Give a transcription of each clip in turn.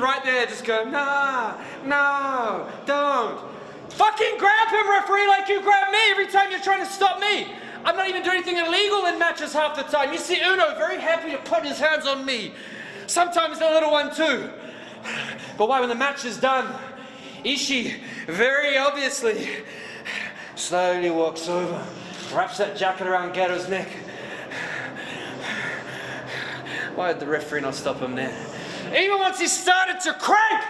right there, just going, nah, no, don't. Fucking grab him, referee, like you grab me every time you're trying to stop me. I'm not even doing anything illegal in matches half the time. You see Uno very happy to put his hands on me. Sometimes the little one too. But why, when the match is done, Ishii very obviously slowly walks over, wraps that jacket around Geto's neck. Why did the referee not stop him there? Even once he started to crank,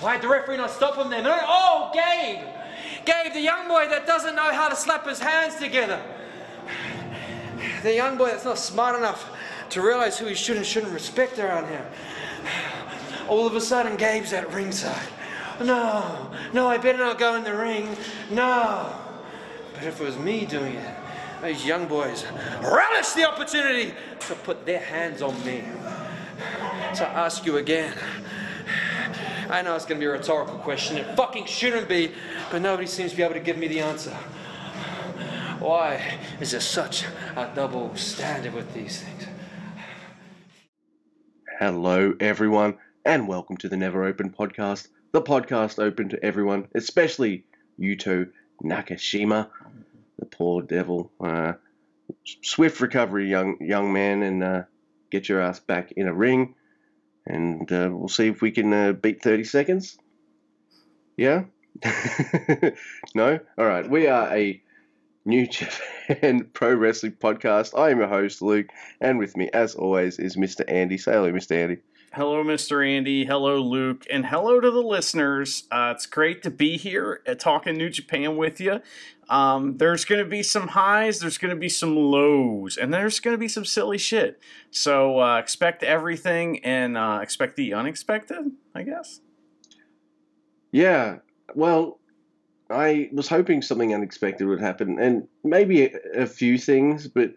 why did the referee not stop him then? Oh, Gabe! Gabe, the young boy that doesn't know how to slap his hands together. The young boy that's not smart enough to realize who he should and shouldn't respect around here. All of a sudden, Gabe's at ringside. No, no, I better not go in the ring. No. But if it was me doing it, those young boys relish the opportunity to put their hands on me. I ask you again. I know it's going to be a rhetorical question. It fucking shouldn't be, but nobody seems to be able to give me the answer. Why is there such a double standard with these things? Hello, everyone, and welcome to the Never Open podcast, the podcast open to everyone, especially Yuto Nakashima, the poor devil. Uh, swift recovery, young young man, and uh, get your ass back in a ring, and uh, we'll see if we can uh, beat 30 seconds. Yeah? no? All right. We are a New Japan Pro Wrestling podcast. I am your host, Luke, and with me, as always, is Mr. Andy. Say hello, Mr. Andy. Hello, Mr. Andy. Hello, Luke. And hello to the listeners. Uh, it's great to be here at Talking New Japan with you. Um, there's going to be some highs, there's going to be some lows, and there's going to be some silly shit. So uh, expect everything and uh, expect the unexpected, I guess. Yeah. Well, I was hoping something unexpected would happen, and maybe a, a few things, but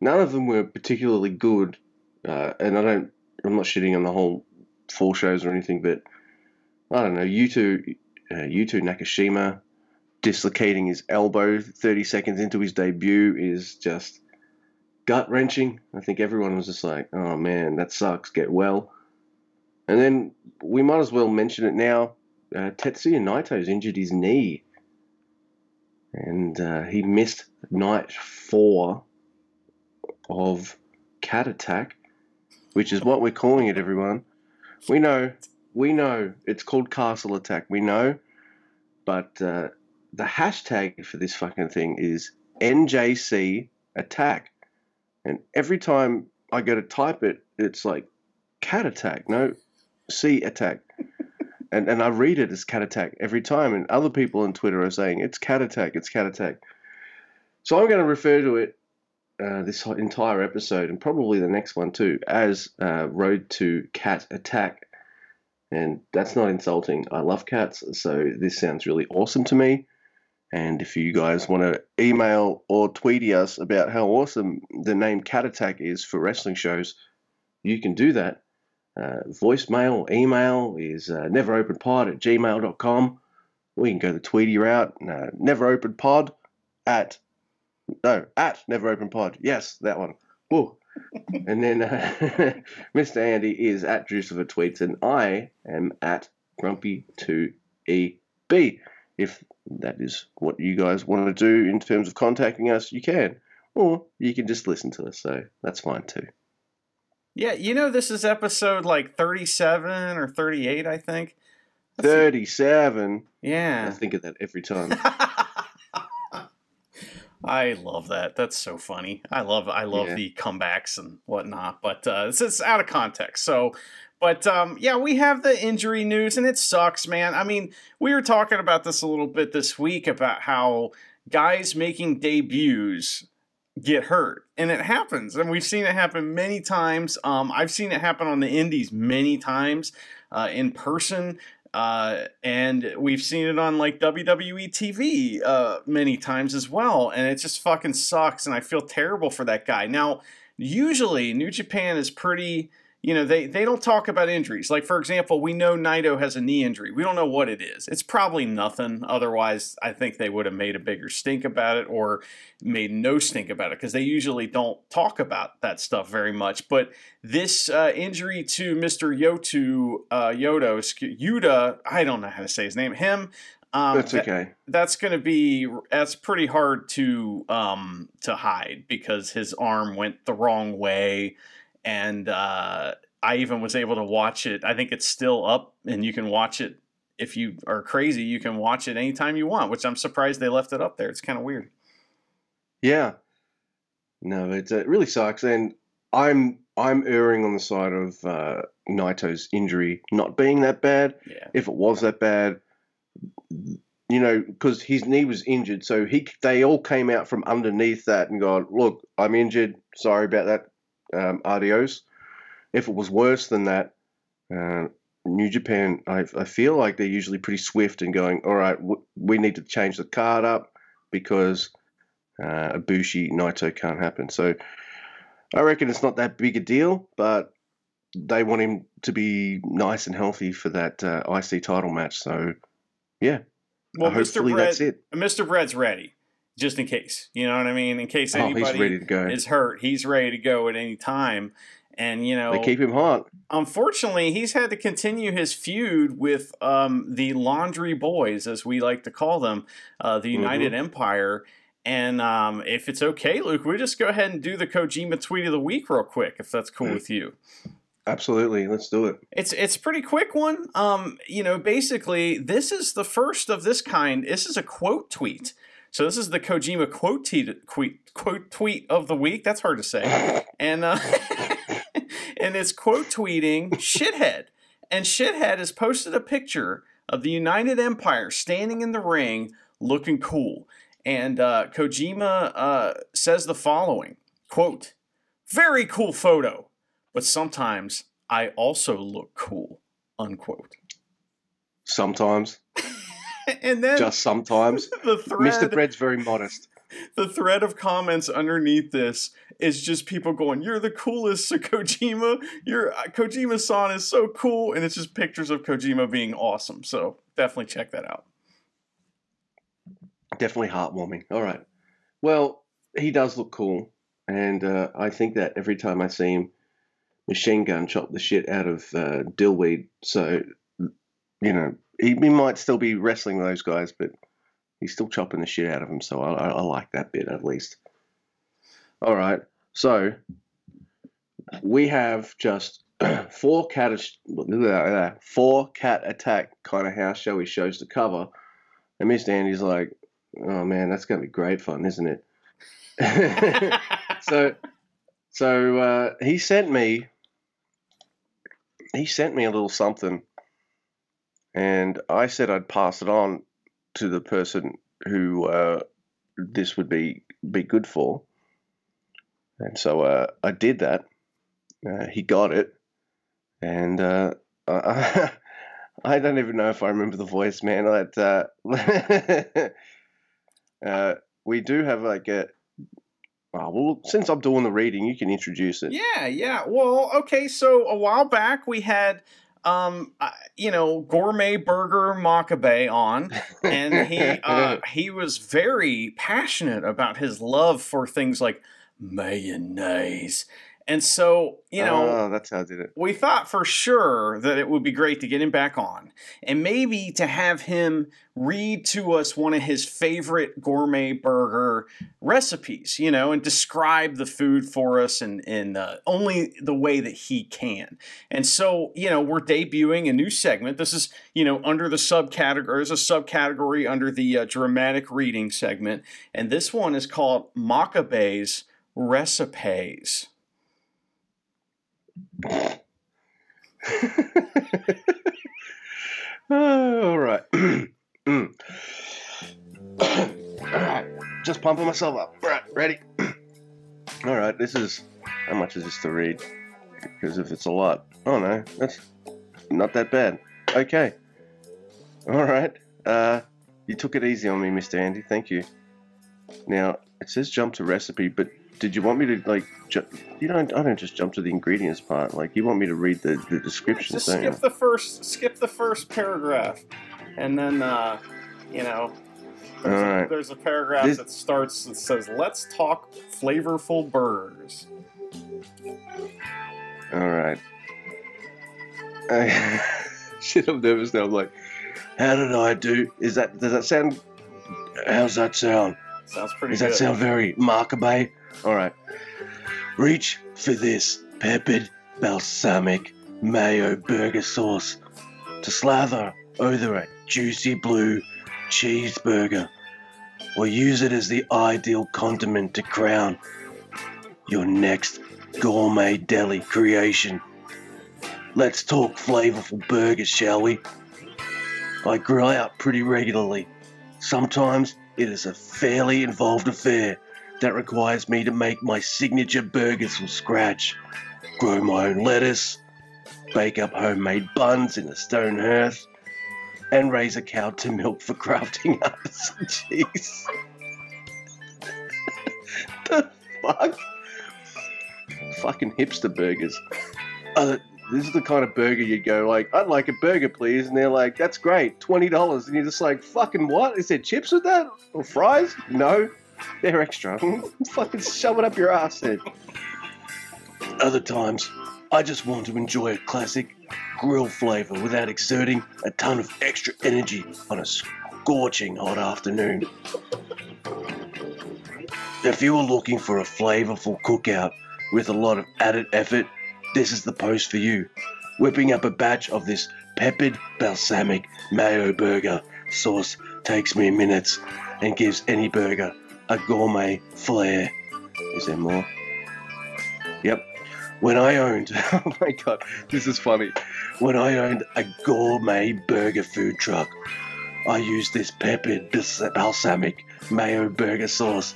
none of them were particularly good. Uh, and I don't, I'm not shitting on the whole four shows or anything, but I don't know. Yuto, uh, Yuto Nakashima dislocating his elbow 30 seconds into his debut is just gut wrenching. I think everyone was just like, oh man, that sucks, get well. And then we might as well mention it now. Uh, Tetsuya Naito's injured his knee. And uh, he missed night four of Cat Attack, which is what we're calling it, everyone. We know, we know it's called Castle Attack. We know, but uh, the hashtag for this fucking thing is NJC attack. And every time I go to type it, it's like cat attack, no C attack. and and I read it as cat attack every time. And other people on Twitter are saying it's cat attack, it's cat attack. So I'm going to refer to it uh, this entire episode and probably the next one too as uh, Road to Cat Attack. And that's not insulting. I love cats, so this sounds really awesome to me. And if you guys want to email or tweet us about how awesome the name Cat Attack is for wrestling shows, you can do that. Uh, voicemail, email is uh, neveropenpod at gmail.com. We can go the Tweety route, uh, neveropenpod at, no, at Never Open Pod. Yes, that one. Woo. and then uh, Mr. Andy is at Juicifer Tweets, and I am at Grumpy2EB. If that is what you guys want to do in terms of contacting us, you can. Or you can just listen to us, so that's fine too. Yeah, you know, this is episode like 37 or 38, I think. Let's 37? See. Yeah. I think of that every time. I love that. That's so funny. I love I love yeah. the comebacks and whatnot, but uh, it's, it's out of context. So but um, yeah, we have the injury news, and it sucks, man. I mean, we were talking about this a little bit this week about how guys making debuts get hurt, and it happens, and we've seen it happen many times. Um, I've seen it happen on the Indies many times uh, in person. Uh, and we've seen it on like WWE TV uh, many times as well, and it just fucking sucks, and I feel terrible for that guy. Now, usually New Japan is pretty you know, they, they don't talk about injuries. Like, for example, we know Naito has a knee injury. We don't know what it is. It's probably nothing. Otherwise, I think they would have made a bigger stink about it or made no stink about it because they usually don't talk about that stuff very much. But this uh, injury to Mr. Yotu, uh, Yodo, Yuta, I don't know how to say his name, him, um, that's okay. That, that's going to be that's pretty hard to um, to hide because his arm went the wrong way and uh, I even was able to watch it. I think it's still up, and you can watch it if you are crazy. You can watch it anytime you want, which I'm surprised they left it up there. It's kind of weird. Yeah, no, it, it really sucks, and I'm I'm erring on the side of uh, Naito's injury not being that bad. Yeah. If it was that bad, you know, because his knee was injured, so he they all came out from underneath that and gone, look, I'm injured. Sorry about that um, RDOs. If it was worse than that, uh, New Japan, I, I, feel like they're usually pretty swift in going, all right, w- we need to change the card up because uh, Ibushi Naito can't happen. So I reckon it's not that big a deal, but they want him to be nice and healthy for that uh, IC title match. So yeah, well, Hopefully Mr. Bread, Mr. Bread's ready just in case. You know what I mean? In case anybody oh, is hurt, he's ready to go at any time. And you know, they keep him hot. Unfortunately, he's had to continue his feud with um, the Laundry Boys, as we like to call them, uh, the United mm-hmm. Empire. And um, if it's okay, Luke, we just go ahead and do the Kojima tweet of the week real quick, if that's cool mm. with you. Absolutely, let's do it. It's it's a pretty quick one. Um, you know, basically, this is the first of this kind. This is a quote tweet. So this is the Kojima quote tweet, quote tweet of the week. That's hard to say. And uh, and it's quote tweeting shithead. And shithead has posted a picture of the United Empire standing in the ring, looking cool. And uh, Kojima uh, says the following quote: "Very cool photo, but sometimes I also look cool." Unquote. Sometimes. and then just sometimes. The thread, Mr. Bread's very modest. The thread of comments underneath this is just people going, "You're the coolest, Kojima. Your uh, Kojima-san is so cool," and it's just pictures of Kojima being awesome. So definitely check that out. Definitely heartwarming. All right. Well, he does look cool, and uh, I think that every time I see him, machine gun chop the shit out of uh, Dillweed. So you know, he, he might still be wrestling those guys, but he's still chopping the shit out of them. So I, I, I like that bit at least. All right, so we have just four cat four cat attack kind of house showy shows to cover, and Mr. Andy's like, "Oh man, that's gonna be great fun, isn't it?" so, so uh, he sent me he sent me a little something and I said I'd pass it on to the person who uh, this would be be good for, and so uh, I did that. Uh, he got it, and uh, I, I don't even know if I remember the voice, man. That uh, uh, we do have like a. well, since I'm doing the reading, you can introduce it. Yeah, yeah. Well, okay. So a while back, we had um, you know, gourmet burger Makabe on, and he uh, he was very passionate about his love for things like mayonnaise and so, you know, oh, that's how I did it. We thought for sure that it would be great to get him back on and maybe to have him read to us one of his favorite gourmet burger recipes, you know, and describe the food for us in, in uh, only the way that he can. And so, you know, we're debuting a new segment. This is, you know, under the subcategory, there's a subcategory under the uh, dramatic reading segment. And this one is called Makabe's Recipes. All right. All right. Just pumping myself up. All right, ready? All right, this is. How much is this to read? Because if it's a lot. Oh no, that's not that bad. Okay. All right. Uh, you took it easy on me, Mr. Andy. Thank you. Now, it says jump to recipe, but did you want me to like? Ju- you don't. I don't just jump to the ingredients part. Like you want me to read the the description. Just skip you? the first skip the first paragraph, and then uh, you know. There's, a, there's a paragraph This- that starts that says, "Let's talk flavorful burgers." All right. I, shit, I'm nervous now. I'm like, how did I do? Is that does that sound? How's that sound? Sounds pretty Does good. that sound very Makabe? All right. Reach for this peppered balsamic mayo burger sauce to slather over a juicy blue cheeseburger, or use it as the ideal condiment to crown your next gourmet deli creation. Let's talk flavorful burgers, shall we? I grill out pretty regularly. Sometimes it is a fairly involved affair that requires me to make my signature burgers from scratch, grow my own lettuce, bake up homemade buns in a stone hearth, and raise a cow to milk for crafting up some cheese. the fuck? Fucking hipster burgers. Uh, this is the kind of burger you'd go like, I'd like a burger, please, and they're like, that's great, twenty dollars, and you're just like, fucking what? Is there chips with that or fries? No, they're extra. fucking shove it up your ass then. Other times, I just want to enjoy a classic grill flavor without exerting a ton of extra energy on a scorching hot afternoon. If you are looking for a flavorful cookout with a lot of added effort, this is the post for you. Whipping up a batch of this peppered balsamic mayo burger sauce takes me minutes and gives any burger a gourmet flair. Is there more? Yep. When I owned, oh my god, this is funny. When I owned a gourmet burger food truck, I used this peppered balsamic mayo burger sauce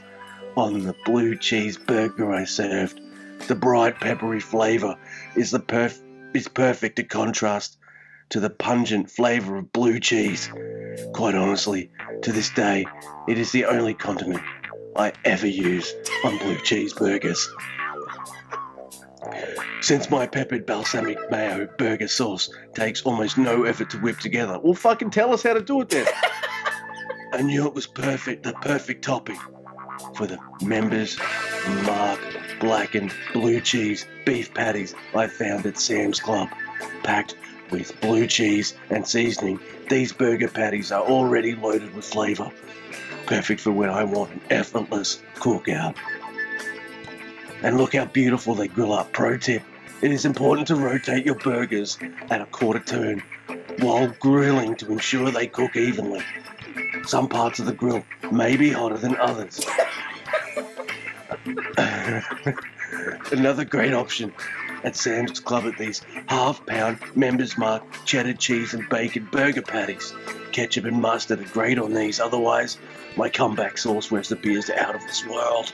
on the blue cheese burger I served. The bright peppery flavor is the perf- is perfect to contrast to the pungent flavor of blue cheese. Quite honestly, to this day, it is the only condiment I ever use on blue cheeseburgers. Since my peppered balsamic mayo burger sauce takes almost no effort to whip together, well, fucking tell us how to do it then. I knew it was perfect, the perfect topping for the members mark blackened blue cheese beef patties I found at Sam's Club. Packed with blue cheese and seasoning, these burger patties are already loaded with flavor. Perfect for when I want an effortless cookout. And look how beautiful they grill up. Pro tip it is important to rotate your burgers at a quarter turn while grilling to ensure they cook evenly. Some parts of the grill may be hotter than others. Another great option at Sam's Club at these half pound members mark cheddar cheese and bacon burger patties. Ketchup and mustard are great on these, otherwise, my comeback sauce the beers out of this world.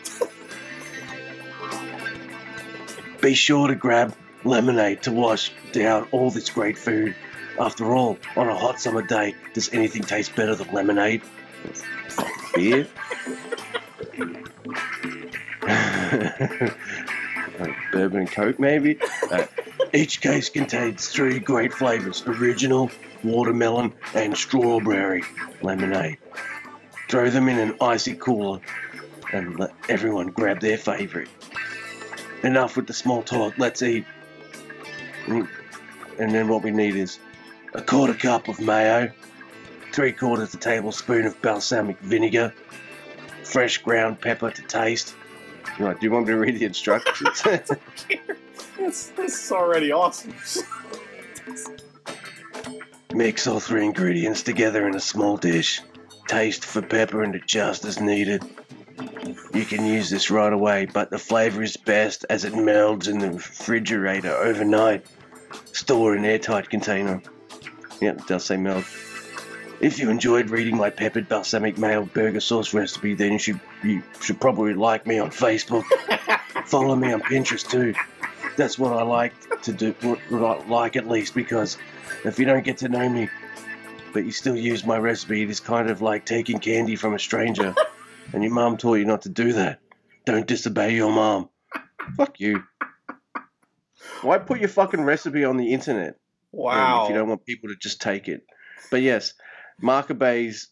Be sure to grab lemonade to wash down all this great food. After all, on a hot summer day, does anything taste better than lemonade? Beer. Like bourbon and coke, maybe. Uh, each case contains three great flavors: original, watermelon, and strawberry lemonade. Throw them in an icy cooler and let everyone grab their favorite. Enough with the small talk. Let's eat. And then what we need is a quarter cup of mayo, three quarters a tablespoon of balsamic vinegar, fresh ground pepper to taste. You know, do you want me to read the instructions? This, this is already awesome. Mix all three ingredients together in a small dish. Taste for pepper and adjust as needed. You can use this right away, but the flavor is best as it melds in the refrigerator overnight. Store in airtight container. Yep, it does say meld. If you enjoyed reading my peppered balsamic mayo burger sauce recipe, then you should you should probably like me on Facebook. Follow me on Pinterest too. That's what I like to do. What, what I like at least because if you don't get to know me, but you still use my recipe, it is kind of like taking candy from a stranger, and your mom taught you not to do that. Don't disobey your mom. Fuck you. Why put your fucking recipe on the internet? Wow. If you don't want people to just take it. But yes, Makabe's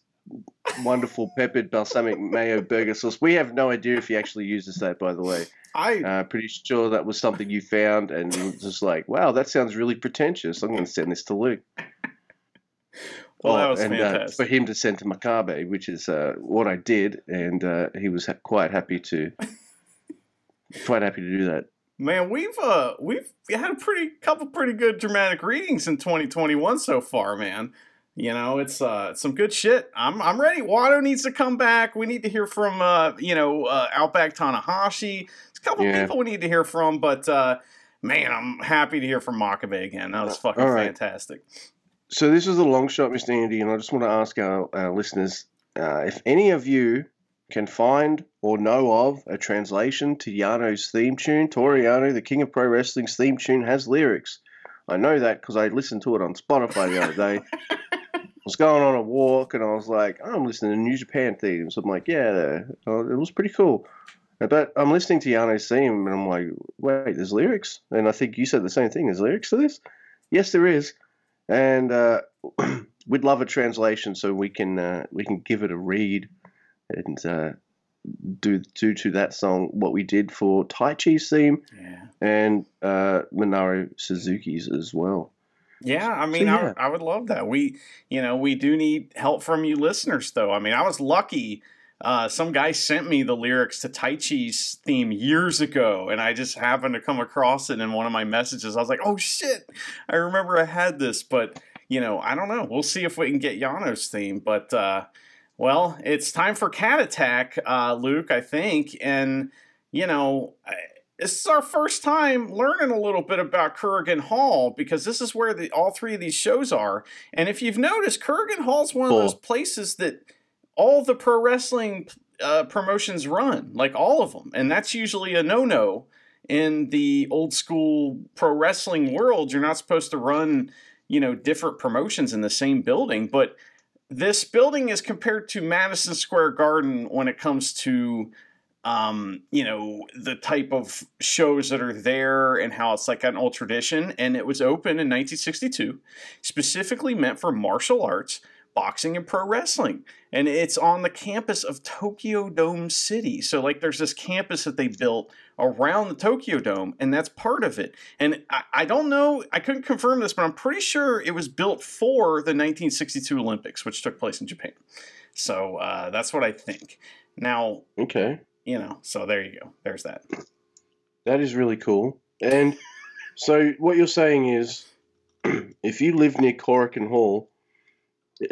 wonderful peppered balsamic mayo burger sauce. We have no idea if he actually uses that, by the way. I Uh, pretty sure that was something you found and you was just like, wow, that sounds really pretentious. I'm going to send this to Luke. Well, that Oh, was and, uh, fantastic. for him to send to Makabe, which is uh, what I did, and uh, he was ha- quite happy to quite happy to do that. Man, we've uh we've had a pretty couple pretty good dramatic readings in 2021 so far, man. You know, it's uh some good shit. I'm I'm ready. Wato needs to come back. We need to hear from uh you know uh, Outback Tanahashi. There's a couple Yeah. people we need to hear from, but uh man, I'm happy to hear from Makabe again. That was fucking right. fantastic. So this is a long shot, Mr. Andy, and I just want to ask our, our listeners uh, if any of you can find or know of a translation to Yano's theme tune. Toru Yano, the King of Pro Wrestling's theme tune, has lyrics. I know that because I listened to it on Spotify the other day. I was going on a walk and I was like, oh, I'm listening to New Japan themes. I'm like, yeah, uh, it was pretty cool. But I'm listening to Yano's theme and I'm like, wait, there's lyrics? And I think you said the same thing. There's lyrics to this? Yes, there is. And uh, we'd love a translation so we can uh, we can give it a read and uh, do do to that song what we did for Taichi's theme Yeah. and uh, Minoru Suzuki's as well. Yeah, I mean, yeah. I, I would love that. We, you know, we do need help from you listeners, though. I mean, I was lucky. Uh, some guy sent me the lyrics to Taichi's theme years ago, and I just happened to come across it in one of my messages. I was like, "Oh shit, I remember I had this." But you know, I don't know. We'll see if we can get Yano's theme. But uh, well, it's time for Cat Attack, uh, Luke. I think, and you know. I, this is our first time learning a little bit about Korakuen Hall because this is where the all three of these shows are. And if you've noticed, Korakuen Hall is one of those places that all the pro wrestling uh, promotions run, like all of them, and that's usually a no-no in the old school pro wrestling world. You're not supposed to run, you know, different promotions in the same building, but this building is compared to Madison Square Garden when it comes to um, you know, the type of shows that are there and how it's like an old tradition. And it was open in 1962, specifically meant for martial arts, boxing, and pro wrestling. And it's on the campus of Tokyo Dome City. So, like, there's this campus that they built around the Tokyo Dome, and that's part of it. And I, I don't know, I couldn't confirm this, but I'm pretty sure it was built for the 1962 Olympics, which took place in Japan. So, uh, that's what I think. Now, Okay, you know, so there you go. There's that. that is really cool. And so what you're saying is, if you live near Korakuen Hall,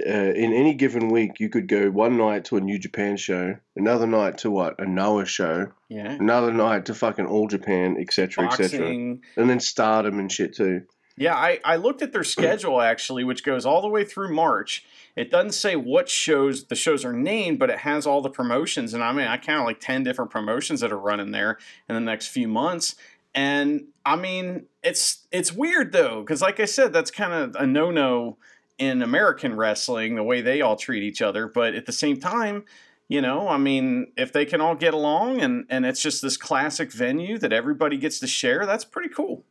uh, in any given week, you could go one night to a New Japan show, another night to what a Noah show, Yeah. another night to fucking All Japan, etc., etc., and then Stardom and shit too. Yeah, I, I looked at their schedule actually, which goes all the way through March. It doesn't say what shows the shows are named, but it has all the promotions. And I mean, I count like 10 different promotions that are running there in the next few months. And I mean, it's it's weird though, because like I said, that's kind of a no no in American wrestling, the way they all treat each other. But at the same time, you know, I mean, if they can all get along and, and it's just this classic venue that everybody gets to share, that's pretty cool.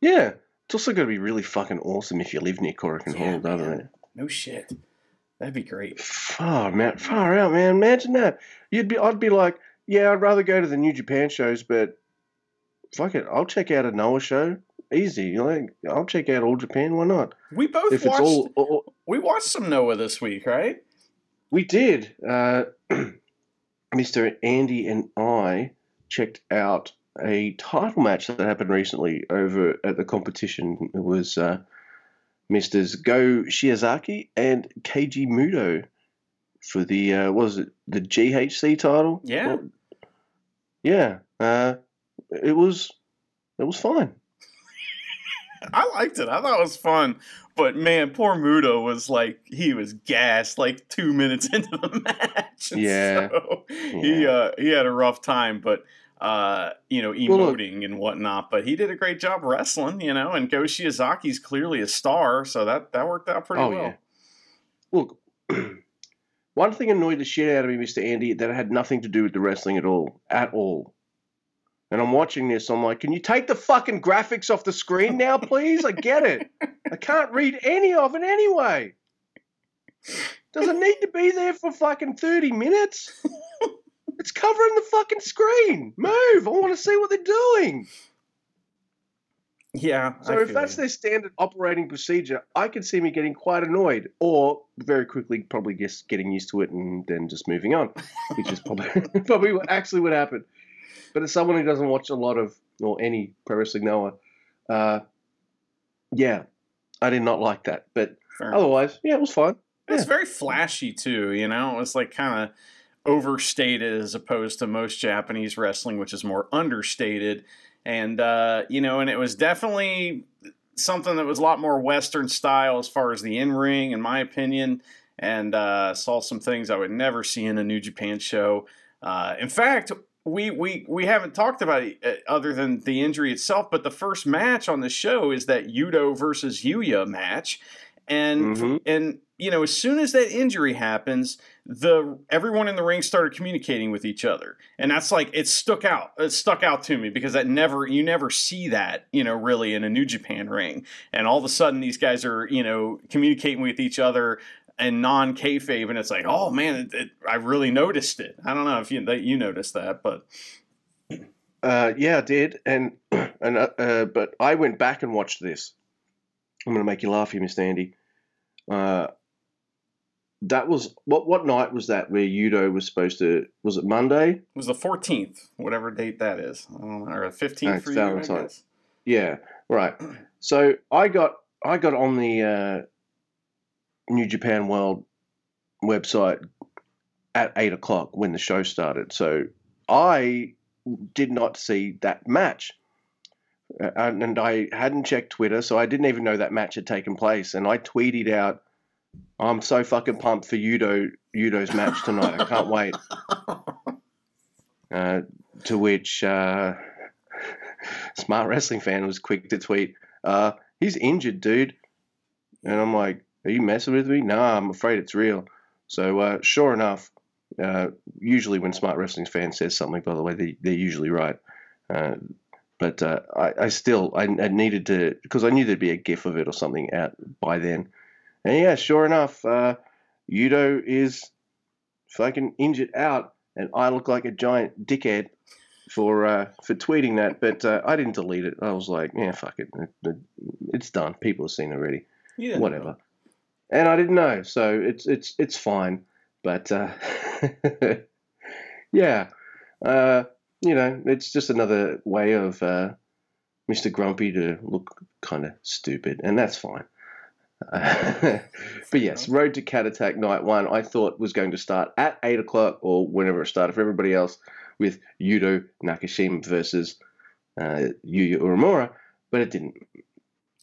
Yeah, it's also going to be really fucking awesome if you live near Korakuen Yeah, Hall, doesn't man. it? No shit. That'd be great. Far, man, far out, man. Imagine that. You'd be, I'd be like, yeah, I'd rather go to the New Japan shows, but fuck it, I'll check out a Noah show. Easy, like I'll check out All Japan. Why not? We both If it's watched. all, all we watched some Noah this week, right? we did. Uh, Mr. Andy and I checked out a title match that happened recently over at the competition. It was uh, Misters Go Shiozaki and Keiji Muto for the uh, what was it the GHC title? Yeah. Well, yeah. Uh, it was it was fine. I liked it. I thought it was fun. But man, poor Muto was like he was gassed like two minutes into the match. And Yeah. so he uh, he had a rough time, but uh, you know, Well, emoting and whatnot. But he did a great job wrestling, you know. And Go Shiozaki's clearly a star, so that that worked out pretty Oh, well. yeah. Look, one thing annoyed the shit out of me, Mr. Andy, that had nothing to do with the wrestling at all. At all. And I'm watching this, I'm like, can you take the fucking graphics off the screen now, please? I get it. I can't read any of it anyway. Does it need to be there for fucking 30 minutes? It's covering the fucking screen. Move. I want to see what they're doing. Yeah. So if that's their standard operating procedure, I can see me getting quite annoyed, or very quickly probably just getting used to it and then just moving on, which is probably probably what actually would happen. But as someone who doesn't watch a lot of or any pro wrestling Noah, uh, yeah, I did not like that. But Fair otherwise, yeah, it was fun. It's yeah. very flashy too. You know, it was like kind of overstated as opposed to most Japanese wrestling, which is more understated and uh, you know, and it was definitely something that was a lot more Western style as far as the in ring, in my opinion. And uh, saw some things I would never see in a New Japan show. Uh, in fact, we, we we haven't talked about it uh, other than the injury itself, but the first match on the show is that Yuto versus Yuya match, and mm-hmm. and you know as soon as that injury happens, the everyone in the ring started communicating with each other. And that's like it stuck out it stuck out to me because that never you never see that you know really in a new japan ring. And all of a sudden these guys are you know communicating with each other and non kayfabe and it's like oh man it, it, i really noticed it i don't know if you that you noticed that but uh, yeah i did and and uh, uh, but i went back and watched this i'm going to make you laugh here mr andy uh, that was what what night was that where Udo was supposed to was it Monday? It was the fourteenth, whatever date that is, or fifteenth for you. Yeah, right. So I got I got on the uh, New Japan World website at eight o'clock when the show started. So I did not see that match. Uh, and I hadn't checked Twitter, so I didn't even know that match had taken place. And I tweeted out I'm so fucking pumped for Yuto Yuto's match tonight. I can't wait. Uh, to which uh, smart wrestling fan was quick to tweet, uh, "He's injured, dude." And I'm like, "Are you messing with me?" Nah, I'm afraid it's real. So uh, sure enough, uh, usually when smart wrestling fan says something, by the way, they, they're usually right. Uh, but I, I, still I, I needed to because I knew there'd be a gif of it or something out by then. And yeah, sure enough, uh, Yuto is fucking injured out, and I look like a giant dickhead for uh, for tweeting that. But uh, I didn't delete it. I was like, yeah, fuck it, it's done. People have seen it already. Yeah, Whatever. And I didn't know, so it's it's it's fine. But uh, yeah, uh, you know, it's just another way of uh, Mr. Grumpy to look kind of stupid, and that's fine. but yes, Road to Cat Attack Night One, I thought was going to start at eight o'clock or whenever it started for everybody else with Yuto Nakashima versus uh, Yuya Uemura, but it didn't.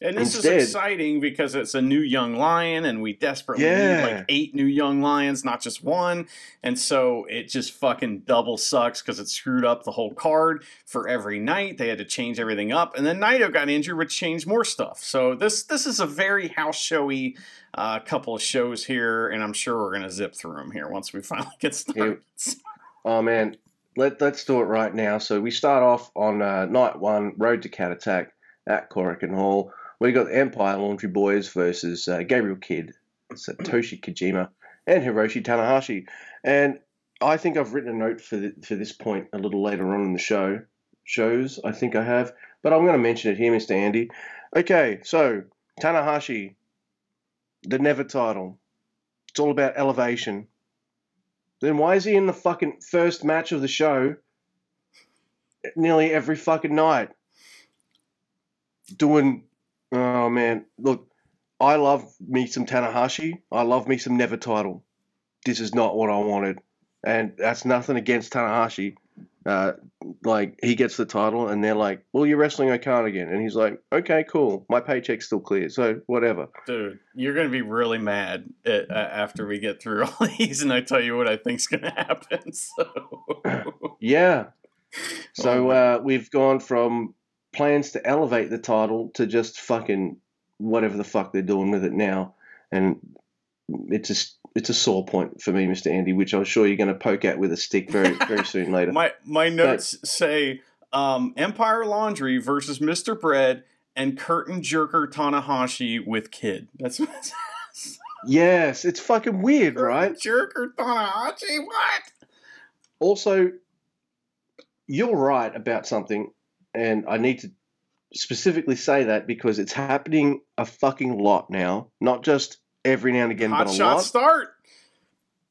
And this Instead, is exciting because it's a new young lion, and we desperately yeah. need like eight new young lions, not just one. And so it just fucking double sucks because it screwed up the whole card for every night. They had to change everything up, and then Naito got injured, which changed more stuff. So this this is a very house showy uh, couple of shows here, and I'm sure we're gonna zip through them here once we finally get started. Yeah. Oh man, let let's do it right now. So we start off on uh, night one, Road to Cat Attack at Korakuen Hall we got Empire Laundry Boys versus uh, Gabriel Kidd, Satoshi Kojima, and Hiroshi Tanahashi. And I think I've written a note for the, for this point a little later on in the show. Shows, I think I have, but I'm going to mention it here, Mr. Andy. Okay, so Tanahashi, the Never title. It's all about elevation. Then why is he in the fucking first match of the show nearly every fucking night? Doing Oh man, look, I love me some Tanahashi. I love me some Never title. This is not what I wanted, and that's nothing against Tanahashi. Uh, like he gets the title, and they're like, "Well, you're wrestling Okada again," and he's like, "Okay, cool. My paycheck's still clear, so whatever." Dude, you're gonna be really mad at, uh, after we get through all these, and I tell you what I think's gonna happen. So yeah. So oh, uh, we've gone from plans to elevate the title to just fucking whatever the fuck they're doing with it now. And it's a it's a sore point for me, Mister Andy, which I'm sure you're going to poke at with a stick very very soon later. my my notes but, say um, Empire Laundry versus Mr. Bread and Curtain Jerker Tanahashi with Kidd. That's what it says. Yes, it's fucking weird, Curtain right? Jerker Tanahashi, what? Also, you're right about something, and I need to specifically say that because it's happening a fucking lot now, not just every now and again, Hot but a shot lot. start.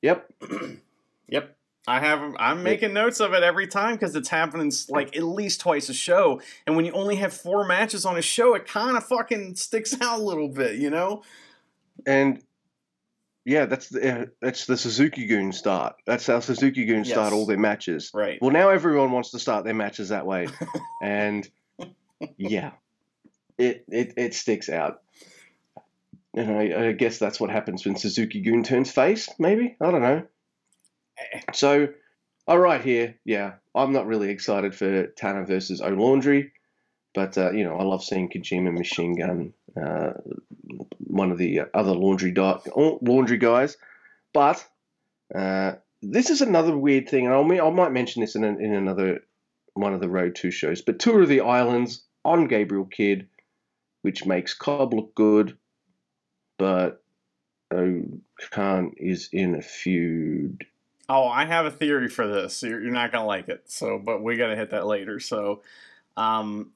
Yep. yep. I have. I'm making notes of it every time because it's happening like at least twice a show. And when you only have four matches on a show, it kind of fucking sticks out a little bit, you know. And yeah, that's the uh, that's the Suzuki-gun start. That's how Suzuki-gun yes. start all their matches. Right. Well, now everyone wants to start their matches that way, and yeah, it it it sticks out. And I, I guess that's what happens when Suzuki-gun turns face. Maybe I don't know. Eh. So, all right, here, yeah, I'm not really excited for Tana versus O Laundry, but uh, you know I love seeing Kojima Machine Gun. Uh, one of the other laundry di- laundry guys. But uh, this is another weird thing, and I'll, I might mention this in, an, in another one of the Road 2 shows. But Tour of the Islands on Gabriel Kidd, which makes Cobb look good, but Khan is in a feud. Oh, I have a theory for this. You're, you're not gonna like it. So, but we gotta hit that later. So, um,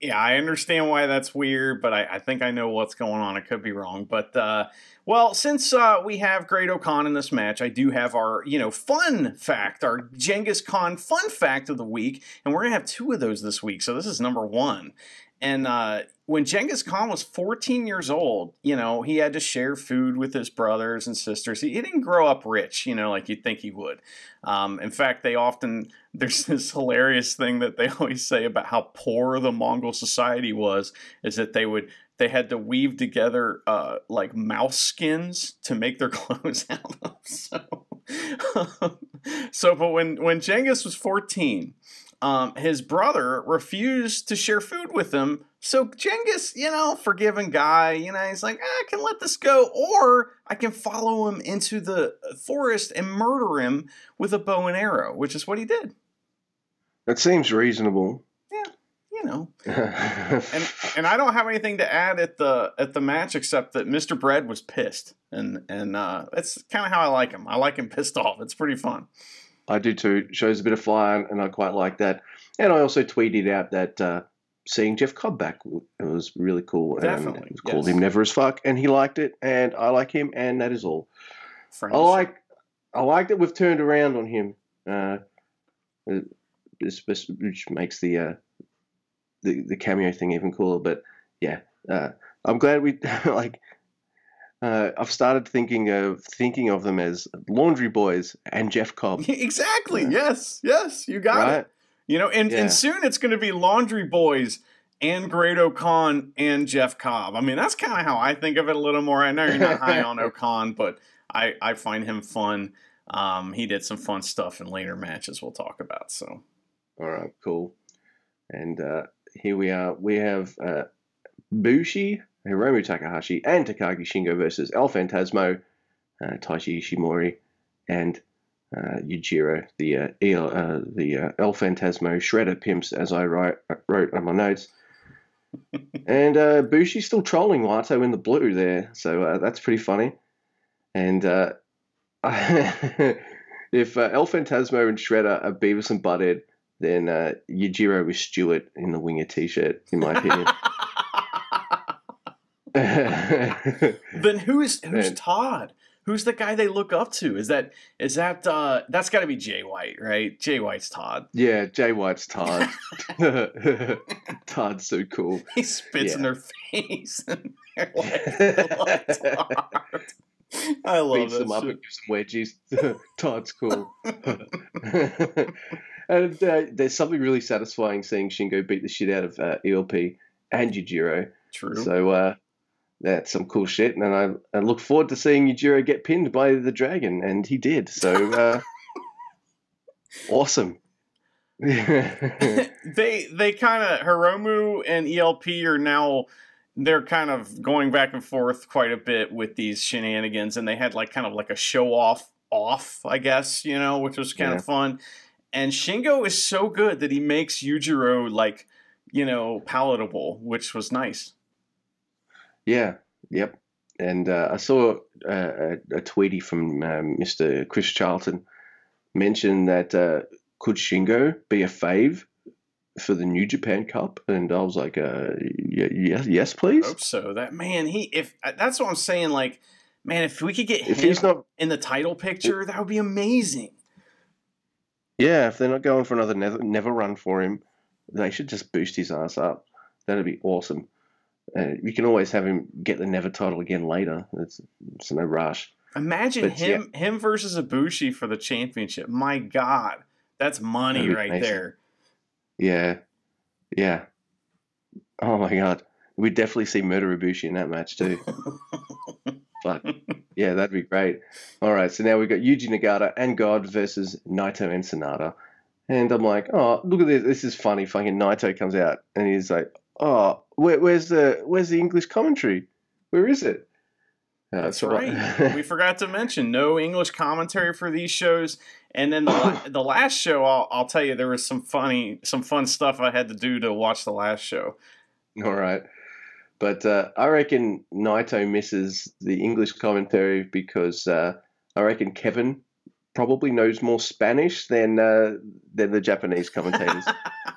yeah, I understand why that's weird, but I, I, think I know what's going on. I could be wrong, but uh, well, since uh, we have Great-O-Khan in this match, I do have our you know fun fact, our Genghis Khan fun fact of the week, and we're gonna have two of those this week. So this is number one, and uh, when Genghis Khan was 14 years old, you know, he had to share food with his brothers and sisters. He, he didn't grow up rich, you know, like you'd think he would. Um, in fact, they often, there's this hilarious thing that they always say about how poor the Mongol society was, is that they would, they had to weave together uh, like mouse skins to make their clothes out of. So, so but when, when Genghis was 14, um, his brother refused to share food with him. So Genghis, you know, forgiving guy, you know, he's like, ah, I can let this go, or I can follow him into the forest and murder him with a bow and arrow, which is what he did. That seems reasonable. Yeah, you know. and and I don't have anything to add at the at the match except that Mr. Bread was pissed, and and uh, that's kind of how I like him. I like him pissed off. It's pretty fun. I do too. Shows a bit of fire, and I quite like that. And I also tweeted out that uh, seeing Jeff Cobb back was really cool. Definitely. And called him Never as Fuck, and he liked it, and I like him, and that is all. Friends. I like, I like that we've turned around on him. Uh, which makes the, uh, the the cameo thing even cooler. But yeah, uh, I'm glad we like uh, I've started thinking of thinking of them as Laundry Boys and Jeff Cobb. exactly. Yeah. Yes. Yes. You got right? it. You know, and, yeah. and soon it's going to be Laundry Boys and Great-O-Khan and Jeff Cobb. I mean, that's kind of how I think of it a little more. I know you're not high on O-Khan, but I, I find him fun. Um, he did some fun stuff in later matches we'll talk about. So, all right, cool. And uh, here we are. We have uh, Bushi Hiromu Takahashi and Takagi Shingo versus El Phantasmo, uh, Taiji Ishimori, and uh, Yujiro, the uh, El, uh, the uh, El Phantasmo Shredder pimps, as I write, wrote on my notes. and uh, Bushi's still trolling Wato in the blue there, so uh, that's pretty funny. And uh, if uh, El Phantasmo and Shredder are Beavis and Butthead, then uh, Yujiro is Stewart in the Winger t-shirt, in my opinion. then who's who's and, Todd? Who's the guy they look up to? Is that is that uh that's got to be Jay White, right? Jay White's Todd. Yeah, Jay White's Todd. Todd's so cool. He spits yeah. in their face. And like, Todd. I love Beats them up and gives them wedgies. Todd's cool. and uh, there's something really satisfying seeing Shingo beat the shit out of uh, ELP and Yujiro. True. So uh, that's some cool shit. And I, I look forward to seeing Yujiro get pinned by the dragon, and he did. So uh, awesome. they they kind of Hiromu and ELP are now they're kind of going back and forth quite a bit with these shenanigans, and they had like kind of like a show off off, I guess, you know, which was kind yeah. of fun. And Shingo is so good that he makes Yujiro like, you know, palatable, which was nice. Yeah. Yep. And uh, I saw a, a tweetie from um, Mr. Chris Charlton mention that uh, could Shingo be a fave for the New Japan Cup? And I was like, uh, yes, yes, please. I hope so. That man, he if uh, that's what I'm saying. Like, man, if we could get if him not, in the title picture, that would be amazing. Yeah, if they're not going for another never, never run for him, they should just boost his ass up. That'd be awesome. Uh, you can always have him get the never title again later. It's, it's no rush. Imagine but, him yeah. him versus Ibushi for the championship. My God, that's money right there. Yeah, yeah. Oh my God, we'd definitely see Murder Ibushi in that match too. But yeah, that'd be great. All right, so now we've got Yuji Nagata and God versus Naito and Sanada. And I'm like, oh, look at this. This is funny. Fucking Naito comes out and he's like, oh, where, where's the where's the English commentary? Where is it? Uh, That's right. we forgot to mention no English commentary for these shows. And then the, the last show, I'll, I'll tell you, there was some funny, some fun stuff I had to do to watch the last show. All right. But uh, I reckon Naito misses the English commentary because uh, I reckon Kevin probably knows more Spanish than uh, than the Japanese commentators.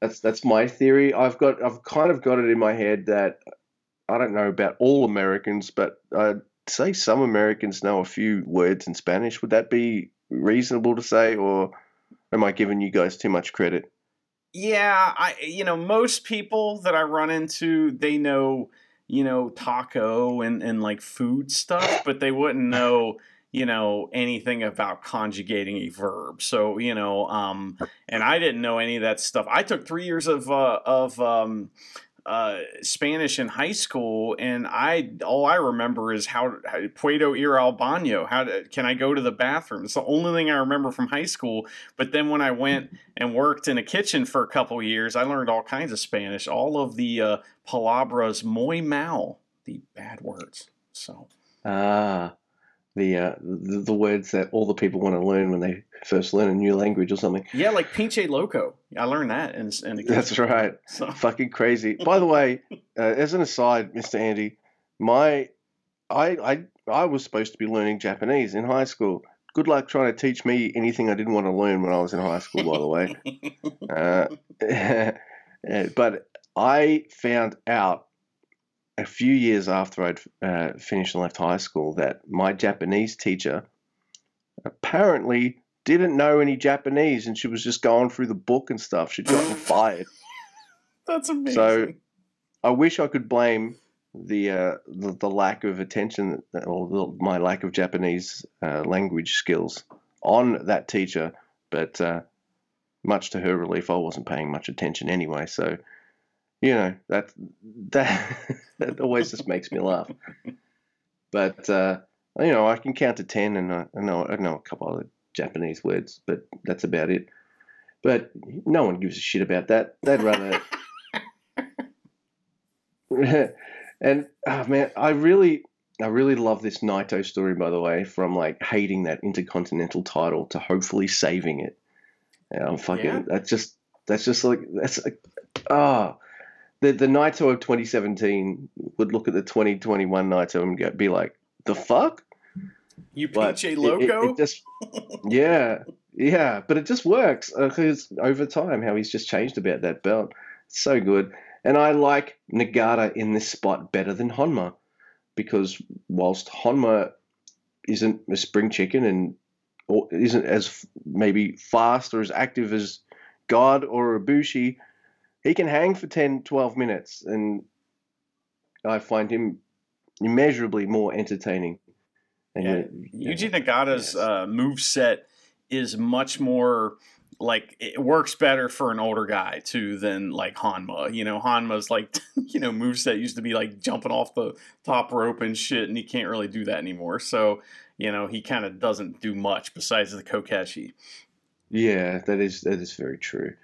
that's that's my theory. I've got I've kind of got it in my head that I don't know about all Americans, but I'd say some Americans know a few words in Spanish. Would that be reasonable to say, or am I giving you guys too much credit? Yeah, I you know most people that I run into they know you know taco and and like food stuff, but they wouldn't know you know anything about conjugating a verb. So you know, um, and I didn't know any of that stuff. I took three years of uh, of um, uh, Spanish in high school, and I all I remember is how, how puedo ir al baño. How to, can I go to the bathroom? It's the only thing I remember from high school. But then when I went and worked in a kitchen for a couple years, I learned all kinds of Spanish. All of the uh, palabras muy mal, the bad words. So ah, the, uh, the the words that all the people want to learn when they first learn a new language or something. Yeah, like pinche loco. I learned that, and that's right. So. Fucking crazy. By the way, uh, as an aside, Mister Andy, my I I I was supposed to be learning Japanese in high school. Good luck trying to teach me anything I didn't want to learn when I was in high school. By the way, uh, but I found out a few years after I'd uh, finished and left high school that my Japanese teacher apparently didn't know any Japanese and she was just going through the book and stuff. She'd gotten fired. That's amazing. So I wish I could blame the uh, the, the, lack of attention or the, my lack of Japanese uh, language skills on that teacher, but uh, much to her relief, I wasn't paying much attention anyway. So you know that that that always just makes me laugh. But uh, you know, I can count to ten, and I, I know I know a couple other Japanese words, but that's about it. But no one gives a shit about that. They'd rather. and oh man, I really, I really love this Naito story. By the way, from like hating that Intercontinental title to hopefully saving it. And I'm fucking. Yeah. That's just. That's just like that's like. Ah. Oh, the the Naito of 2017 would look at the 2021 Naito and go, be like, "The fuck." You PJ Loco? It, it, just, yeah, yeah, but it just works because uh, over time, how he's just changed about that belt. so good. And I like Nagata in this spot better than Honma because whilst Honma isn't a spring chicken and or isn't as maybe fast or as active as God or Ibushi, he can hang for 10, 12 minutes. And I find him immeasurably more entertaining yeah. Yuji Nagata's yes. uh, move set is much more like it works better for an older guy too than like Honma. You know, Honma's like you know move set used to be like jumping off the top rope and shit, and he can't really do that anymore. So you know he kind of doesn't do much besides the kokeshi. Yeah, that is that is very true.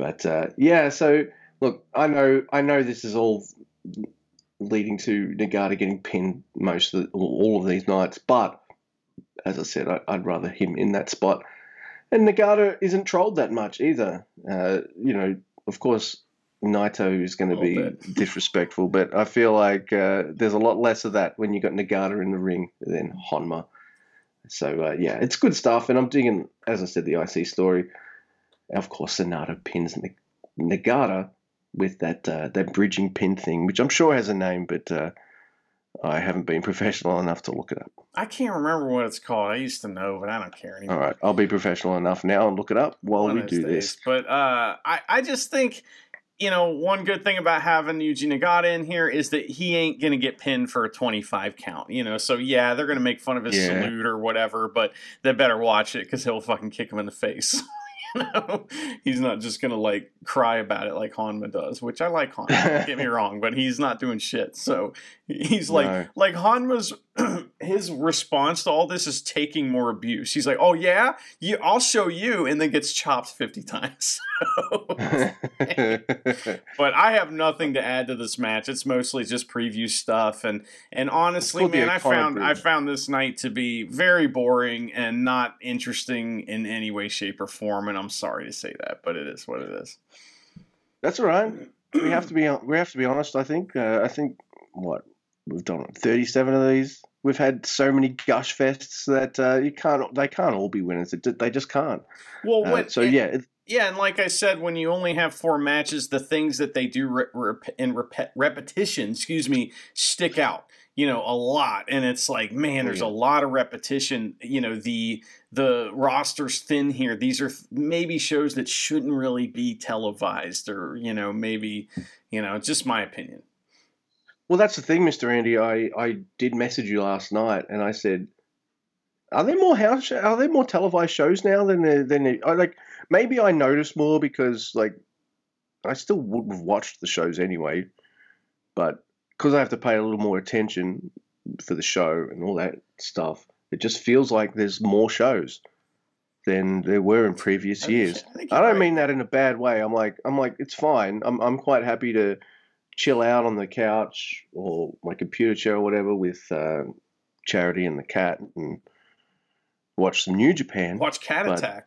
But uh, yeah, so look, I know I know this is all leading to Nagata getting pinned most of the, all of these nights. But as I said, I, would rather him in that spot. And Nagata isn't trolled that much either. Uh, you know, of course, Naito is going to be bit. disrespectful, but I feel like uh, there's a lot less of that when you've got Nagata in the ring than Honma. So uh, yeah, it's good stuff, and I'm digging, as I said, the IC story. Of course, Sanada pins Nagata with that uh, that bridging pin thing, which I'm sure has a name, but uh, I haven't been professional enough to look it up. I can't remember what it's called. I used to know, but I don't care anymore. All right, I'll be professional enough now and look it up while One we do days. this. But uh, I I just think you know, one good thing about having Yuji Nagata in here is that he ain't going to get pinned for a 25 count, you know. So, yeah, they're going to make fun of his yeah. salute or whatever, but they better watch it because he'll fucking kick him in the face. you know, he's not just gonna like cry about it like Honma does, which I like Honma. Don't get me wrong, but he's not doing shit. So he's like, no. like Honma's his response to all this is taking more abuse. He's like, "Oh yeah, you, I'll show you," and then gets chopped fifty times. but I have nothing to add to this match. It's mostly just preview stuff, and and honestly, man, I found. I found this night to be very boring and not interesting in any way, shape, or form. And I'm sorry to say that, but it is what it is. That's all right. We have to be we have to be honest. I think uh, I think what we've done 37 of these we've had so many gush fests that uh, you can't they can't all be winners. They just can't. Well uh, so and, yeah yeah and like i said when you only have four matches the things that they do re- rep- in rep- repetition excuse me stick out you know a lot. And it's like man there's a lot of repetition. You know the the roster's thin here. These are maybe shows that shouldn't really be televised or you know maybe you know just my opinion well, that's the thing, Mister Andy. I, I did message you last night, and I said, "Are there more house? Are there more televised shows now than there, than there, I like? Maybe I noticed more because like I still would have watched the shows anyway, but because I have to pay a little more attention for the show and all that stuff, it just feels like there's more shows than there were in previous years. I, I don't right. mean that in a bad way. I'm like I'm like it's fine. I'm I'm quite happy to chill out on the couch or my computer chair or whatever with uh, Charity and the cat and watch some New Japan. Watch Cat but, Attack.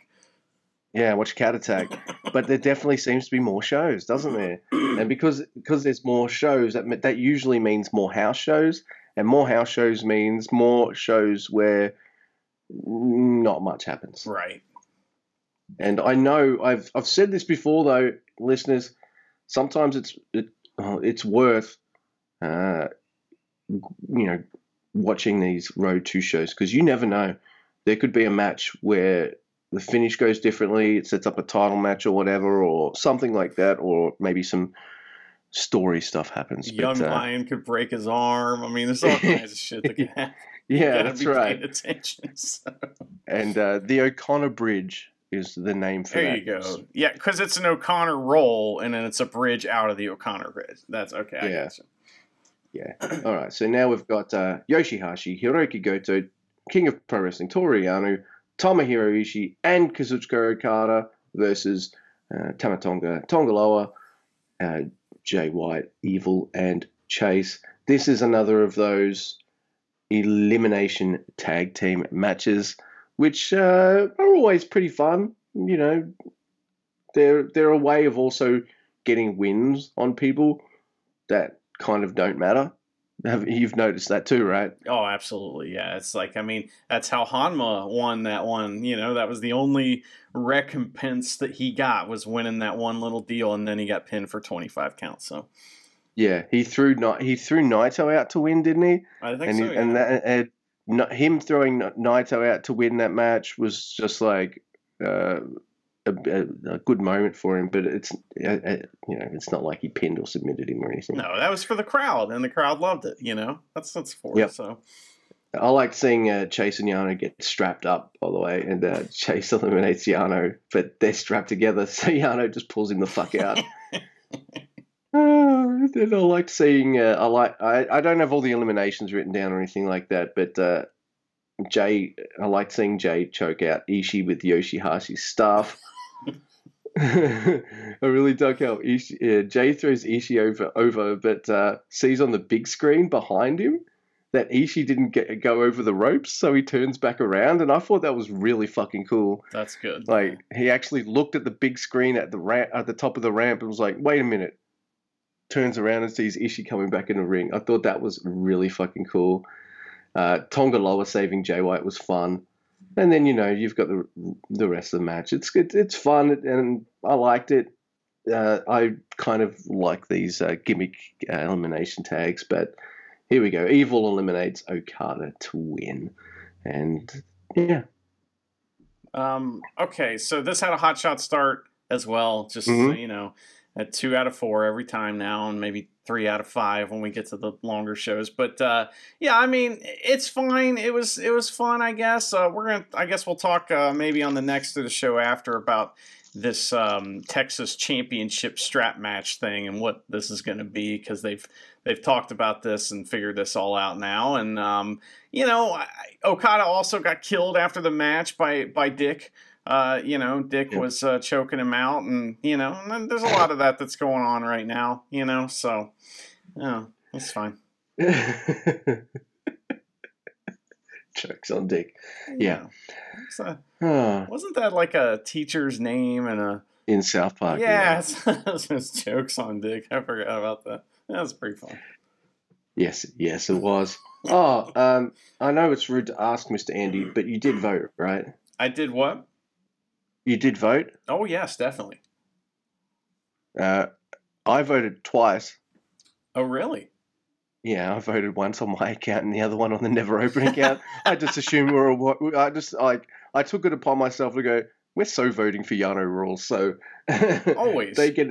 Yeah, watch Cat Attack. but there definitely seems to be more shows, doesn't there? And because because there's more shows, that that usually means more house shows, and more house shows means more shows where not much happens. Right. And I know I've I've said this before though, listeners. Sometimes it's it uh, it's worth, uh, you know, watching these Road to shows because you never know. There could be a match where the finish goes differently. It sets up a title match or whatever, or something like that, or maybe some story stuff happens. Young but, uh, Lion could break his arm. I mean, there's all kinds of shit that can happen. Yeah, that's right. Attention, so. And uh, the O'Connor Bridge is the name for there that. you go. Yeah, because it's an O'Connor roll, and then it's a bridge out of the O'Connor bridge. That's okay. I yeah. Yeah. All right. So now we've got uh, Yoshihashi, Hiroki Goto, King of Pro Wrestling, Toru Yano, Tomohiro Ishii, and Kazuchika Okada versus uh, Tama Tonga, Tanga Loa, uh, Jay White, Evil, and Chase. This is another of those elimination tag team matches which uh, are always pretty fun. You know, they're they're a way of also getting wins on people that kind of don't matter. You've noticed that too, right? Oh, absolutely. Yeah, it's like I mean, that's how Honma won that one. You know, that was the only recompense that he got was winning that one little deal, and then he got pinned for twenty five counts. So. Yeah, he threw he threw Naito out to win, didn't he? I think and so. He, yeah. And that, him throwing Naito out to win that match was just like uh, a, a, good moment for him. But it's uh, uh, you know it's not like he pinned or submitted him or anything. No, that was for the crowd, and the crowd loved it. You know, that's that's for yep. So. I like seeing uh, Chase and Yano get strapped up, by the way, and uh, Chase eliminates Yano, but they're strapped together, so Yano just pulls him the fuck out. Uh, I like seeing. Uh, I like. I, I don't have all the eliminations written down or anything like that, but uh, Jay. I like seeing Jay choke out Ishii with Yoshihashi's staff. I really dug how Ishii, yeah, Jay throws Ishii over, over but uh, sees on the big screen behind him that Ishii didn't get go over the ropes, so he turns back around, and I thought that was really fucking cool. That's good. Like he actually looked at the big screen at the ramp at the top of the ramp and was like, "Wait a minute." Turns around and sees Ishii coming back in the ring. I thought that was really fucking cool. Uh, Tanga Loa saving Jay White was fun, and then you know you've got the the rest of the match. It's. It's fun, and I liked it. Uh, I kind of like these uh, gimmick uh, elimination tags, but here we go. Evil eliminates Okada to win. And yeah. Um, okay, so this had a hot shot start as well, just mm-hmm. so you know, at two out of four every time now, and maybe three out of five when we get to the longer shows. But uh, yeah, I mean, it's fine. It was it was fun, I guess. Uh, we're gonna, I guess, we'll talk uh, maybe on the next of the show after about this um, Texas Championship strap match thing and what this is going to be because they've they've talked about this and figured this all out now. And um, you know, Okada also got killed after the match by by Dick. Uh, you know, Dick yeah. was uh, choking him out, and you know, and there's a lot of that that's going on right now. You know, so yeah, it's fine. Chokes on Dick. Yeah. yeah. Uh, wasn't that like a teacher's name and a in South Park? Yeah, yeah. it's jokes on Dick. I forgot about that. That was pretty fun. Yes, yes, it was. Oh, um, I know it's rude to ask, Mr. Andy, but you did vote, right? I did what? You did vote? Oh, yes, definitely. Uh, I voted twice. Oh, really? Yeah, I voted once on my account and the other one on the Never Open account. I just assumed we are I just like I took it upon myself to go. We're so voting for Yano rules, so always they get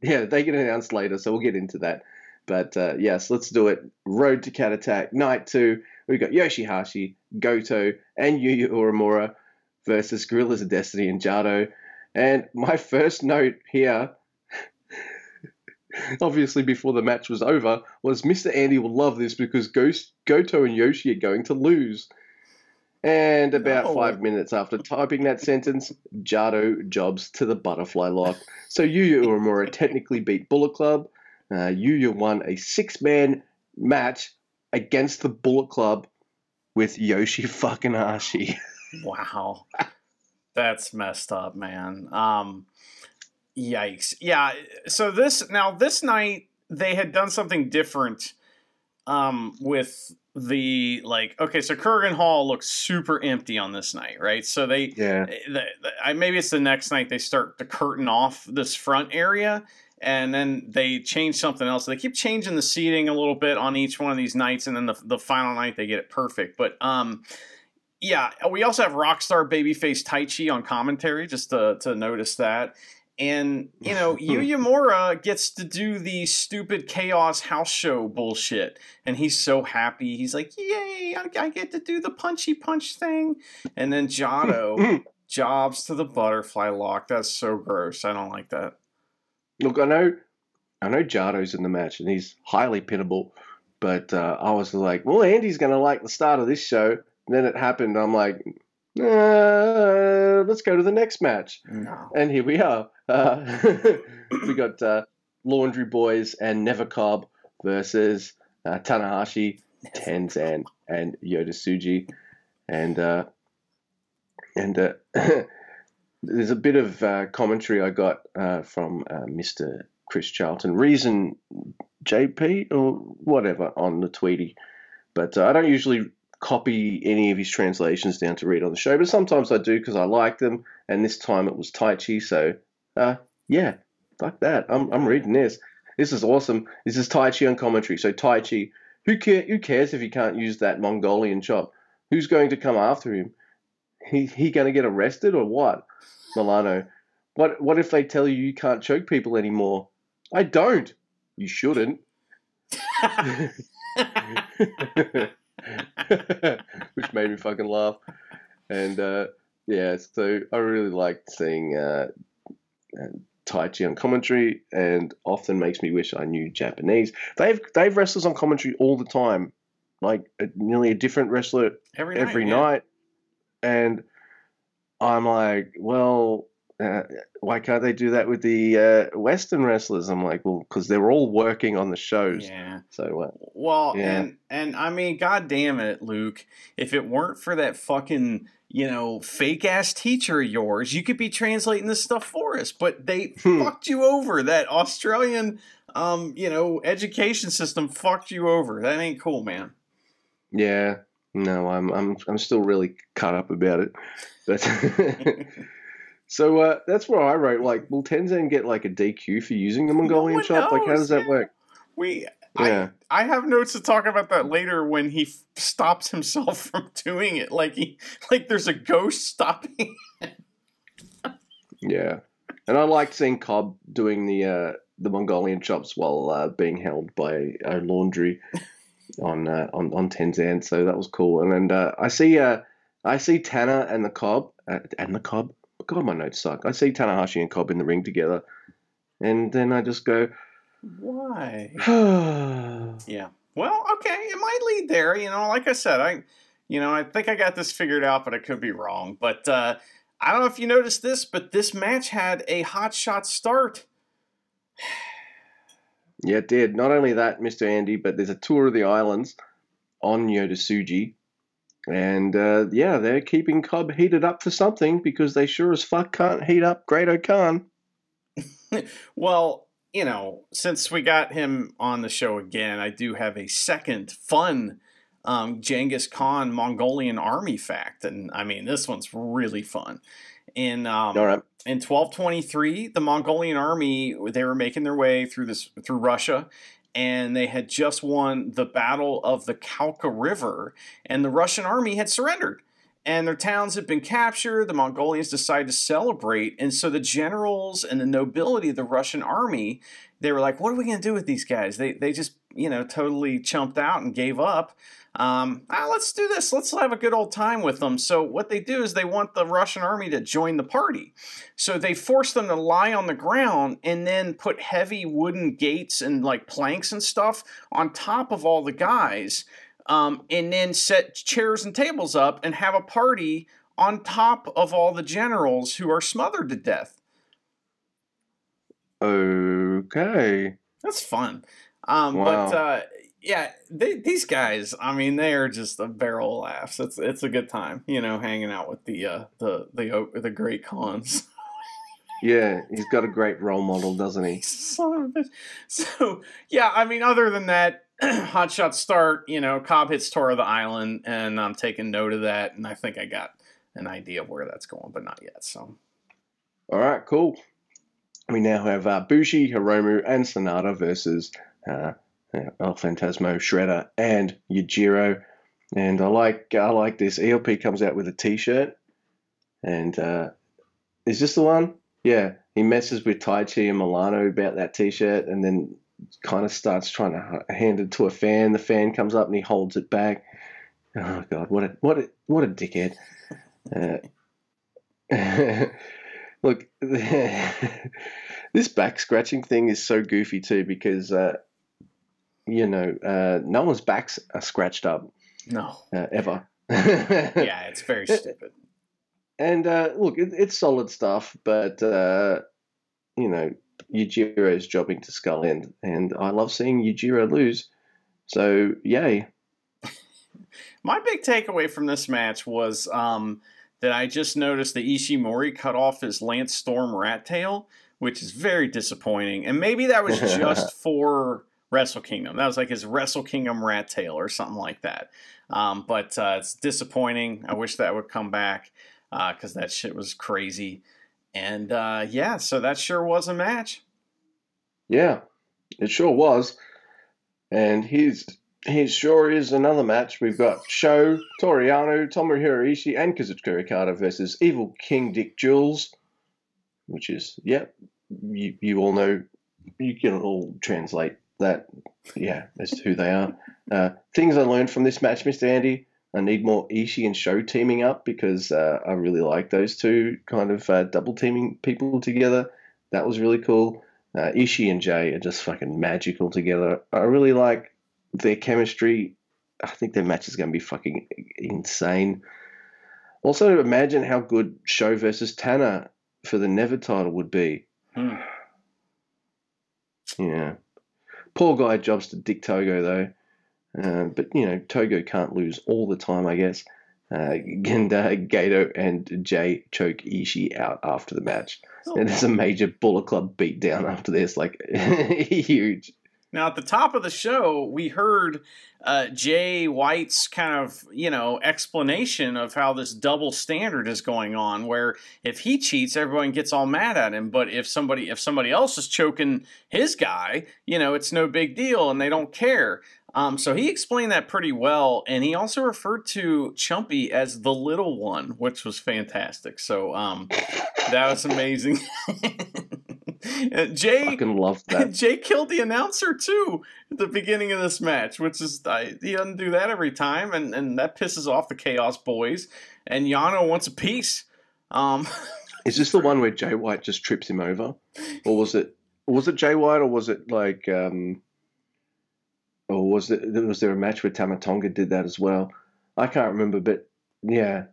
yeah they get announced later, so we'll get into that. But uh, yes, let's do it. Road to Cat Attack, night two. We've got Yoshihashi, Goto, and Yuya Uemura versus Guerrillas of Destiny and Jado. And my first note here, obviously before the match was over, was Mr. Andy will love this because Ghost, Goto and Yoshi are going to lose. And about five minutes after typing that sentence, Jado jobs to the butterfly lock. So Yuya Uemura technically beat Bullet Club, uh, Yuya won a six man match against the Bullet Club with Yoshi fucking Hashi. Wow. That's messed up, man. Um, yikes. Yeah. So this, now this night, they had done something different um, with the like okay so Korakuen Hall looks super empty on this night right so they yeah the, the, maybe it's the next night they start to curtain off this front area and then they change something else. They keep changing the seating a little bit on each one of these nights, and then the, the final night they get it perfect. But um, yeah, we also have Rockstar Babyface Taichi on commentary, just to, to notice that. And you know, Uemura gets to do the stupid chaos house show bullshit, and he's so happy. He's like, "Yay! I, I get to do the punchy punch thing." And then Jado jobs to the butterfly lock. That's so gross. I don't like that. Look, I know, I know Jado's in the match and he's highly pinnable, but uh, I was like, well, Andy's going to like the start of this show. And then it happened. I'm like, uh, let's go to the next match. No. And here we are. Uh, we got uh, Laundry Boys and Never Cobb versus uh, Tanahashi, Tenzan, and Yota Tsuji. And uh, and uh, there's a bit of uh, commentary I got uh, from uh, Mr. Chris Charlton, Reason JP or whatever on the Tweety, but uh, I don't usually copy any of his translations down to read on the show, but sometimes I do because I like them. And this time it was Taichi, so uh, yeah, like that. I'm I'm reading this. This is awesome. This is Taichi on commentary. So Taichi, who care, who cares if he can't use that Mongolian chop? Who's going to come after him? He he going to get arrested or what? Milano, what what if they tell you you can't choke people anymore? I don't. You shouldn't. Which made me fucking laugh. And uh, yeah, so I really liked seeing uh, Taichi on commentary, and often makes me wish I knew Japanese. They've they've wrestlers on commentary all the time, like a, nearly a different wrestler every every night, night. and I'm like, well, uh, why can't they do that with the uh, Western wrestlers? I'm like, well, because they're all working on the shows. Yeah. So, uh, Well, Yeah. and and I mean, god damn it, Luke. If it weren't for that fucking you know fake ass teacher of yours, you could be translating this stuff for us. But they Hmm. fucked you over. That Australian, um, you know, education system fucked you over. That ain't cool, man. yeah, no, I'm I'm I'm still really cut up about it. But so uh, that's where I wrote like, will Tenzan get like a DQ for using the Mongolian one chop? Like, how does that yeah. work? We. Yeah. I, I have notes to talk about that later when he f- stops himself from doing it. Like he, like there's a ghost stopping. Yeah, and I liked seeing Cobb doing the uh, the Mongolian chops while uh, being held by uh, Laundry on uh, on on Tenzan, so that was cool. And then uh, I see uh, I see Tanner and the Cobb uh, and the Cobb. God, my notes suck. I see Tanahashi and Cobb in the ring together, and then I just go, Why? yeah. Well, okay, it might lead there. You know, like I said, I, you know, I think I got this figured out, but I could be wrong. But uh, I don't know if you noticed this, but this match had a hot shot start. Yeah, it did. Not only that, Mister Andy, but there's a tour of the islands on Yota Tsuji. And uh, yeah, they're keeping Cobb heated up for something because they sure as fuck can't heat up Great Khan. Well, you know, since we got him on the show again, I do have a second fun um, Genghis Khan Mongolian army fact, and I mean this one's really fun. In um, right. in 1223 the mongolian army they were making their way through this through russia and they had just won the battle of the Kalka River, and the Russian army had surrendered. And their towns had been captured. The Mongolians decided to celebrate. And so the generals and the nobility of the Russian army, they were like, what are we going to do with these guys? They, they just, you know, totally chumped out and gave up. Um, ah, let's do this. Let's have a good old time with them. So what they do is they want the Russian army to join the party. So they force them to lie on the ground and then put heavy wooden gates and like planks and stuff on top of all the guys, um, and then set chairs and tables up and have a party on top of all the generals who are smothered to death. Okay. That's fun. Um, Wow. But uh, yeah, they, these guys, I mean, they are just a barrel of laughs. It's it's a good time, you know, hanging out with the uh, the the the great cons. Yeah, he's got a great role model, doesn't he? Son of a bitch. So yeah, I mean, other than that, hot shot start. You know, Cobb hits tour of the island, and I'm taking note of that, and I think I got an idea of where that's going, but not yet. So All right, cool. We now have uh, Bushi, Hiromu, and Sanada versus uh, El Phantasmo, Shredder, and Yujiro. And I like I like this. ELP comes out with a T-shirt, and uh, is this the one? Yeah, he messes with Taichi and Milano about that T-shirt, and then kind of starts trying to hand it to a fan. The fan comes up and he holds it back. Oh God, what a what a what a dickhead! Uh, look, this back scratching thing is so goofy too because uh, you know uh, no one's backs are scratched up no, uh, ever. yeah, it's very stupid. And uh, look, it, it's solid stuff, but uh, you know, Yujiro's jobbing to Skull End, and I love seeing Yujiro lose. So yay! My big takeaway from this match was um, that I just noticed that Ishimori cut off his Lance Storm rat tail, which is very disappointing. And maybe that was just for Wrestle Kingdom. That was like his Wrestle Kingdom rat tail or something like that. Um, but uh, it's disappointing. I wish that would come back because that shit was crazy. And uh, yeah, so that sure was a match. Yeah, it sure was. And here's here sure is another match. We've got Sho, Toru Yano, Tomohiro Ishii, and Kazuchika Okada versus Evil King Dick Jules, which is yeah, you you all know, you can all translate that, yeah, to who they are. Uh, things I learned from this match, Mr. Andy. I need more Ishii and Sho teaming up because uh, I really like those two kind of uh, double teaming people together. That was really cool. Uh, Ishii and Jay are just fucking magical together. I really like their chemistry. I think their match is going to be fucking insane. Also, imagine how good Sho versus Tanner for the Never title would be. Hmm. Yeah. Poor guy jobs to Dick Togo, though. Uh, but, you know, Togo can't lose all the time, I guess. Uh, Genda, Gato, and Jay choke Ishii out after the match. Oh. And there's a major Bullet Club beatdown after this, like, huge. Now, at the top of the show, we heard uh, Jay White's kind of, you know, explanation of how this double standard is going on, where if he cheats, everyone gets all mad at him. But if somebody if somebody else is choking his guy, you know, it's no big deal and they don't care. Um, so he explained that pretty well, and he also referred to Chumpy as the little one, which was fantastic. So um, that was amazing. Jay Fucking love that. Jay killed the announcer too at the beginning of this match, which is I, he doesn't do that every time, and, and that pisses off the Chaos Boys. And Yano wants a piece. Um, Is this the one where Jay White just trips him over? Or was it was it Jay White or was it like um or was it was there a match where Tama Tonga did that as well? I can't remember, but yeah.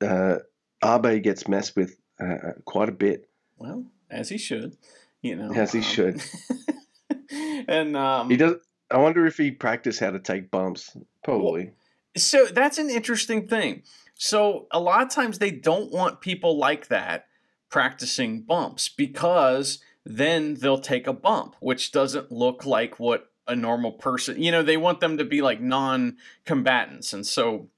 Uh Abe gets messed with uh, quite a bit, well, as he should, you know, as he um, should. and um, He does I wonder if he practiced how to take bumps. Probably. So that's an interesting thing. So a lot of times they don't want people like that practicing bumps because then they'll take a bump, which doesn't look like what a normal person, you know, they want them to be like non-combatants. And so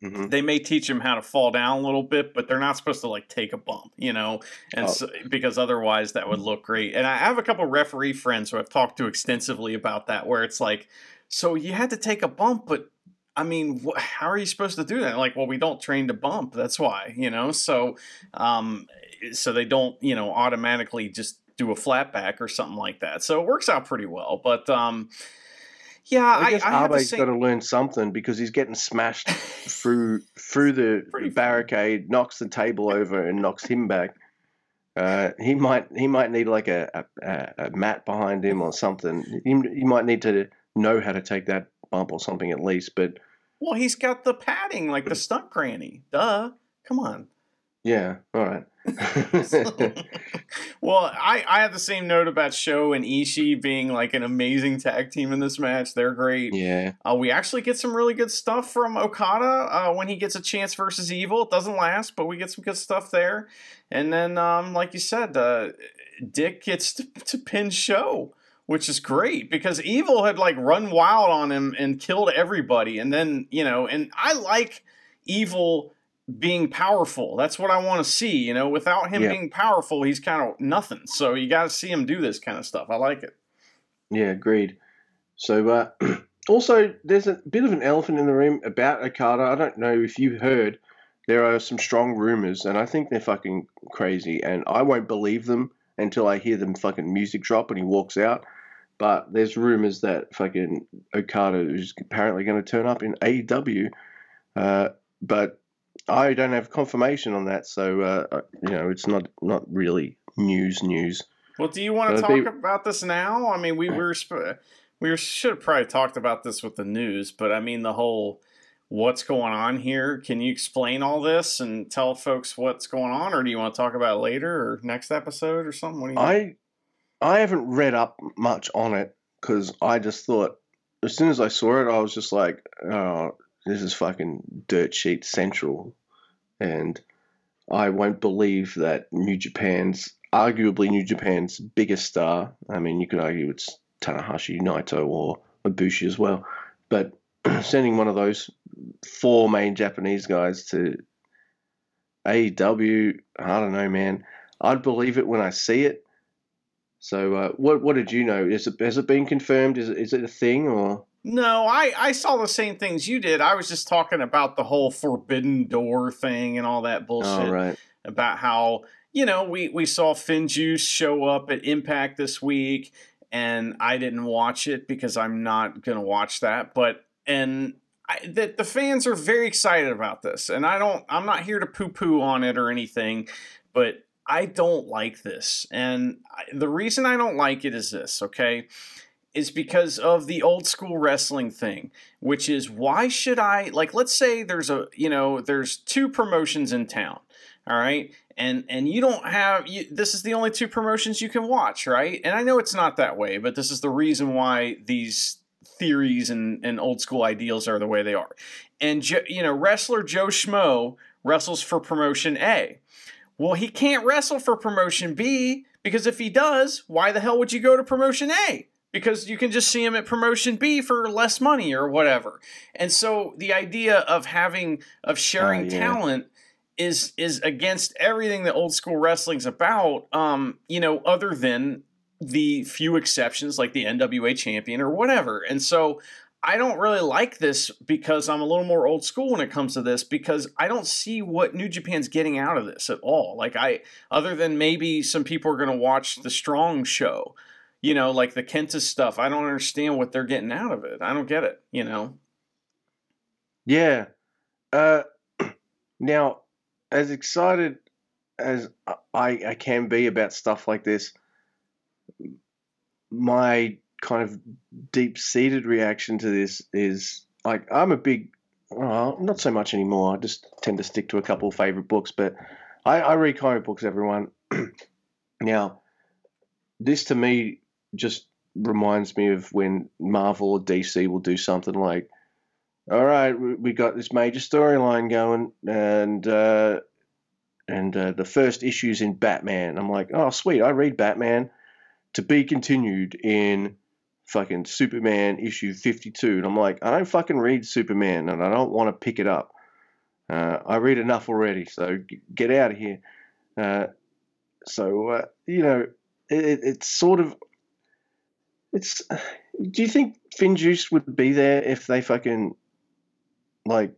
hmm they may teach them how to fall down a little bit, but they're not supposed to like take a bump, you know, and Oh. so, because otherwise that would look great. And I have a couple referee friends who I've talked to extensively about that, where it's like, so you had to take a bump, but I mean, wh- how are you supposed to do that? Like, well, we don't train to bump. That's why, you know. So, um, so they don't, you know, automatically just do a flat back or something like that. So it works out pretty well. But um, yeah, I I, guess I Abe's got to learn something because he's getting smashed through through the Pretty barricade, knocks the table over, and knocks him back. Uh, he might he might need like a, a, a- a mat behind him or something. He, he might need to know how to take that bump or something at least. But Well, he's got the padding like the stunt granny. Duh. Come on. Yeah, all right. well, I, I have the same note about Sho and Ishii being like an amazing tag team in this match. They're great. yeah, Uh, we actually get some really good stuff from Okada uh, when he gets a chance versus Evil. It doesn't last, but we get some good stuff there. And then, um, like you said, uh, Dick gets to, to pin Sho, which is great because Evil had like run wild on him and killed everybody. And then, you know, and I like Evil being powerful. That's what I want to see. You know, without him Yeah. being powerful, he's kind of nothing. So you got to see him do this kind of stuff. I like it. yeah, agreed. So uh, also, there's a bit of an elephant in the room about Okada. I don't know if you heard. There are some strong rumors, and I think they're fucking crazy, and I won't believe them until I hear them fucking music drop and he walks out. But there's rumors that fucking Okada is apparently going to turn up in AEW, uh, but I don't have confirmation on that, so uh, you know it's not not really news news. Well, do you want to Uh, talk they- about this now? I mean, we were sp- we should have probably talked about this with the news, but I mean the whole what's going on here. Can you explain all this and tell folks what's going on, or do you want to talk about it later or next episode or something? What do you I I haven't read up much on it because I just thought as soon as I saw it, I was just like, oh, this is fucking dirt sheet central, and I won't believe that New Japan's arguably New Japan's biggest star. I mean, you could argue it's Tanahashi, Naito, or Ibushi as well, but sending one of those four main Japanese guys to AEW, I don't know, man. I'd believe it when I see it. So, uh, what what did you know? Is it has it been confirmed? Is it, is it a thing or? No, I, I saw the same things you did. I was just talking about the whole forbidden door thing and all that oh, bullshit. Oh, right. about how you know we we saw Finjuice show up at Impact this week, and I didn't watch it because I'm not gonna watch that. But and I, that the fans are very excited about this, and I don't. I'm not here to poo poo on it or anything, but I don't like this, and I, the reason I don't like it is this. Okay. Is because of the old school wrestling thing, which is why should I like? Let's say there's a you know there's two promotions in town, all right? And and you don't have you, this is the only two promotions you can watch right? And i know it's not that way but this is the reason why these theories and, and old school ideals are the way they are. And you know wrestler joe schmo wrestles for promotion a. Well he can't wrestle for promotion b because if he does why the hell would you go to promotion a because you can just see him at promotion B for less money or whatever. And so the idea of having of sharing uh, yeah. talent is is against everything that old school wrestling's about. Um, you know, other than the few exceptions like the NWA champion or whatever. And so I don't really like this because I'm a little more old school when it comes to this because I don't see what New Japan's getting out of this at all. Like I other than maybe some people are going to watch the Strong show you know, like the Kenta stuff. I don't understand what they're getting out of it. I don't get it, you know. Yeah. Uh, now, as excited as I, I can be about stuff like this, my kind of deep seated reaction to this is like I'm a big, well, not so much anymore. I just tend to stick to a couple of favorite books, but I, I read comic books, everyone. now, this to me just reminds me of when Marvel or DC will do something like, "All right, we got this major storyline going, and uh, and uh, the first issues in Batman." I'm like, "Oh, sweet! I read Batman to be continued in fucking Superman issue 52," and I'm like, "I don't fucking read Superman, and I don't want to pick it up. Uh, I read enough already, so g- get out of here." Uh, so uh, you know, it, it's sort of it's. Do you think Finjuice would be there if they fucking like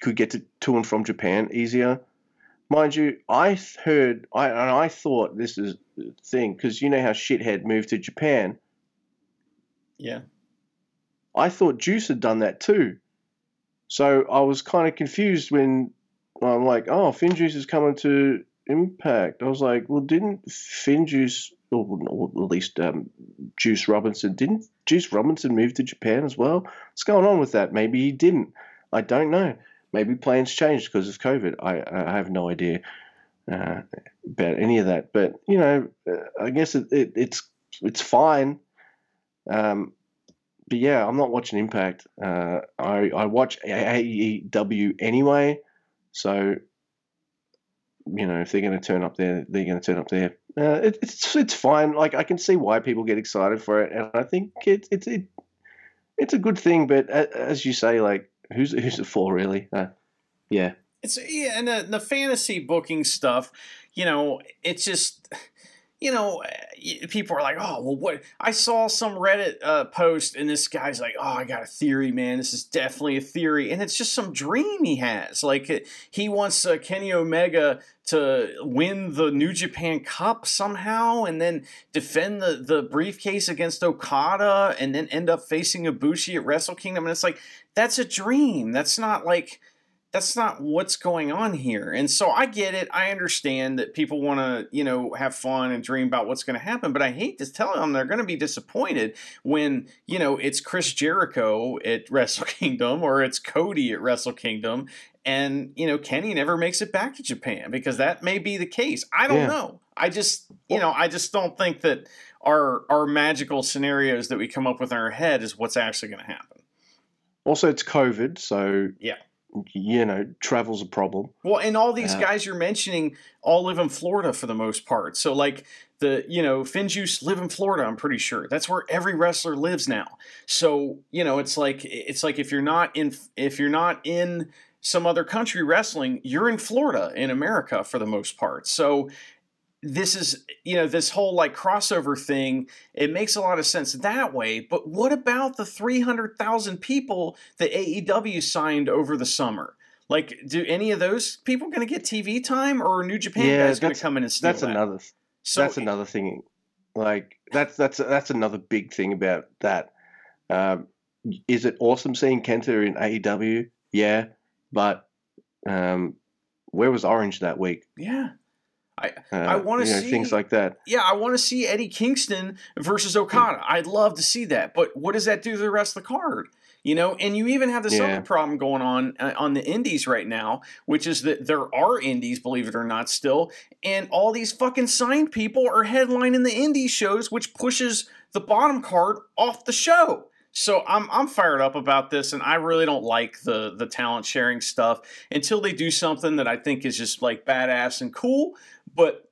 could get to, to and from Japan easier? Mind you, I heard, I and I thought this is the thing because you know how Shithead moved to Japan. Yeah. I thought Juice had done that too. So I was kind of confused when I'm like, oh, Finjuice is coming to Impact. I was like, well, didn't Finjuice or, at least um, Juice Robinson. Didn't Juice Robinson move to Japan as well? What's going on with that? Maybe he didn't. I don't know. Maybe plans changed because of COVID. I, I have no idea uh, about any of that. But you know, uh, I guess it, it, it's it's fine. Um, but yeah, I'm not watching Impact. Uh, I I watch AEW anyway, so you know if they're going to turn up there, they're going to turn up there. Uh, it, it's it's fine. Like I can see why people get excited for it, and I think it's it's it, it's a good thing. But as you say, like who's who's it for really? Uh, yeah, it's yeah, and the, the fantasy booking stuff. You know, it's just you know, eh, people are like, oh, well, what? I saw some Reddit uh, post, and this guy's like, oh, I got a theory, man. This is definitely a theory. And it's just some dream he has. Like, eh, he wants uh, Kenny Omega to win the New Japan Cup somehow, and then defend the, the briefcase against Okada, and then end up facing Ibushi at Wrestle Kingdom. And it's like, that's a dream. That's not like that's not what's going on here. And so I get it. I understand that people want to, you know, have fun and dream about what's going to happen, but I hate to tell them they're going to be disappointed when, you know, it's Chris Jericho at Wrestle Kingdom or it's Cody at Wrestle Kingdom and, you know, Kenny never makes it back to Japan because that may be the case. I don't yeah. know. I just, you know, I just don't think that our our magical scenarios that we come up with in our head is what's actually going to happen. Also, it's COVID, so yeah, you know, travel's a problem. Well, and all these uh, guys you're mentioning all live in Florida for the most part. So, like the, you know, Finjuice live in Florida. I'm pretty sure that's where every wrestler lives now. So, you know, it's like it's like if you're not in if you're not in some other country wrestling, you're in Florida in America for the most part. So this is you know this whole like crossover thing it makes a lot of sense that way but what about the 300,000 people that AEW signed over the summer? Like do any of those people going to get TV time or New Japan yeah, guys going to come in and steal that's that? another so, that's another thing like that's that's that's another big thing about that. Um, is it awesome seeing Kenta in AEW yeah but um, where was Orange that week? Yeah I uh, I want to see things like that. Yeah, I want to see Eddie Kingston versus Okada. I'd love to see that, but what does that do to the rest of the card? You know, and you even have this yeah. other problem going on uh, on the indies right now, which is that there are indies, believe it or not, still, and all these fucking signed people are headlining the indie shows, which pushes the bottom card off the show. So I'm I'm fired up about this, and I really don't like the the talent sharing stuff until they do something that I think is just like badass and cool. But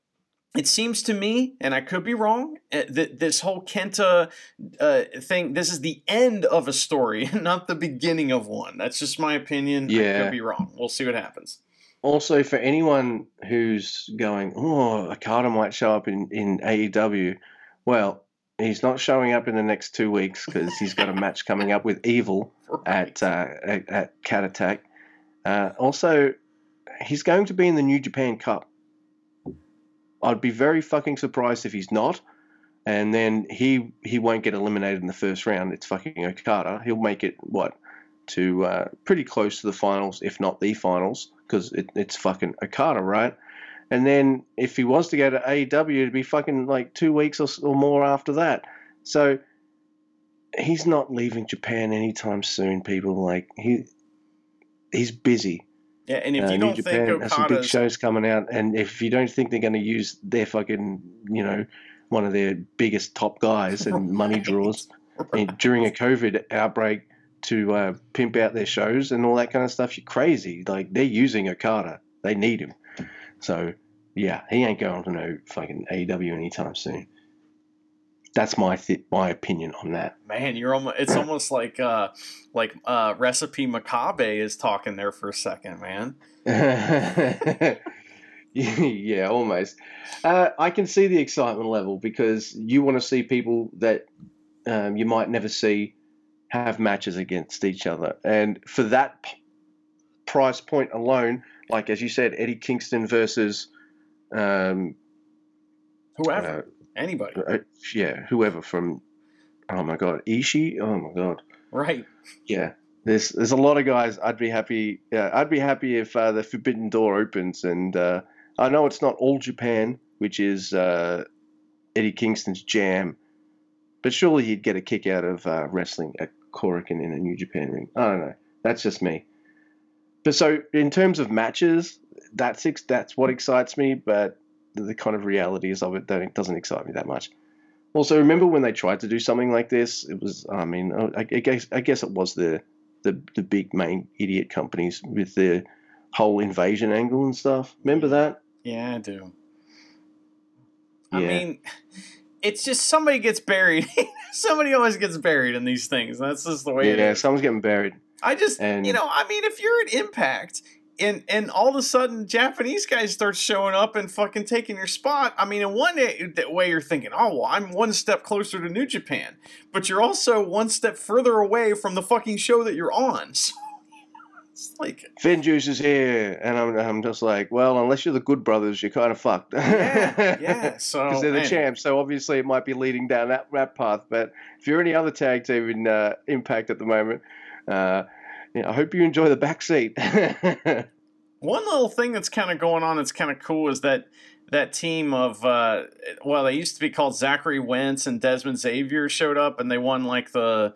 it seems to me, and I could be wrong, eh, that this whole Kenta uh, thing, this is the end of a story, not the beginning of one. That's just my opinion. Yeah. I could be wrong. We'll see what happens. Also, for anyone who's going, oh, Okada might show up in, in AEW, well, he's not showing up in the next two weeks because he's got a match coming up with Evil at, uh, at, at Cat Attack. Uh, also, he's going to be in the New Japan Cup. I'd be very fucking surprised if he's not. And then he he won't get eliminated in the first round. It's fucking Okada. He'll make it what to uh, pretty close to the finals, if not the finals, because it, it's fucking Okada, right? And then if he was to go to AEW, it'd be fucking like two weeks or, or more after that. So he's not leaving Japan anytime soon. People like he he's busy. Yeah, and if uh, you don't Japan think has some big shows coming out, and if you don't think they're going to use their fucking, you know, one of their biggest top guys and right. money draws right. during a COVID outbreak to uh, pimp out their shows and all that kind of stuff, you're crazy. Like they're using Okada, they need him. So yeah, he ain't going to no fucking AEW anytime soon. That's my th- my opinion on that. Man, you're almost it's almost like uh like uh recipe Makabe is talking there for a second, man. yeah, almost. Uh, I can see the excitement level because you want to see people that um, you might never see have matches against each other, and for that p- price point alone, like as you said, Eddie Kingston versus um, whoever, uh, anybody. Uh, yeah, whoever from. Oh my god, Ishii. Oh my god. Right. Yeah. There's there's a lot of guys. I'd be happy. Yeah, I'd be happy if uh, the Forbidden Door opens, and uh, I know it's not all Japan, which is uh, Eddie Kingston's jam, but surely he'd get a kick out of uh, wrestling at Korakuen in a New Japan ring. I don't know. That's just me. But so in terms of matches, that's that's what excites me. But the kind of realities of it don't, doesn't excite me that much. Also, remember when they tried to do something like this? It was, I mean, uh, I, I guess I guess it was the, the the big main idiot companies with the whole invasion angle and stuff. Remember that? Yeah, I do. Yeah. I mean, it's just somebody gets buried. somebody always gets buried in these things. That's just the way yeah, it is. someone's getting buried. I just, and, you know, I mean, if you're an Impact and and all of a sudden Japanese guys start showing up and fucking taking your spot. I mean, in one way you're thinking, oh well, I'm one step closer to New Japan, but you're also one step further away from the fucking show that you're on. So it's like FinJuice is here, and I'm I'm just like, well, unless you're the Good Brothers, you're kind of fucked. yeah, yeah. So because they're the man. champs, so obviously it might be leading down that that path. But if you're any other tag team in uh, Impact at the moment. Uh, yeah, I hope you enjoy the back seat. One little thing that's kind of going on that's kind of cool is that that team of uh, well, they used to be called Zachary Wentz and Desmond Xavier showed up and they won like the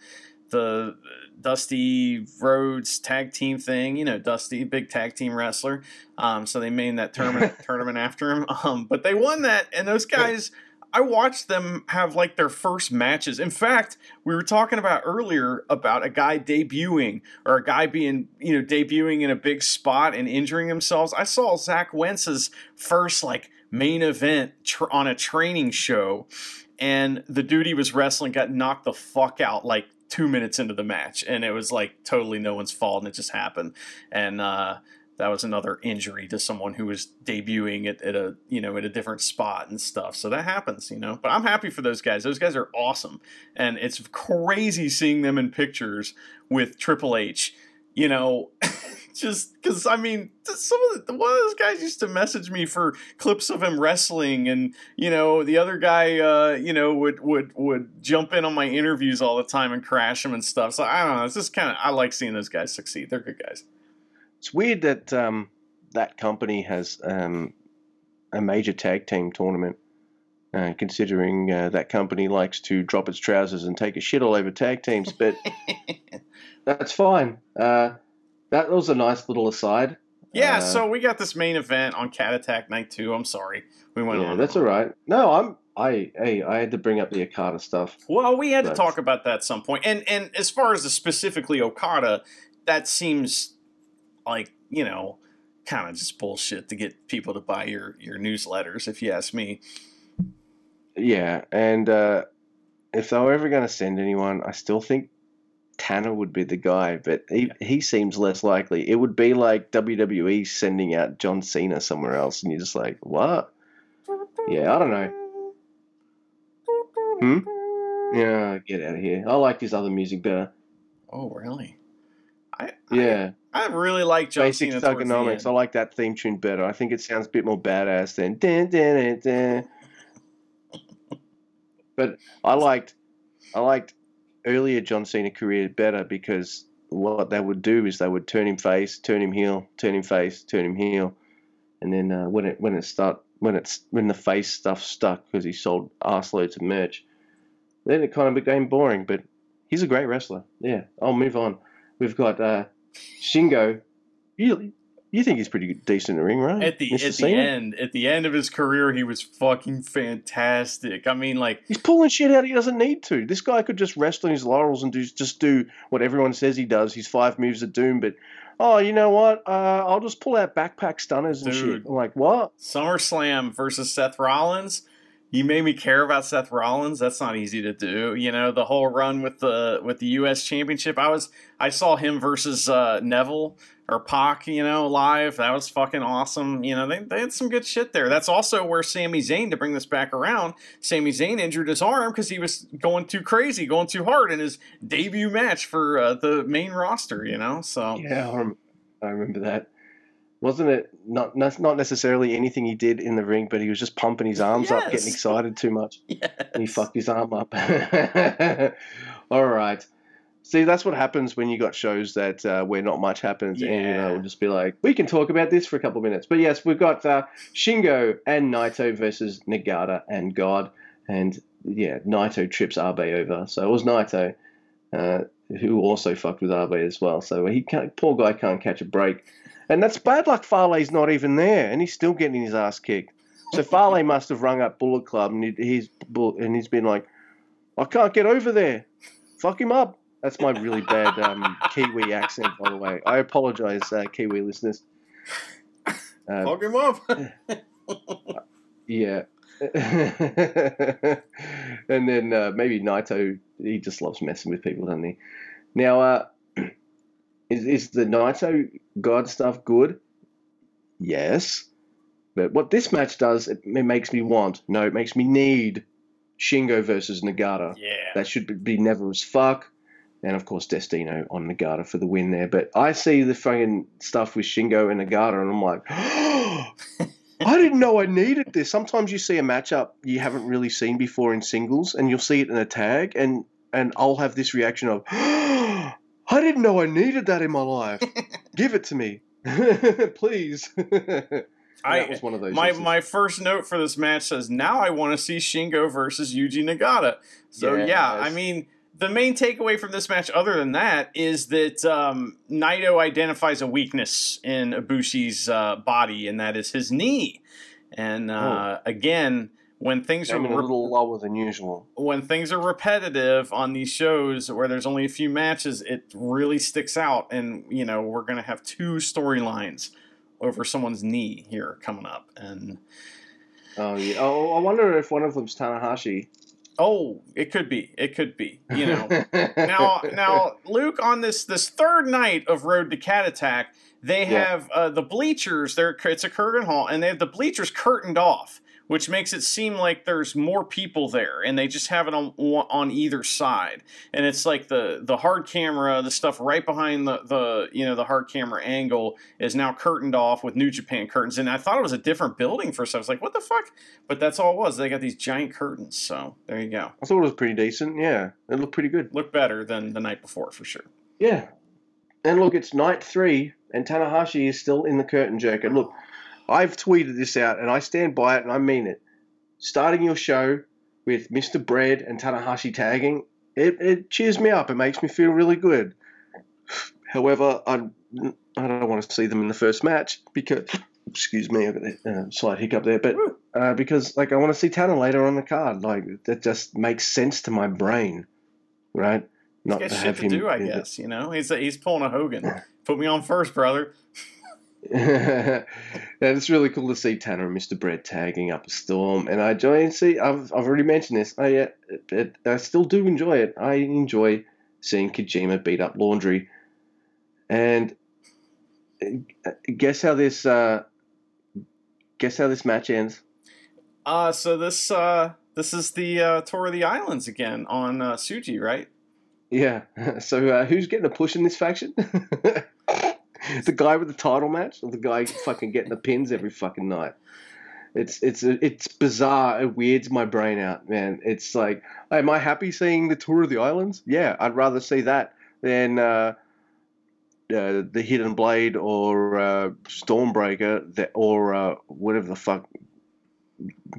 the Dusty Rhodes tag team thing. You know, Dusty, big tag team wrestler. Um, so they made that tournament tournament after him. Um, but they won that, and those guys. I watched them have like their first matches. In fact, we were talking about earlier about a guy debuting or a guy being, you know, debuting in a big spot and injuring themselves. I saw Zach Wentz's first like main event tr- on a training show, and the dude he was wrestling got knocked the fuck out like two minutes into the match, and it was like totally no one's fault, and it just happened. And uh, that was another injury to someone who was debuting at, at, a you know at a different spot and stuff. So that happens you know but i'm happy for those guys. Those guys are awesome. And it's crazy seeing them in pictures with triple h you know just because i mean some of the, one of those guys used to message me for clips of him wrestling and you know the other guy uh, you know would would would jump in on my interviews all the time and crash them and stuff. So i don't know it's just kind of i like seeing those guys succeed. They're good guys it's weird that um, that company has um, a major tag team tournament. Uh, considering uh, that company likes to drop its trousers and take a shit all over tag teams, but that's fine. Uh, that was a nice little aside. Yeah, Uh, so we got this main event on Cat Attack Night 2. I'm sorry. We went yeah, on. that's all right. No, I'm. I hey, I had to bring up the Okada stuff. Well, we had to talk about that at some point. And and as far as the specifically Okada, that seems like, you know, kind of just bullshit to get people to buy your your newsletters if you ask me. Yeah, and uh, if they were ever going to send anyone, I still think Tana would be the guy, but he, he seems less likely. It would be like WWE sending out John Cena somewhere else, and you're just like, what? Yeah, I don't know. Hmm? Yeah, get out of here. I like his other music better. Oh, really? I Yeah, I, really like John basic Cena Thuganomics. I like that theme tune better. I think it sounds a bit more badass than. Dun, dun, dun. But I liked, I liked earlier John Cena career better because what they would do is they would turn him face, turn him heel, turn him face, turn him heel, and then uh, when it when it start when it's when the face stuff stuck because he sold arseloads of merch, then it kind of became boring. But he's a great wrestler. Yeah, I'll move on. We've got uh, Shingo. You you think he's pretty decent in the ring, right? At the Mr. at the end, at the end of his career, he was fucking fantastic. I mean, like He's pulling shit out he doesn't need to. This guy could just rest on his laurels and do just do what everyone says he does. His five moves of doom, but oh, you know what? Uh, I'll just pull out backpack stunners and Dude. shit. I'm like, what? SummerSlam versus Seth Rollins. You made me care about Seth Rollins. That's not easy to do. You know, the whole run with the with the US championship. I was I saw him versus uh, Neville or Pac, you know, live. That was fucking awesome. You know, they, they had some good shit there. That's also where Sami Zayn, to bring this back around, Sami Zayn injured his arm because he was going too crazy, going too hard in his debut match for uh, the main roster, you know? So, Yeah, I, I remember that. Wasn't it not not necessarily anything he did in the ring, but he was just pumping his arms up, getting excited too much. yes. and he fucked his arm up. All right. See, that's what happens when you got shows that uh, where not much happens, and you know, we'll just be like, we can talk about this for a couple of minutes. But yes, we've got uh, Shingo and Naito versus Nagata and God, and yeah, Naito trips Abe over. So it was Naito, uh, who also fucked with Abe as well. So he can't, poor guy can't catch a break, and that's bad luck. Farley's not even there, and he's still getting his ass kicked. So Farley must have rung up Bullet Club, and he, he's and he's been like, I can't get over there. Fuck him up. That's my really bad um, Kiwi accent, by the way. I apologize, uh, Kiwi listeners. Uh, Fuck him up. yeah. and then uh, maybe Naito, he just loves messing with people, doesn't he? Now, uh, is, is the Naito God stuff good? Yes. But what this match does, it, it makes me want, no, it makes me need Shingo versus Nagata. yeah. That should be never as fuck. And of course, Destino on Nagata for the win there. But I see the fucking stuff with Shingo and Nagata, and I'm like, I didn't know I needed this. Sometimes you see a matchup you haven't really seen before in singles, and you'll see it in a tag, and and I'll have this reaction of, I didn't know I needed that in my life. Give it to me, please. I- that was one of those. My uses. my first note for this match says now I want to see Shingo versus Yuji Nagata. So yeah, I mean the main takeaway from this match, other than that, is that um, Naito identifies a weakness in Ibushi's uh, body, and that is his knee. And uh, again, when things are in a little lower than usual. when things are repetitive on these shows where there's only a few matches, it really sticks out. And you know we're gonna have two storylines over someone's knee here coming up, and Oh yeah. Oh, I wonder if one of them's Tanahashi. Oh, it could be. It could be. You know. now, now, Luke, on this this third night of Road to Cat Attack, they Yeah. have uh, the bleachers. There, it's a Korakuen Hall, and they have the bleachers curtained off, which makes it seem like there's more people there, and they just have it on on either side. And it's like the the hard camera, the stuff right behind the the you know the hard camera angle is now curtained off with New Japan curtains. And I thought it was a different building first. I was like, what the fuck? But that's all it was. They got these giant curtains. So there you go. I thought it was pretty decent. Yeah, it looked pretty good. Look better than the night before for sure. Yeah. And look, it's night three, and Tanahashi is still in the curtain jerk. And look, I've tweeted this out and I stand by it and I mean it. Starting your show with Mr. Bread and Tanahashi tagging, it, it cheers me up. It makes me feel really good. However, I, I don't want to see them in the first match because, excuse me, I've got a uh, slight hiccup there, but uh, because like I want to see Tana later on the card. Like that just makes sense to my brain, right? Not to have to him. Do, I guess you know he's he's pulling a Hogan. Put me on first, brother. yeah, it's really cool to see Tana and Mr. Bread tagging up a storm, and I enjoy and see. I've, I've already mentioned this. I it, it, I still do enjoy it. I enjoy seeing Kojima beat up Laundry, and uh, guess how this uh, guess how this match ends. Uh so this uh this is the uh, tour of the islands again on uh, Tsuji, right? Yeah. So uh, who's getting a push in this faction? the guy with the title match, or the guy fucking getting the pins every fucking night? It's it's it's bizarre. It weirds my brain out, man. It's like, am I happy seeing the tour of the islands? Yeah, I'd rather see that than uh, uh, the Hidden Blade or uh, Stormbreaker, that, or uh, whatever the fuck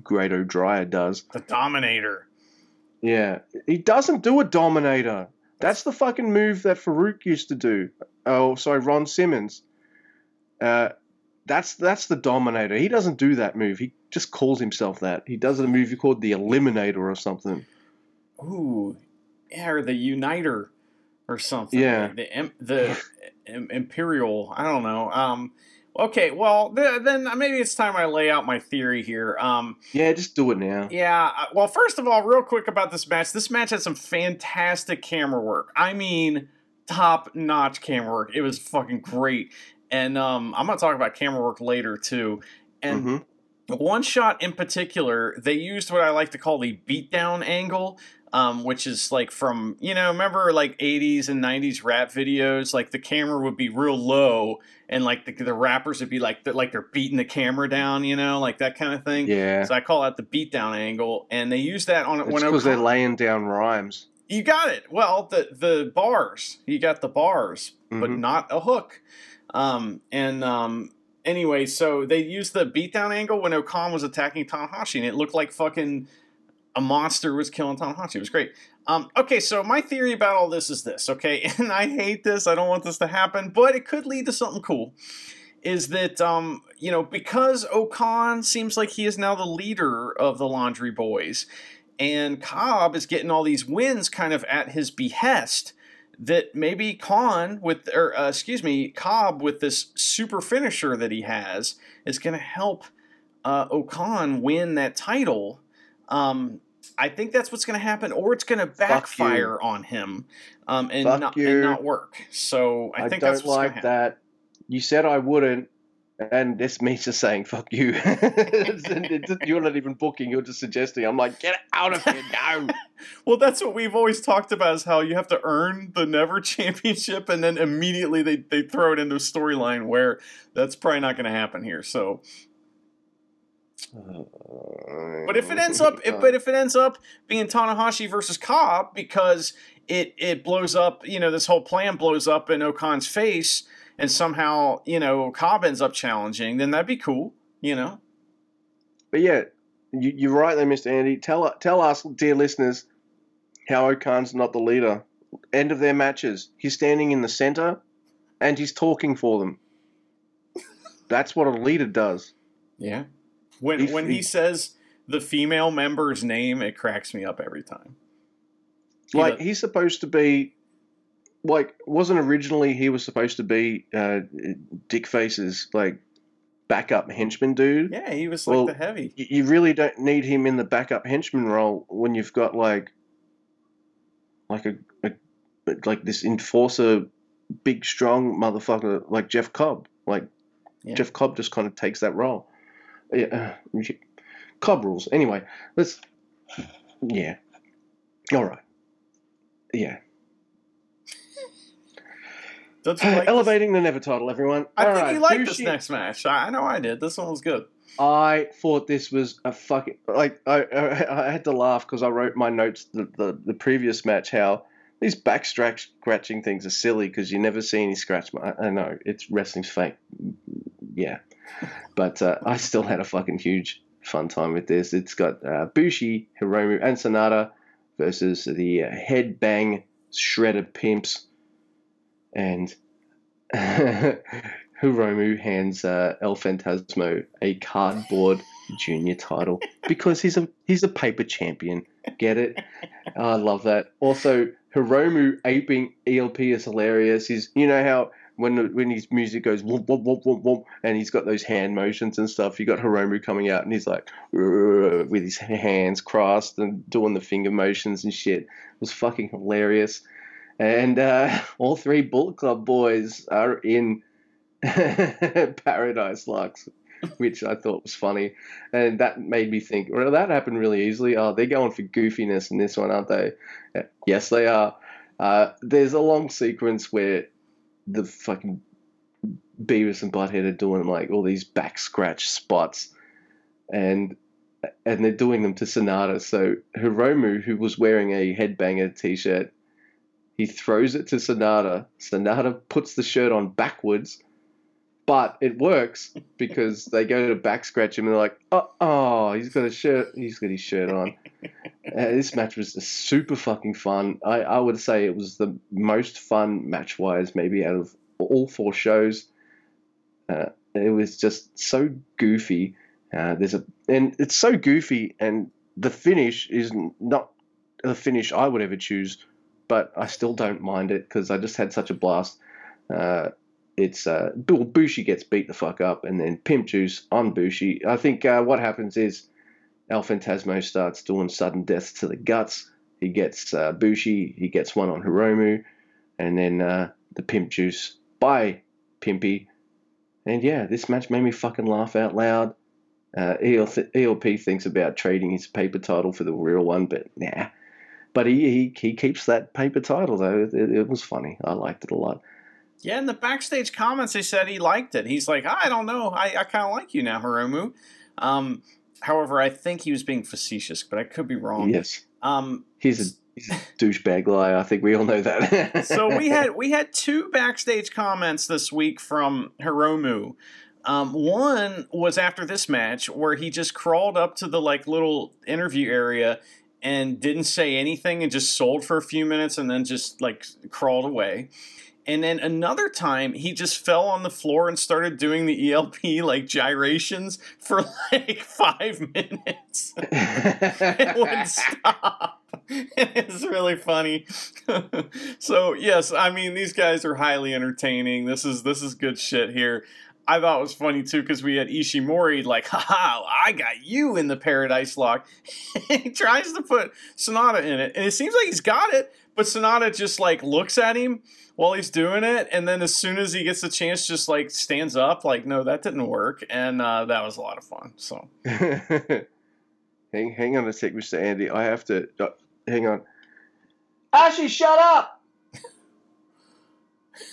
Great O'Dryer does. The Dominator. Yeah, he doesn't do a Dominator. That's the fucking move that Farouk used to do. Oh, sorry, Ron Simmons. Uh, that's that's the Dominator. He doesn't do that move. He just calls himself that. He does a move called the Eliminator or something. Ooh, yeah, or the Uniter or something. Yeah, the the, Imperial. I don't know. Um, Okay, well then maybe it's time I lay out my theory here. Um, yeah, just do it now. Yeah. Uh, well, first of all, real quick about this match. This match had some fantastic camera work. I mean, top notch camera work. It was fucking great. And um, I'm gonna talk about camera work later too. And mm-hmm. one shot in particular, they used what I like to call the beatdown angle um, which is like from you know remember like 80s and 90s rap videos like the camera would be real low and like the, the rappers would be like they're, like they're beating the camera down you know like that kind of thing yeah so i call that the beatdown angle and they use that on it when because they're laying down rhymes you got it well the the bars you got the bars mm-hmm. but not a hook um, and um, anyway so they used the beatdown angle when O-Khan was attacking Tanahashi and it looked like fucking a monster was killing Tanahashi. It was great. Um, okay, so my theory about all this is this, okay? And I hate this. I don't want this to happen, but it could lead to something cool. Is that, um, you know, because O-Khan seems like he is now the leader of the Laundry Boys, and Cobb is getting all these wins kind of at his behest, that maybe Khan with, or uh, excuse me, Cobb with this super finisher that he has is going to help uh, O-Khan win that title. Um, I think that's what's going to happen, or it's going to backfire on him um, and, not, and, not, work. So I, I think don't like that. You said I wouldn't, and this means just saying "fuck you." you're not even booking; you're just suggesting. I'm like, get out of here now. well, that's what we've always talked about: is how you have to earn the Never Championship, and then immediately they they throw it into a storyline where that's probably not going to happen here. So but if it ends up, if, but if it ends up being Tanahashi versus Cobb because it it blows up, you know, this whole plan blows up in O-Khan's face, and somehow you know Cobb ends up challenging, then that'd be cool, you know. But yeah, you, are right there, Mister Andy. Tell tell us, dear listeners, how O-Khan's not the leader. End of their matches, he's standing in the center, and he's talking for them. That's what a leader does. Yeah. When he, when he, he says the female member's name, it cracks me up every time. Like he's supposed to be, like wasn't originally he was supposed to be uh, Dick Face's like backup henchman dude. Yeah, he was like well, the heavy. You really don't need him in the backup henchman role when you've got like, like a, a like this enforcer, big strong motherfucker like Jeff Cobb. Like yeah. Jeff Cobb just kind of takes that role yeah, uh, club rules. Anyway, let's. Yeah. All right. Yeah. Don't you like Elevating this? the Never title, everyone. I All think right. you liked this next match. I know I did. This one was good. I thought this was a fucking like I I, I had to laugh because I wrote my notes the, the the previous match how these back scratching things are silly because you never see any scratch. I, I know it's wrestling's fake yeah. But uh, I still had a fucking huge fun time with this. It's got uh, Bushi, Hiromu, and Sanada versus the uh, Headbang Shredder Pimps. And Hiromu hands uh, El Phantasmo a cardboard junior title because he's a he's a paper champion. Get it? I love that. Also, Hiromu aping ELP is hilarious. He's you know how when when his music goes whoop, whoop, whoop, whoop, whoop, and he's got those hand motions and stuff. You got Hiromu coming out and he's like with his hands crossed and doing the finger motions and shit. It was fucking hilarious. And uh, all three Bullet Club boys are in Paradise Lock, which I thought was funny, and that made me think, well, that happened really easily. Oh, they're going for goofiness in this one, aren't they? Yes, they are. Uh, there's a long sequence where the fucking Beavis and Butthead are doing like all these back scratch spots, and and they're doing them to Sanada. So Hiromu, who was wearing a headbanger t-shirt, he throws it to Sanada. Sanada puts the shirt on backwards, but it works because they go to back scratch him and they're like, oh, oh he's got a shirt, he's got his shirt on. uh, this match was super fucking fun. I, I would say it was the most fun match wise, maybe out of all four shows. Uh, it was just so goofy. Uh, there's a and it's so goofy, and the finish is not the finish I would ever choose, but I still don't mind it because I just had such a blast. Uh, it's uh, Bushi gets beat the fuck up, and then Pimp Juice on Bushi. I think uh, what happens is El Phantasmo starts doing sudden deaths to the guts. He gets uh, Bushi, he gets one on Hiromu, and then uh, the Pimp Juice by Pimpy. And yeah, this match made me fucking laugh out loud. Uh, ELP thinks about trading his paper title for the real one, but nah. But he, he, he keeps that paper title, though. It, it was funny. I liked it a lot. Yeah, in the backstage comments, he said he liked it. He's like, I don't know. I, I kind of like you now, Hiromu. Um, however, I think he was being facetious, but I could be wrong. Yes. Um, he's a he's a douchebag guy. I think we all know that. so we had we had two backstage comments this week from Hiromu. Um, one was after this match where he just crawled up to the like little interview area and didn't say anything and just sold for a few minutes and then just like crawled away. And then another time, he just fell on the floor and started doing the ELP like gyrations for like five minutes. it wouldn't stop. it's really funny. so yes, I mean these guys are highly entertaining. This is this is good shit here. I thought it was funny too because we had Ishimori like, haha, I got you in the Paradise Lock. he tries to put Sanada in it, and it seems like he's got it, but Sanada just like looks at him while he's doing it, and then as soon as he gets the chance, just like stands up, like, no, that didn't work, and uh, that was a lot of fun. So, hang, hang on a sec, Mr. Andy. I have to uh, hang on. Ashley, shut up.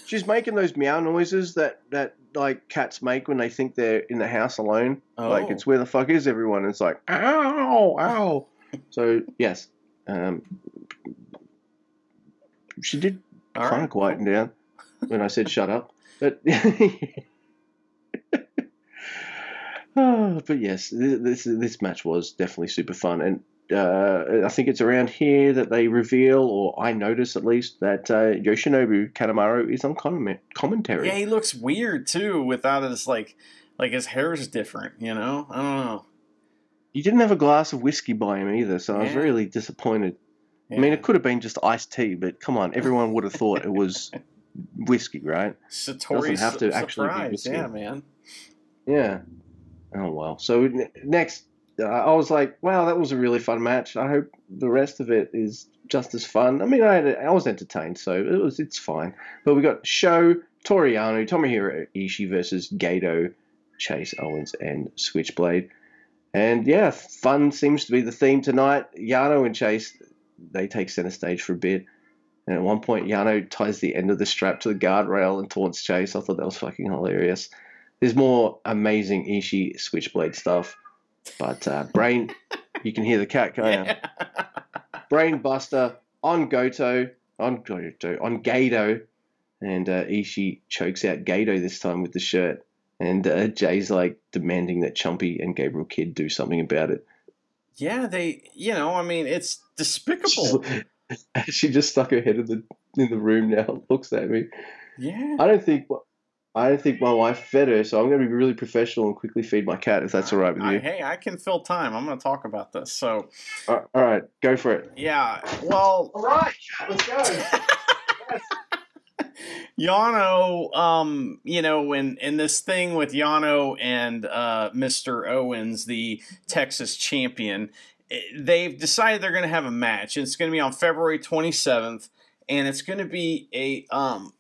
She's making those meow noises that that like cats make when they think they're in the house alone. Oh. Like it's where the fuck is everyone? It's like ow, ow. so yes, um, she did kind of quieting down when I said shut up. But oh, but yes, this this match was definitely super fun, and uh, I think it's around here that they reveal, or I notice at least, that uh, Yoshinobu Kanemaru is on comment- commentary. Yeah, he looks weird too, without his like, like his hair is different. You know, I don't know. He didn't have a glass of whiskey by him either, so yeah. I was really disappointed. Yeah. I mean, it could have been just iced tea, but come on, everyone would have thought it was whiskey, right? Satori doesn't have to actually be whiskey. Yeah, man. Yeah. Oh well. So next, I was like, wow, that was a really fun match. I hope the rest of it is just as fun. I mean, I was entertained, so it was it's fine. But we got Sho, Toru Yano, Tomohiro Ishii versus Gedo, Chase Owens, and Switchblade. And yeah, fun seems to be the theme tonight. Yano and Chase they take center stage for a bit. And at one point, Yano ties the end of the strap to the guardrail and taunts Chase. I thought that was fucking hilarious. There's more amazing Ishii switchblade stuff. But uh, Brain, you can hear the cat, can't you? Brain Buster on Goto, on Goto, on Gedo. And uh, Ishii chokes out Gedo this time with the shirt. and uh, Jay's like demanding that Chumpy and Gabriel Kidd do something about it. Yeah, they, you know, I mean, it's despicable. she just stuck her head in the in the room now, looks at me. Yeah. I don't think I don't think my wife fed her, so I'm going to be really professional and quickly feed my cat if that's all right with you. I, hey, I can fill time. I'm going to talk about this. So, all right, go for it. Yeah. Well. All right, let's go. Yano, um, you know, in in this thing with Yano and uh, Mr. Owens, the Texas champion, eh, they've decided they're going to have a match. It's going to be on February 27th, and it's going to be a um,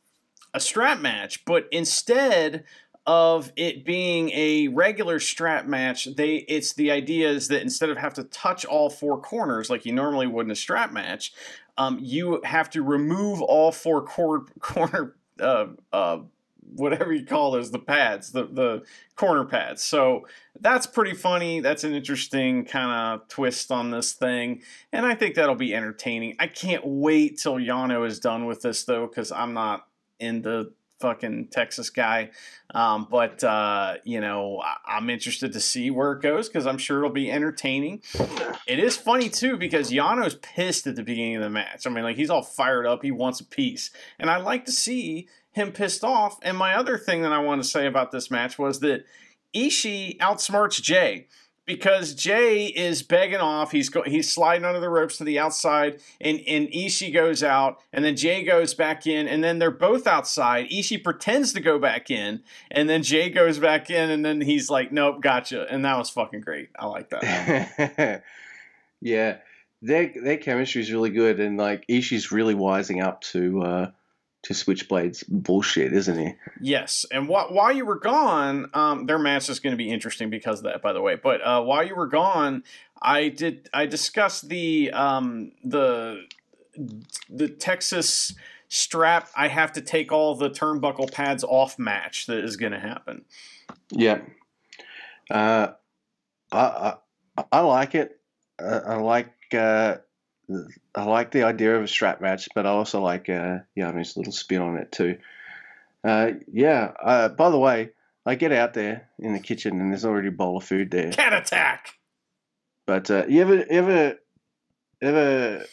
a strap match, but instead of it being a regular strap match, they it's the idea is that instead of have to touch all four corners like you normally would in a strap match, um, you have to remove all four cor- corner uh, uh, whatever you call those the pads the the corner pads. So that's pretty funny. That's an interesting kind of twist on this thing. And i think that'll be entertaining. I can't wait till yano is done with this though because i'm not in the fucking Texas guy. Um, but, uh, you know, I- am interested to see where it goes because I'm sure it'll be entertaining. It is funny, too, because Yano's pissed at the beginning of the match. I mean, like, he's all fired up. He wants a piece. And I like to see him pissed off. And my other thing that I want to say about this match was that Ishii outsmarts Jay because Jay is begging off. He's go, he's sliding under the ropes to the outside, and and Ishii goes out, and then Jay goes back in, and then they're both outside. Ishii pretends to go back in, and then Jay goes back in, and then he's like, "Nope, gotcha," and that was fucking great. I like that. yeah, their their chemistry is really good, and like Ishii's really wising up to. Uh, to Switchblade's bullshit, isn't he? Yes, and wh- while you were gone, um, their match is going to be interesting because of that, by the way. But uh, while you were gone, I did I discussed the um, the the Texas strap. I have to take all the turnbuckle pads off match that is going to happen. Yeah, uh, I, I, I like it. Uh, I like uh, I like the idea of a strap match, but I also like uh, Yano's little spin on it too. Uh, yeah. Uh, by the way, I get out there in the kitchen and there's already a bowl of food there. Cat attack. But uh, you ever, ever, ever,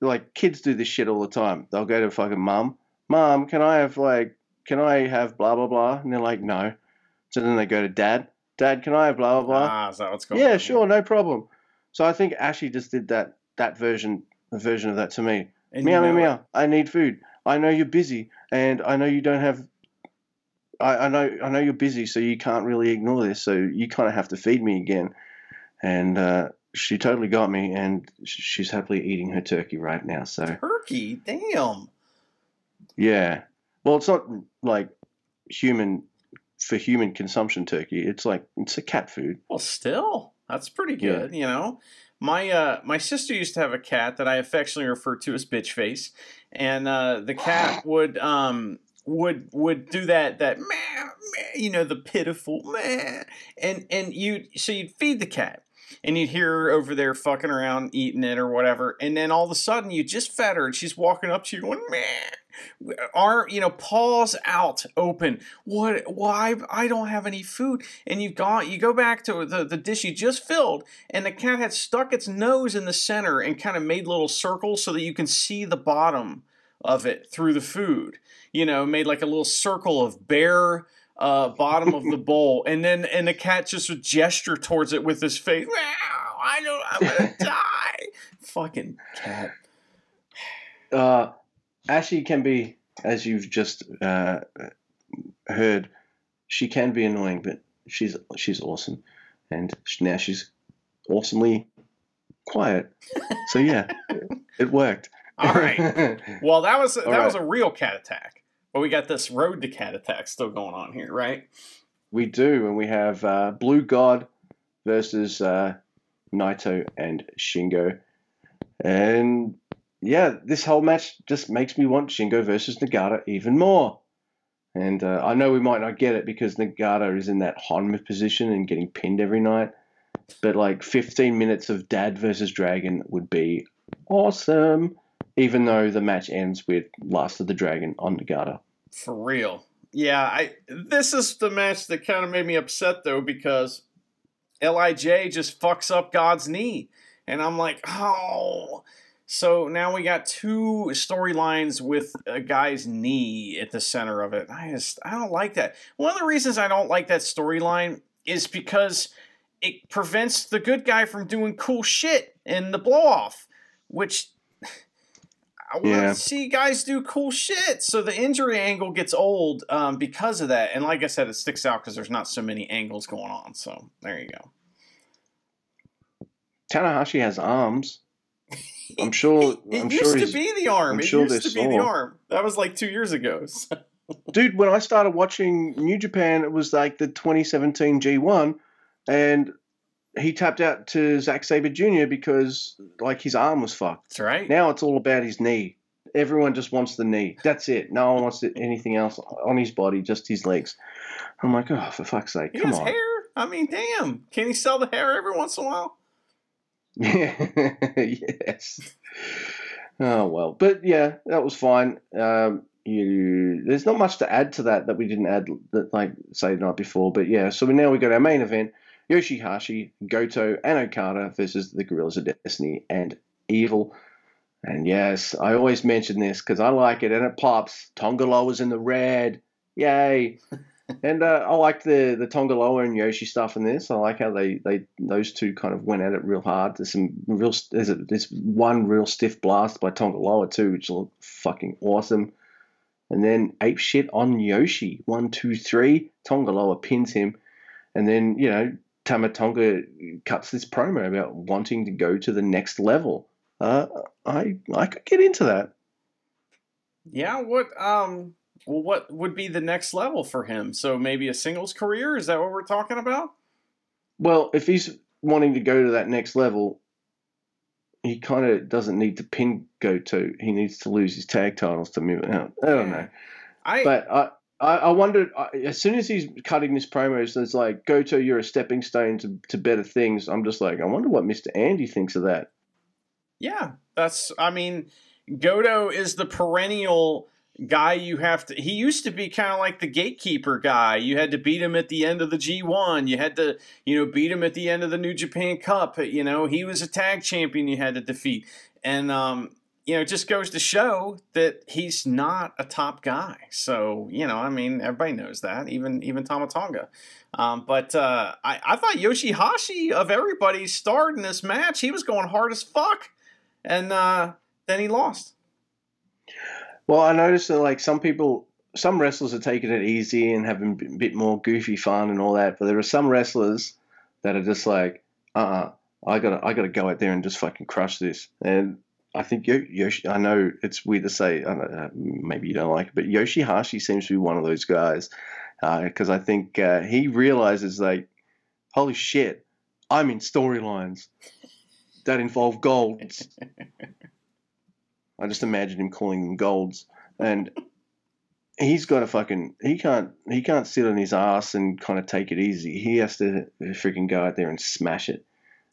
like kids do this shit all the time. They'll go to fucking mum, mum, can I have like, can I have blah blah blah? And they're like, no. So then they go to dad, dad, can I have blah blah blah? Ah, is that what's going yeah, on? sure, no problem. So I think Ashley just did that that version a version of that to me. And meow meow meow. I need food. I know you're busy, and I know you don't have. I, I know I know you're busy, so you can't really ignore this. So you kind of have to feed me again. And uh, she totally got me, and she's happily eating her turkey right now. So Turkey, damn. yeah, well, it's not like human for human consumption turkey. It's like it's a cat food. Well, still, that's pretty Yeah. good, you know. My uh, my sister used to have a cat that I affectionately refer to as bitch face, and uh, the cat would um would would do that that meh, meh, you know the pitiful meh, and and you so you'd feed the cat. And you'd hear her over there fucking around, eating it or whatever, and then all of a sudden you just fed her, and she's walking up to you going, "Meh," arm, you know, paws out, open. What? Why? I don't have any food. And you go, you go back to the, the dish you just filled, and the cat had stuck its nose in the center and kind of made little circles so that you can see the bottom of it through the food. You know, made like a little circle of bare uh, bottom of the bowl, and then and the cat just would gesture towards it with his face. Wow, I don't, I'm gonna die. Fucking cat. Uh, Ashley can be, as you've just uh, heard, she can be annoying, but she's she's awesome, and now she's awesomely quiet. So yeah, it worked. All right. Well, that was that All was a real cat attack, but we got this road to cat attack still going on here, right? we do, and we have uh, Blue God versus uh, Naito and Shingo, and yeah, this whole match just makes me want Shingo versus Nagata even more. And uh, I know we might not get it because Nagata is in that Honma position and getting pinned every night. But like 15 minutes of Dad versus Dragon would be awesome, even though the match ends with Last of the Dragon on Nagata. For real. yeah, I this is the match that kind of made me upset though because Lij just fucks up God's knee, and I'm like, oh. So now we got two storylines with a guy's knee at the center of it. I just I don't like that. One of the reasons I don't like that storyline is because it prevents the good guy from doing cool shit in the blow off, which I want Yeah. to see guys do cool shit. So the injury angle gets old um, because of that. And like I said, it sticks out because there's not so many angles going on. So there you go. Tanahashi has arms. I'm sure. It I'm used sure to be the arm. I'm it sure used to be the arm. That was like two years ago. So- Dude, when I started watching New Japan, it was like the 2017 G1, and he tapped out to Zack Sabre Jr. because like his arm was fucked. That's right. Now it's all about his knee. Everyone just wants the knee. That's it. No one wants anything else on his body, just his legs. I'm like, oh, for fuck's sake, he come has on. hair. I mean, damn. Can he sell the hair every once in a while? Yeah. yes. Oh well, but yeah, that was fine. Um, you, there's not much to add to that that we didn't add, that, like say the night before. But yeah, so now we got our main event: Yoshihashi, Goto, and Okada versus the Gorillas of Destiny and Evil. And yes, I always mention this because I like it, and it pops. Tanga Loa is in the red, yay! And uh, I like the the Tanga Loa and Yoshi stuff in this. I like how they, they those two kind of went at it real hard. There's some real there's a, there's one real stiff blast by Tanga Loa too, which looked fucking awesome. And then ape shit on Yoshi. One, two, three. Tanga Loa pins him, and then you know Tama Tonga cuts this promo about wanting to go to the next level. Uh, I I could get into that. Yeah. What? Um. Well, what would be the next level for him? So maybe a singles career? Is that what we're talking about? Well, if he's wanting to go to that next level, he kind of doesn't need to pin Goto. He needs to lose his tag titles to move it out. I don't know, I. but I. I, I wondered I, as soon as he's cutting this promo, so it's like Goto, you're a stepping stone to, to better things. I'm just like, I wonder what Mr. Andy thinks of that. Yeah, that's. I mean, Goto is the perennial guy you have to. He used to be kind of like the gatekeeper guy. You had to beat him at the end of the G1. You had to, you know, beat him at the end of the New Japan Cup. You know, he was a tag champion you had to defeat, and um, you know, it just goes to show that he's not a top guy. So, you know, I mean, everybody knows that, even even Tama Tonga. Um, but uh, I, I thought Yoshihashi of everybody starred in this match. He was going hard as fuck, and uh, then he lost. Well, I noticed that like some people, some wrestlers are taking it easy and having a bit more goofy fun and all that, but there are some wrestlers that are just like, uh, uh I gotta, I gotta go out there and just fucking crush this. And I think Yoshi, I know it's weird to say, I know, maybe you don't like it, but Yoshihashi seems to be one of those guys because I think uh, he realizes like, holy shit, I'm in storylines that involve golds. I just imagine him calling them golds, and he's got to fucking he can't he can't sit on his ass and kind of take it easy. He has to freaking go out there and smash it.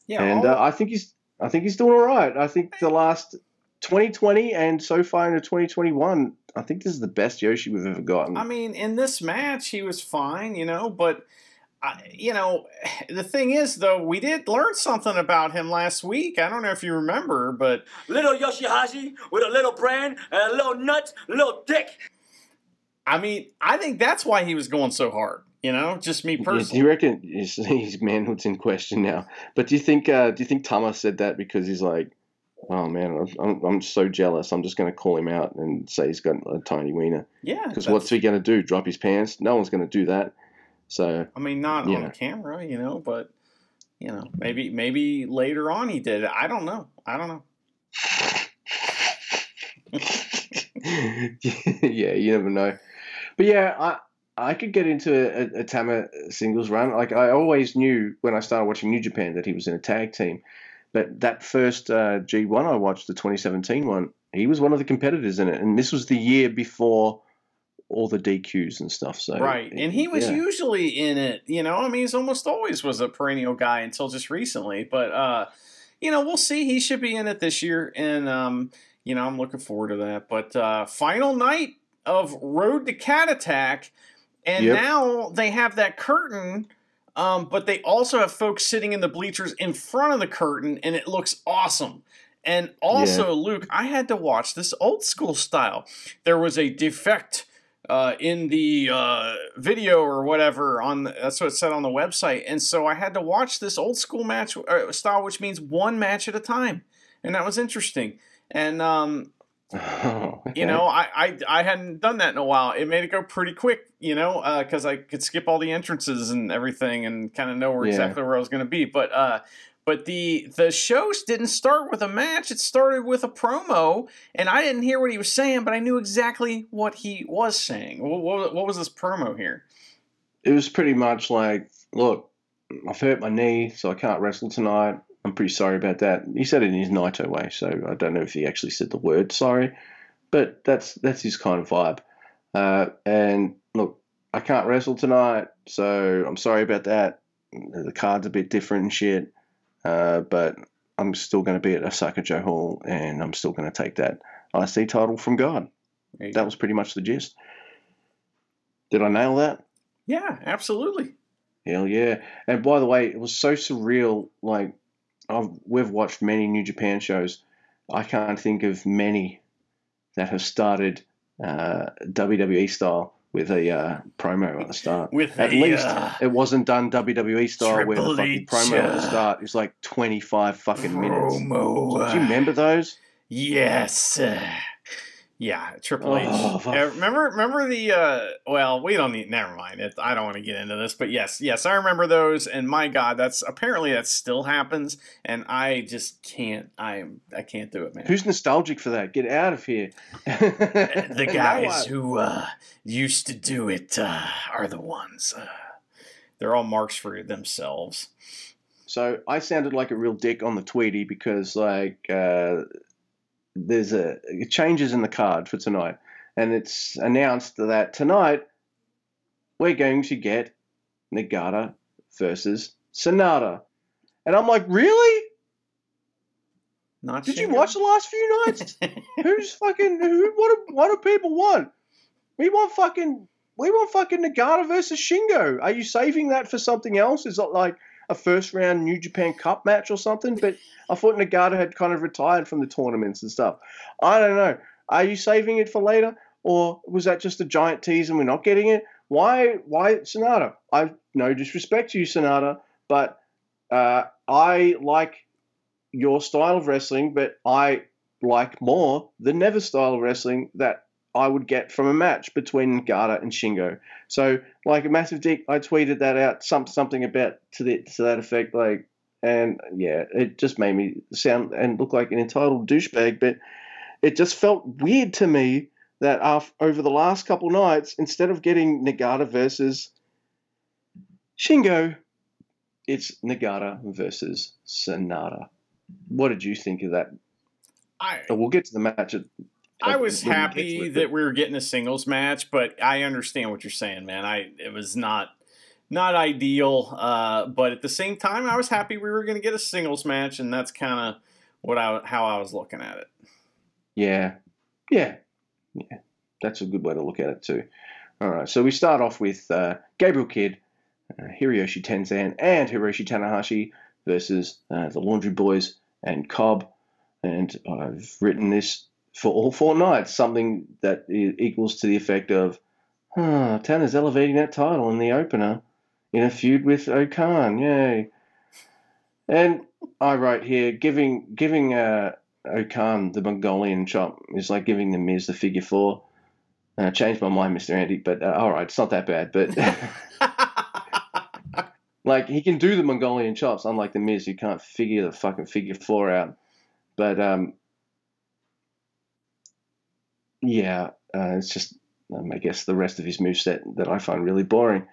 Yeah, and uh, I think he's I think he's doing all right. I think the last 2020 and so far into 2021, I think this is the best Yoshi we've ever gotten. I mean, in this match, he was fine, you know, but. I, you know, the thing is, though, we did learn something about him last week. I don't know if you remember, but Little Yoshihashi with a little brain and a little nut, little dick. I mean, I think that's why he was going so hard. You know, just me Yeah, do personally. you reckon his, his manhood's in question now? But do you think uh, do you think Thomas said that because he's like, oh man, I'm, I'm so jealous. I'm just going to call him out and say he's got a tiny wiener. yeah, Because what's he going to do? Drop his pants? No one's going to do that. So I mean, not on know. camera, you know, but you know, maybe maybe later on he did it. I don't know. I don't know. yeah, you never know. But yeah, I I could get into a, a Tama singles run. Like I always knew when I started watching New Japan that he was in a tag team. But that first uh, G1 I watched, the 2017 one, he was one of the competitors in it, and this was the year before all the DQs and stuff. So Right, and he was yeah. usually in it. You know, I mean, he's almost always was a perennial guy until just recently. But uh, you know, we'll see. He should be in it this year, and um, you know, I'm looking forward to that. But uh, final night of Road to Cat Attack, and Yep. now they have that curtain. Um, but they also have folks sitting in the bleachers in front of the curtain, and it looks awesome. And also, Luke, I had to watch this old school style. There was a defect uh, in the uh, video or whatever on the, that's what it said on the website, and so I had to watch this old school match uh, style, which means one match at a time, and that was interesting. And um, Oh, you know, I, I I hadn't done that in a while. It made it go pretty quick, you know, because I could skip all the entrances and everything and kind of know where Yeah. exactly where I was going to be. But uh, but the the shows didn't start with a match. It started with a promo, and I didn't hear what he was saying, but I knew exactly what he was saying. What, what, what was this promo here? it was pretty much like, look, I've hurt my knee, so I can't wrestle tonight. I'm pretty sorry about that. He said it in his Naito way, so I don't know if he actually said the word sorry, but that's that's his kind of vibe. Uh, and look, I can't wrestle tonight, so I'm sorry about that. The card's a bit different and shit, uh, but I'm still going to be at Osaka-jo Hall, and I'm still going to take that IC title from God. That go. was pretty much the gist. Did I nail that? yeah, absolutely. Hell yeah! And by the way, it was so surreal. Like I've we've watched many New Japan shows. I can't think of many that have started uh, WWE style with a uh, promo at the start. With At a, least uh, it wasn't done WWE style where the fucking promo at the uh, start is like twenty five fucking minutes. promo. Do you remember those? Yes. Yeah, Triple H. Oh, remember, remember the. Uh, well, we don't need. Never mind. It, I don't want to get into this, but yes, yes, I remember those. And my God, that's apparently that still happens, and I just can't. I I can't do it, man. Who's nostalgic for that? Get out of here. the guys who uh, used to do it uh, are the ones. Uh, they're all marks for themselves. So I sounded like a real dick on the Tweety because like uh, there's a changes in the card for tonight, and it's announced that tonight we're going to get Nagata versus Sanada, and I'm like, really? Not Did you watch the last few nights? Who's fucking who? What do, what do people want? We want fucking we want fucking Nagata versus Shingo. Are you saving that for something else? Is it like a first round New Japan Cup match or something? But I thought Nagata had kind of retired from the tournaments and stuff. I don't know. Are you saving it for later, or was that just a giant tease and we're not getting it? Why? Why Sanada? I've no disrespect to you, Sanada, but uh, I like your style of wrestling, but I like more the never style of wrestling that I would get from a match between Nagata and Shingo. So, like a massive dick, I tweeted that out, some something about to the to that effect, like, and yeah, it just made me sound and look like an entitled douchebag. But it just felt weird to me that af over the last couple nights, instead of getting Nagata versus Shingo, it's Nagata versus Sanada. What did you think of that? I we'll get to the match. At, I was when we get to happy that we were getting a singles match, but I understand what you're saying, man. I it was not not ideal, uh, but at the same time, I was happy we were going to get a singles match, and that's kind of what I how I was looking at it. Yeah, yeah, yeah. That's a good way to look at it too. All right, so we start off with uh, Gabriel Kidd, uh, Hiroshi Tenzan, and Hiroshi Tanahashi versus uh, the Laundry Boys and Cobb. And I've written this for all four nights, something that equals to the effect of, huh, Tana's elevating that title in the opener in a feud with O-Khan. Yay. And I wrote here, giving giving uh, O-Khan the Mongolian chop is like giving the Miz the figure four. Uh, changed my mind, Mr. Andy, but uh, all right, it's not that bad. But like he can do the Mongolian chops, unlike the Miz, who can't figure the fucking figure four out. But um, yeah, uh, it's just um, I guess the rest of his moveset that I find really boring.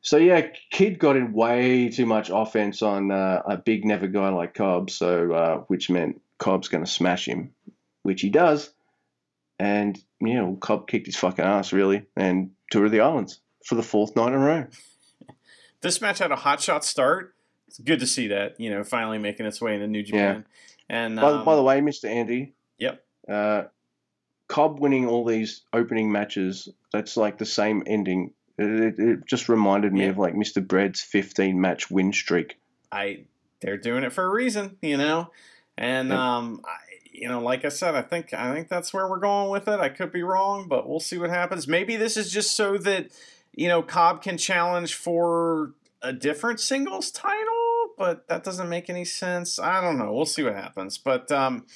So yeah, Kidd got in way too much offense on uh, a big never guy like Cobb, so uh, which meant Cobb's going to smash him, which he does, and yeah, well, Cobb kicked his fucking ass really, and tour of the islands for the fourth night in a row. this match had a hot shot start. It's good to see that you know finally making its way into New Japan. Yeah. And By, um, by the way, Mr. Andy, Yep. uh, Cobb winning all these opening matches, that's like the same ending. It, it just reminded me Yeah. of like Mr. Bread's 15 match win streak. I they're doing it for a reason, you know. And Yep. um, I, you know, like I said, I think I think that's where we're going with it. I could be wrong, but we'll see what happens. Maybe this is just so that you know Cobb can challenge for a different singles title, but that doesn't make any sense. I don't know. We'll see what happens. But um,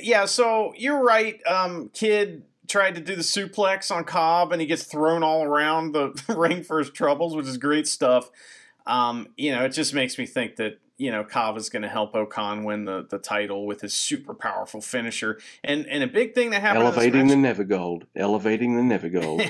yeah, so you're right. Um, Kidd tried to do the suplex on Cobb, and he gets thrown all around the ring for his troubles, which is great stuff. Um, you know, it just makes me think that you know Cobb is going to help O-Khan win the, the title with his super powerful finisher. And and a big thing that happened. Elevating the Never Gold. Elevating the Never Gold.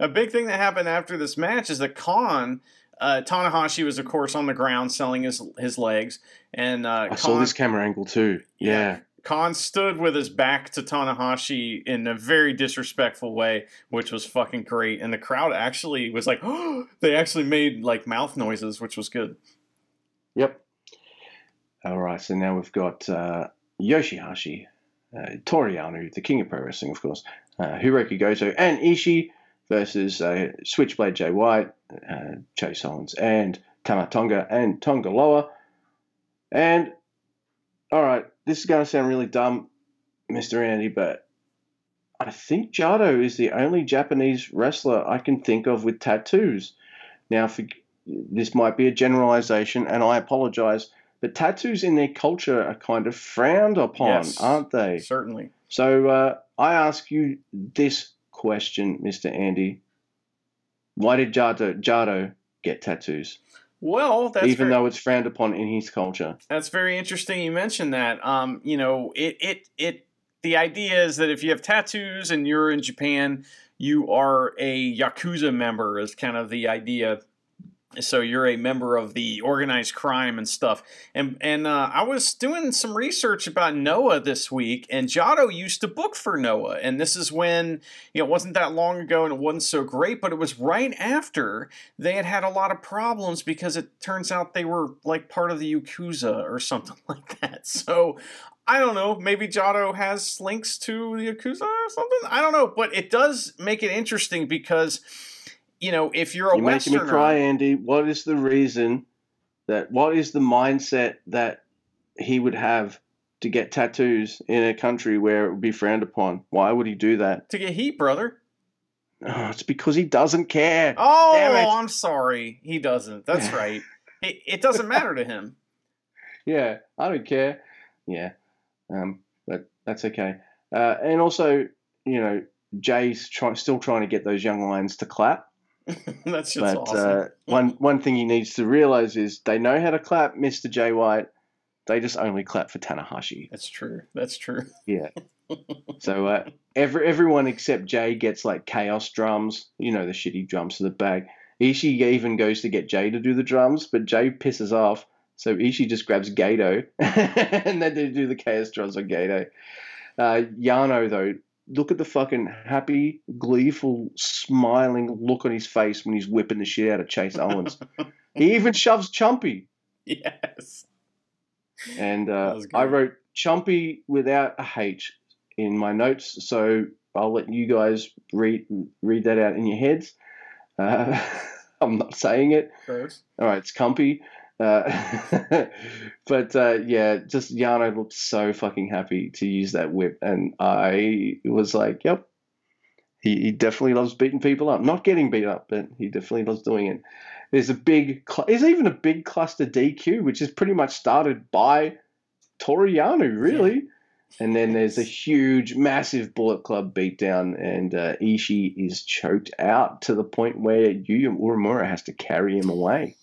a big thing that happened after this match is that Khan, uh, Tanahashi was of course on the ground selling his his legs, and uh, I saw this camera angle too. Yeah. Khan stood with his back to Tanahashi in a very disrespectful way, which was fucking great. And the crowd actually was like, oh, they actually made like mouth noises, which was good. Yep. All right, so now we've got uh, Yoshihashi, uh, the king of pro wrestling, of course, uh, Hiroki Goto, and Ishii versus uh, Switchblade Jay White, uh, Chase Owens, and Tama Tonga and Tanga Loa. And, all right, this is going to sound really dumb, Mr. Andy, but I think Jado is the only Japanese wrestler I can think of with tattoos. Now, for, this might be a generalization, and I apologize, but tattoos in their culture are kind of frowned upon, Yes. aren't they? Certainly. So uh, I ask you this question, Mr. Andy. Why did Jado, Jado get tattoos, Well, that's even very, though it's frowned upon in his culture? that's very interesting. You mentioned that. Um, you know, it it it. The idea is that if you have tattoos and you're in Japan, you are a yakuza member. Is kind of the idea. So you're a member of the organized crime and stuff. And and uh, I was doing some research about Noah this week, and Jado used to book for Noah. And this is when you know it wasn't that long ago, and it wasn't so great, but it was right after they had had a lot of problems because it turns out they were like part of the Yakuza or something like that. So I don't know. Maybe Jado has links to the Yakuza or something. I don't know, but it does make it interesting because. You know, if you're a You're making me cry, Andy. What is the reason that? What is the mindset that he would have to get tattoos in a country where it would be frowned upon? Why would he do that? to get heat, brother. Oh, it's because he doesn't care. Oh. I'm sorry. He doesn't. That's right. It, it doesn't matter to him. Yeah, I don't care. Yeah, um, but that's okay. Uh, and also, you know, Jay's try- still trying to get those young lions to clap. That's just but awesome. uh, one one thing he needs to realize is they know how to clap, Mister Jay White. They just only clap for Tanahashi. That's true. That's true. Yeah. so uh, every everyone except Jay gets like chaos drums. You know the shitty drums to the back. Ishii even goes to get Jay to do the drums, but Jay pisses off. So Ishii just grabs Goto, and then they do the chaos drums on Goto. Uh, Yano though, look at the fucking happy, gleeful, smiling look on his face when he's whipping the shit out of Chase Owens. he even shoves Chumpy. yes. And uh, I wrote Chumpy without a H in my notes, so I'll let you guys read read that out in your heads. Uh, I'm not saying it. All right, it's Cumpy. Uh, but uh, yeah, just Yano looked so fucking happy to use that whip, and I was like, "Yep, he, he definitely loves beating people up. Not getting beat up, but he definitely loves doing it." There's a big, cl- there's even a big cluster DQ, which is pretty much started by Toru Yano, really. And then there's a huge, massive Bullet Club beatdown, and uh, Ishii is choked out to the point where Yuya Uemura has to carry him away.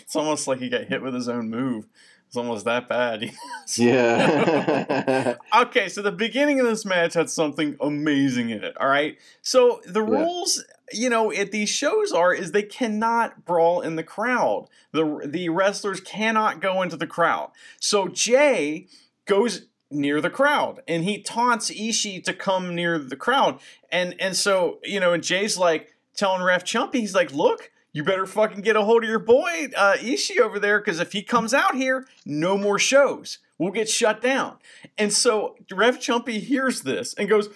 It's almost like he got hit with his own move. It's almost that bad. Yeah. okay, so the beginning of this match had something amazing in it. All right, so the Yeah. rules, you know, at these shows are is they cannot brawl in the crowd. the The wrestlers cannot go into the crowd. So Jay goes near the crowd and he taunts Ishii to come near the crowd. And and so you know, and Jay's like telling Ref Chumpy, he's like, look. You better fucking get a hold of your boy uh, Ishii over there because if he comes out here, no more shows. We'll get shut down. And so Rev Chumpy hears this and goes,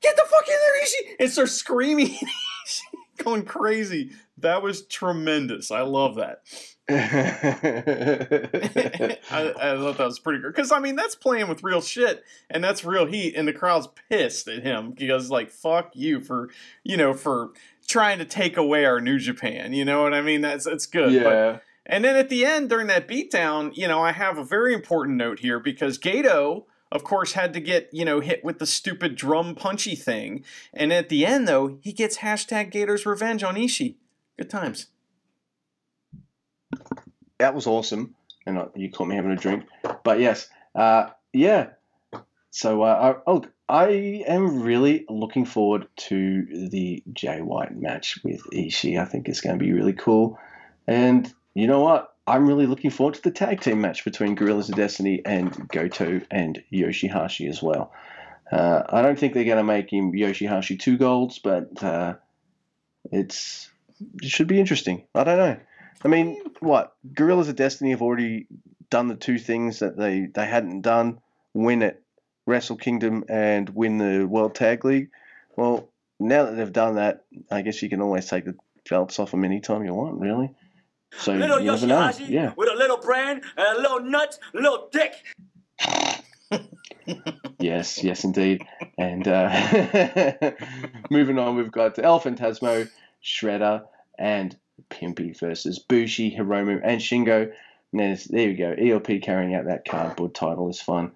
"Get the fuck in there, Ishii!" and starts screaming, going crazy. That was tremendous. I love that. I, I, thought that was pretty good because I mean that's playing with real shit and that's real heat and the crowd's pissed at him because like fuck you for you know for trying to take away our New Japan you know what I mean that's it's good yeah. But, and then at the end during that beatdown you know I have a very important note here because Goto, of course had to get you know hit with the stupid drum punchy thing and at the end though he gets hashtag Gators revenge on Ishii good times that was awesome. And you caught me having a drink. But yes, uh, yeah. So uh, I, oh, I am really looking forward to the Jay White match with Ishii. I think it's going to be really cool. And you know what? I'm really looking forward to the tag team match between Gorillas of Destiny and Goto and Yoshihashi as well. Uh, I don't think they're going to make him Yoshihashi two golds, but uh, it's it should be interesting. I don't know. I mean, what? Gorillas of Destiny have already done the two things that they, they hadn't done win at Wrestle Kingdom and win the World Tag League. Well, now that they've done that, I guess you can always take the belts off them anytime you want, really. So little you. Yoshihashi Yeah. with a little brain and a little nut, a little dick. Yes, yes, indeed. And uh, moving on, we've got El Phantasmo, Shredder, and Pimpy versus Bushi, Hiromu, and Shingo. And there's, there you go. ELP carrying out that cardboard title is fun.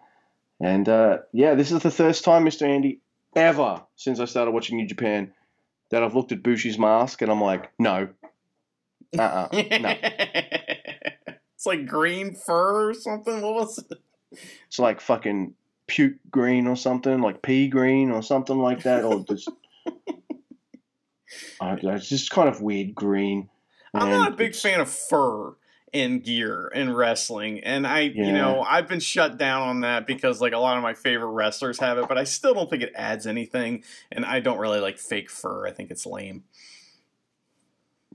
And uh, yeah, this is the first time, Mr. Andy, ever since I started watching New Japan that I've looked at Bushi's mask and I'm like, no. Uh uh no. it's like green fur or something. What was it? It's like fucking puke green or something, like pea green or something like that. Or just. I don't know, it's just kind of weird green. I'm And not a big fan of fur in gear in wrestling, and I, you know, I've been shut down on that because like a lot of my favorite wrestlers have it, but I still don't think it adds anything, and I don't really like fake fur. I think it's lame.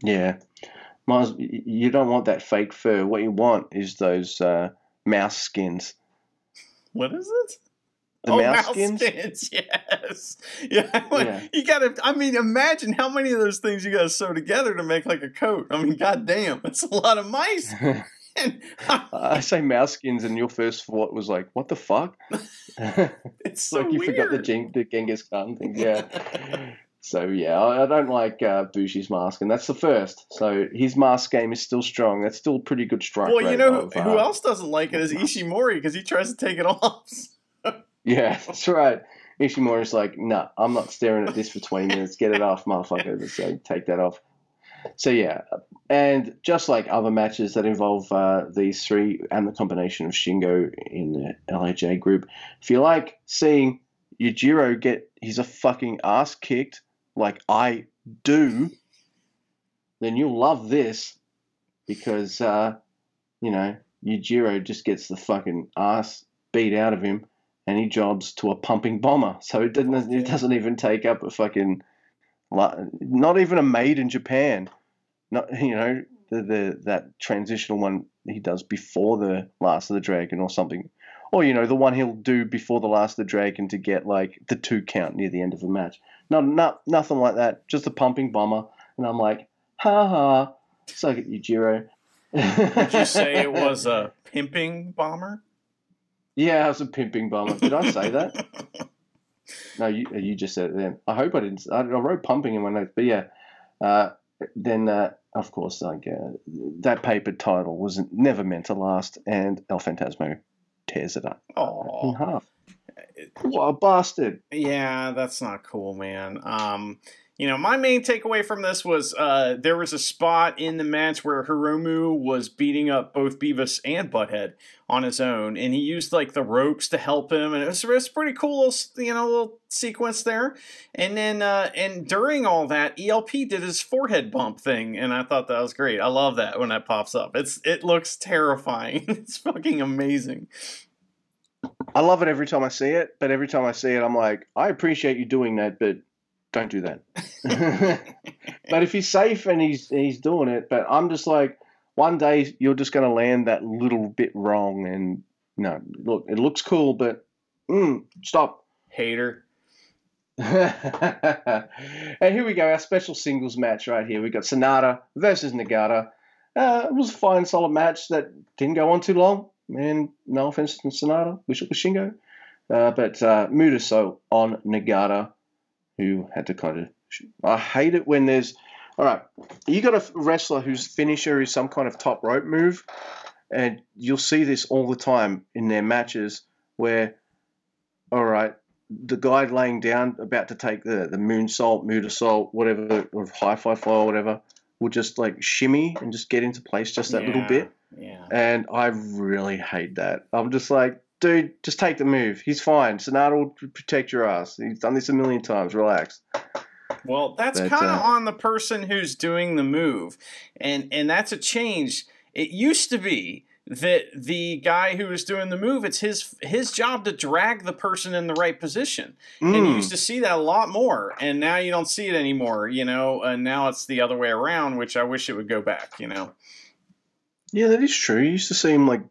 Yeah. Y- you don't want that fake fur. What you want is those uh, mouse skins. What is it? The oh, mouse, mouse skins? skins. Yes. Yeah. like, Yeah. You gotta. I mean, imagine how many of those things you gotta sew together to make like a coat. I mean, goddamn, it's a lot of mice. I say mouse skins, and your first thought was like, "What the fuck?" it's so like you weird. forgot the, Gen- the Genghis Khan thing. Yeah. so yeah, I, I don't like uh, Bushi's mask, and that's the first. So his mask game is still strong. That's still a pretty good strike Well, you know of, who, who uh, else doesn't like it is Ishimori because he tries to take it off. Yeah, that's right. Ishimori's like, nah, I'm not staring at this for 20 minutes. Get it off, motherfucker. So take that off. So yeah, and just like other matches that involve uh, these three and the combination of Shingo in the LIJ group, if you like seeing Yujiro get his a fucking ass kicked like I do, then you'll love this because uh, you know Yujiro just gets the fucking ass beat out of him he jobs to a pumping bomber. So it doesn't it doesn't even take up a fucking not even a Made in Japan. Not you know the, the that transitional one he does before the Last of the Dragon or something. Or you know the one he'll do before the Last of the Dragon to get like the two count near the end of the match. No, not nothing like that. Just a pumping bomber, and I'm like, ha ha, suck it, Yujiro. Did you say it was a pimping bomber? Yeah, I was a pimping bomber. Did I say that? No, you you just said it then. I hope I didn't. I, I wrote pumping in my notes, but yeah. Uh, then uh, of course, like uh, that paper title was never meant to last, and El Phantasmo tears it up in Oh, half. What a bastard! yeah, that's not cool, man. Um, you know, my main takeaway from this was uh, there was a spot in the match where Hiromu was beating up both Beavis and Butthead on his own, and he used like the ropes to help him, and it was, it was pretty cool, little, you know, little sequence there. And then, uh, and during all that, ELP did his forehead bump thing, and I thought that was great. I love that when that pops up. It's it looks terrifying. it's fucking amazing. I love it every time I see it, but every time I see it, I'm like, I appreciate you doing that, but don't do that. but if he's safe and he's he's doing it, but I'm just like, one day you're just going to land that little bit wrong, and no, look, it looks cool, but mm, stop. Hater. and here we go, our special singles match right here. We got Sanada versus Nagata. Uh, it was a fine, solid match that didn't go on too long. And no offense to Sanada, wish it was Shingo. Uh, but uh, moonsault on Nagata, who had to kind of. I hate it when there's. All right, you got a wrestler whose finisher is some kind of top rope move, and you'll see this all the time in their matches where, all right, the guy laying down about to take the the moonsault, moonsault, whatever, or high five fly or whatever, will just like shimmy and just get into place just that little bit. Yeah. And I really hate that. I'm just like, dude, just take the move. He's fine. Sanada will protect your ass. He's done this a million times. Relax. Well, that's kind of uh, on the person who's doing the move, and and that's a change. It used to be that the guy who was doing the move, it's his his job to drag the person in the right position, and you Mm. used to see that a lot more, and now you don't see it anymore. You know, and now it's the other way around, which I wish it would go back. You know. Yeah, that is true. You used to see him like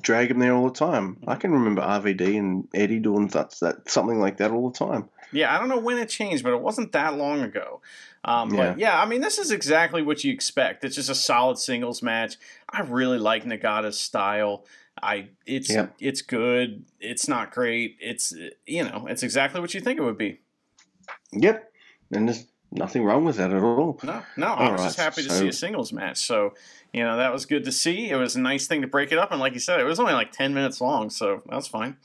drag him there all the time. I can remember RVD and Eddie doing that, that something like that all the time. Yeah, I don't know when it changed, but it wasn't that long ago. Um, But yeah, I mean, this is exactly what you expect. It's just a solid singles match. I really like Nagata's style. I it's Yeah. it's good. It's not great. It's you know, it's exactly what you think it would be. Yep. And there's nothing wrong with that at all. No, no, I All was just happy to so- see a singles match. So you know, that was good to see. It was a nice thing to break it up, and like you said, it was only like ten minutes long, so that's fine.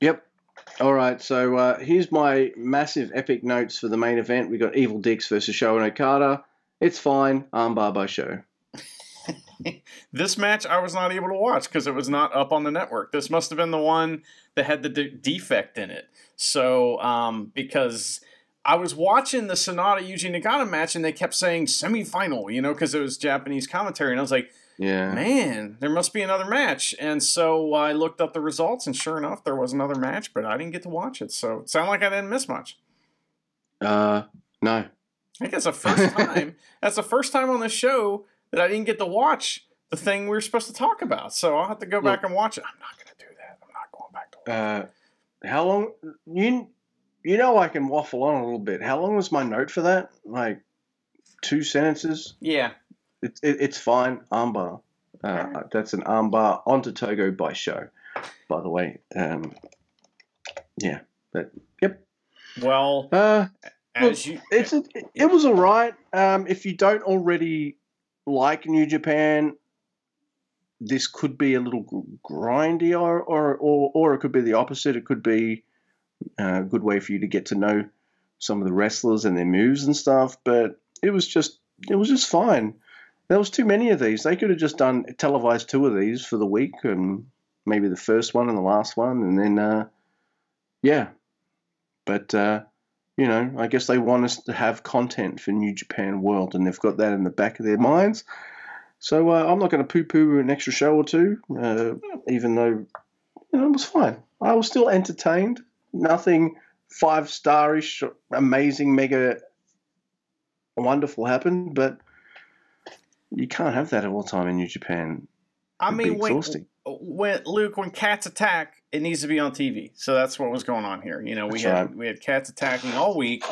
Yep. All right. So uh, here's my massive epic notes for the main event. We got Evil Dicks versus Sho and Okada. It's fine. Armbar by Sho. This match I was not able to watch because it was not up on the network. This must have been the one that had the de- defect in it. So, um, because I was watching the Sanada Yuji Nagata match and they kept saying semifinal, you know, because it was Japanese commentary, and I was like, Yeah. man, there must be another match. And so I looked up the results, and sure enough, there was another match, but I didn't get to watch it. So it sounded like I didn't miss much. Uh, no. I think that's the first time. that's the first time on the show that I didn't get to watch the thing we were supposed to talk about. So I'll have to go back and watch it. I'm not going to do that. I'm not going back to watch. Uh, how long? You you know I can waffle on a little bit. How long was my note for that? Like two sentences. Yeah. It's it, it's fine. Armbar. Uh, that's an armbar onto Togo by Sho. By the way. Um, yeah. But yep. Well, Uh, as you, it's it, it was alright. Um, if you don't already like New Japan, this could be a little grindy, or or or, or it could be the opposite. It could be a good way for you to get to know some of the wrestlers and their moves and stuff. But it was just it was just fine. There was too many of these. They could have just done televised two of these for the week, and maybe the first one and the last one, and then uh, yeah. But uh, you know, I guess they want us to have content for New Japan World, and they've got that in the back of their minds. So uh, I'm not going to poo-poo an extra show or two, uh, even though you know it was fine. I was still entertained. Nothing five-starish, amazing, mega wonderful happened, but you can't have that at all the time in New Japan. I It'd mean, when, when Luke, when cats attack, it needs to be on TV. So that's what was going on here. You know, we That's had right. we had cats attacking all week,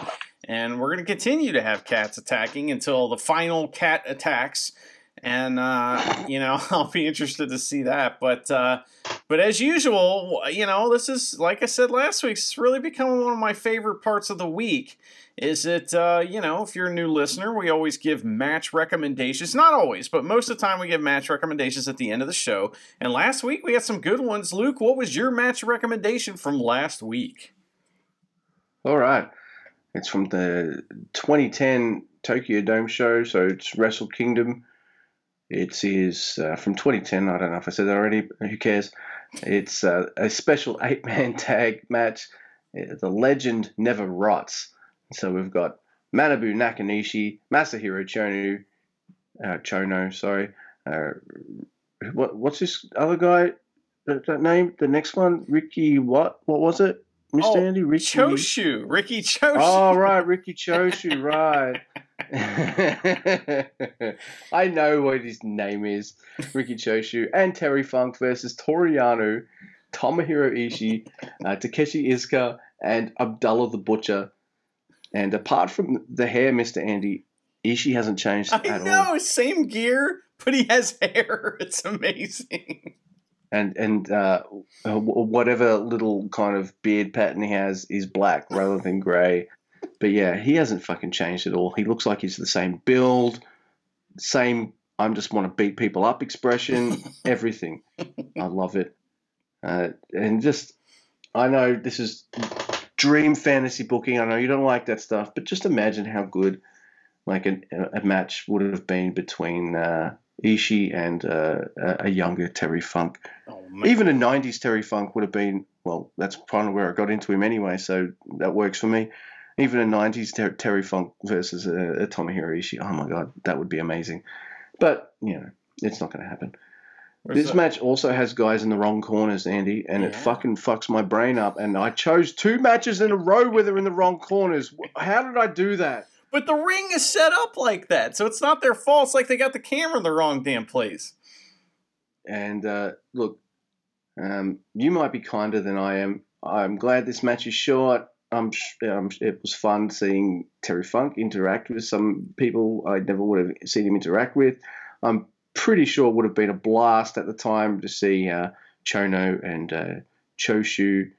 and we're going to continue to have cats attacking until the final cat attacks. And uh, you know, I'll be interested to see that. But uh, but as usual, you know, this is like I said last week. It's really becoming one of my favorite parts of the week. Is it uh, you know, if you're a new listener, we always give match recommendations. Not always, but most of the time we give match recommendations at the end of the show. And last week we had some good ones. Luke, what was your match recommendation from last week? All right. It's from the 2010 Tokyo Dome show, so it's Wrestle Kingdom. It is uh, from 2010. I don't know if I said that already. but Who cares? It's uh, a special eight-man tag match. Uh, The legend never rots. So we've got Manabu Nakanishi, Masahiro Chono, uh, Chono, sorry. Uh, what what's this other guy? That, that name? The next one, Riki. What? What was it? Mr. Oh, Andy, Riki. Choshu, Riki Choshu. Oh right, Riki Choshu, right. I know what his name is. Riki Choshu and Terry Funk versus Toru Yano, Tomohiro Ishii, uh, Takashi Iizuka, and Abdullah the Butcher. And apart from the hair, Mr. Andy, Ishii hasn't changed I at know, all. same gear, but he has hair. It's amazing. And and uh, whatever little kind of beard pattern he has is black rather than grey. But yeah, he hasn't fucking changed at all. He looks like he's the same build, same I'm just want to beat people up expression, everything. I love it. Uh, and just, I know this is dream fantasy booking. I know you don't like that stuff, but just imagine how good like a, a match would have been between uh, Ishii and uh, a younger Terry Funk. Oh. Even a 90s Terry Funk would have been, well, that's kind of where I got into him anyway, so that works for me. Even a 90s Ter- Terry Funk versus a, a Tomohiro Ishii, oh my god, that would be amazing. But, you know, it's not going to happen. Where's This that? match also has guys in the wrong corners, Andy, and it fucking fucks my brain up. And I chose two matches in a row where they're in the wrong corners. How did I do that? But the ring is set up like that, so it's not their fault. It's like they got the camera in the wrong damn place. And uh, look, um, you might be kinder than I am. I'm glad this match is short. Sh- um, it was fun seeing Terry Funk interact with some people I never would have seen him interact with. I'm pretty sure it would have been a blast at the time to see uh, Chono and uh, Choshu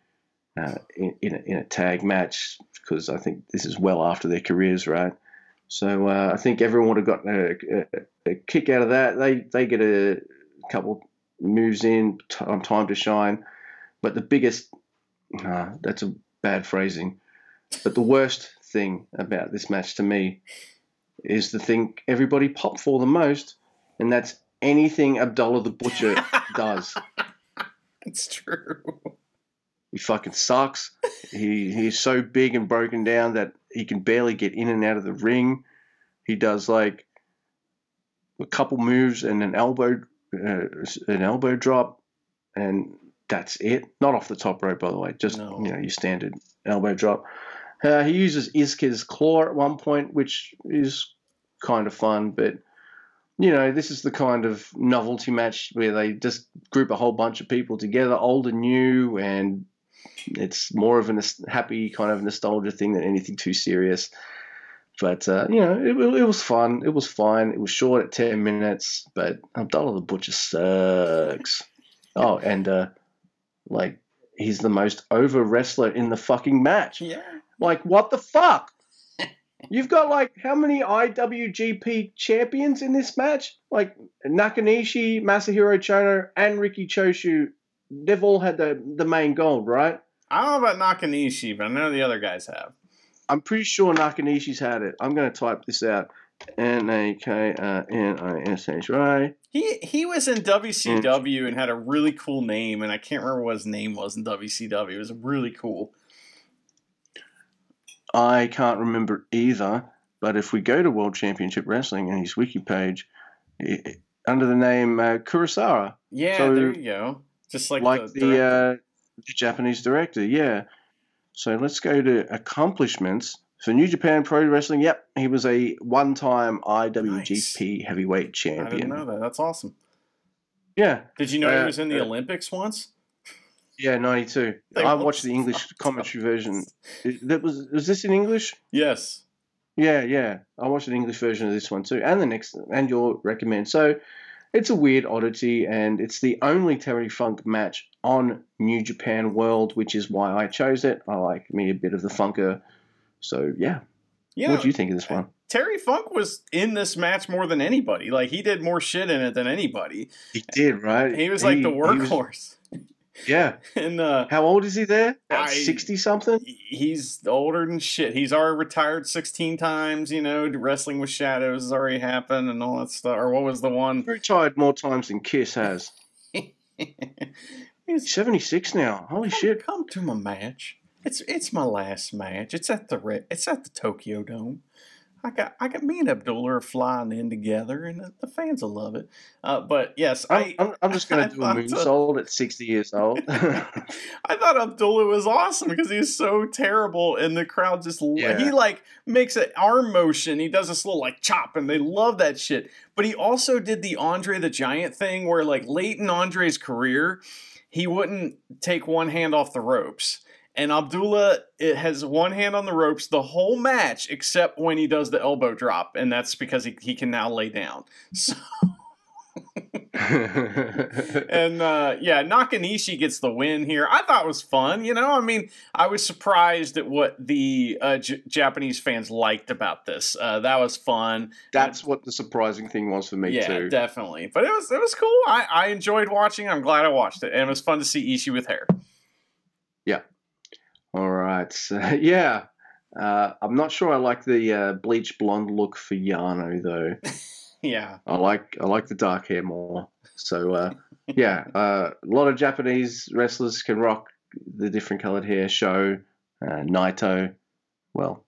uh, in, in, a, in a tag match because I think this is well after their careers, right? So uh, I think everyone would have got a, a, a kick out of that. They they get a couple moves in on time to shine, but the biggest nah, that's a bad phrasing. But the worst thing about this match to me is the thing everybody popped for the most, and that's anything Abdullah the Butcher does. It's true. He fucking sucks. He he's so big and broken down that he can barely get in and out of the ring. He does like a couple moves and an elbow uh, an elbow drop, and that's it. Not off the top rope, by the way. Just No. you know your standard elbow drop. Uh, he uses Iizuka's claw at one point, which is kind of fun, but you know, this is the kind of novelty match where they just group a whole bunch of people together, old and new, and it's more of a happy kind of nostalgia thing than anything too serious. But uh, you know, it, it was fun. It was fine. It was short at ten minutes, but Abdullah the Butcher sucks. Oh, and uh, like he's the most over wrestler in the fucking match. Yeah. Like, what the fuck? You've got like how many IWGP champions in this match? Like Nakanishi, Masahiro Chono, and Riki Choshu. They've all had the the main gold, right? I don't know about Nakanishi, but I know the other guys have. I'm pretty sure Nakanishi's had it. I'm going to type this out. N A K N I S H Y. He he was in WCW and had a really cool name, and I can't remember what his name was in WCW. It was really cool. I can't remember either, but if we go to World Championship Wrestling and his wiki page, i i- under the name uh, Kurosawa, Yeah, So- there you go. Just like, like, the, the, uh, the Japanese director, yeah. So let's go to accomplishments for New Japan Pro Wrestling. Yep, he was a one-time IWGP Heavyweight Champion. I didn't know that. That's awesome. Yeah, Did you know he Uh, was in the uh, Olympics once? yeah, ninety-two. They I watched the English commentary version. That was was this in English? Yes. Yeah, yeah. I watched an English version of this one too, and the next, and your recommend. So it's a weird oddity, and it's the only Terry Funk match on New Japan World, which is why I chose it. I like me a bit of the Funker. So yeah, Yeah. what do you think of this one? Terry Funk was in this match more than anybody. Like he did more shit in it than anybody. He did right. He was like the he was- workhorse. yeah. and uh How old is he there? Sixty something. he's older than shit. He's already retired 16 times, you know, wrestling with shadows has already happened and all that stuff. Or what was the one? Retired more times than Kiss has. He's Seventy six now. Holy come, shit. come to my match. It's it's my last match. It's at the it's at the Tokyo Dome. I got, I got me and Abdullah are flying in together, and the, the fans will love it. Uh, but yes, I, I'm, I'm just going to do a moonsault at 60 years old. I thought Abdullah was awesome because he's so terrible, and the crowd just Yeah. he like makes an arm motion. He does this little like chop, and they love that shit. But he also did the Andre the Giant thing, where like late in Andre's career, he wouldn't take one hand off the ropes. And Abdullah it has one hand on the ropes the whole match, except when he does the elbow drop, and that's because he, he can now lay down. So and uh, yeah, Nakanishi gets the win here. I thought it was fun. You know, I mean, I was surprised at what the uh, J- Japanese fans liked about this. Uh, that was fun. That's what the surprising thing was for me yeah, too. definitely. But it was it was cool. I, I enjoyed watching. I'm glad I watched it, and it was fun to see Ishii with hair. All right. So, yeah. Uh, I'm not sure I like the uh, bleach blonde look for Yano though. Yeah, I like I like the dark hair more. So uh, yeah, uh, a lot of Japanese wrestlers can rock the different colored hair. Sho uh, Naito, well,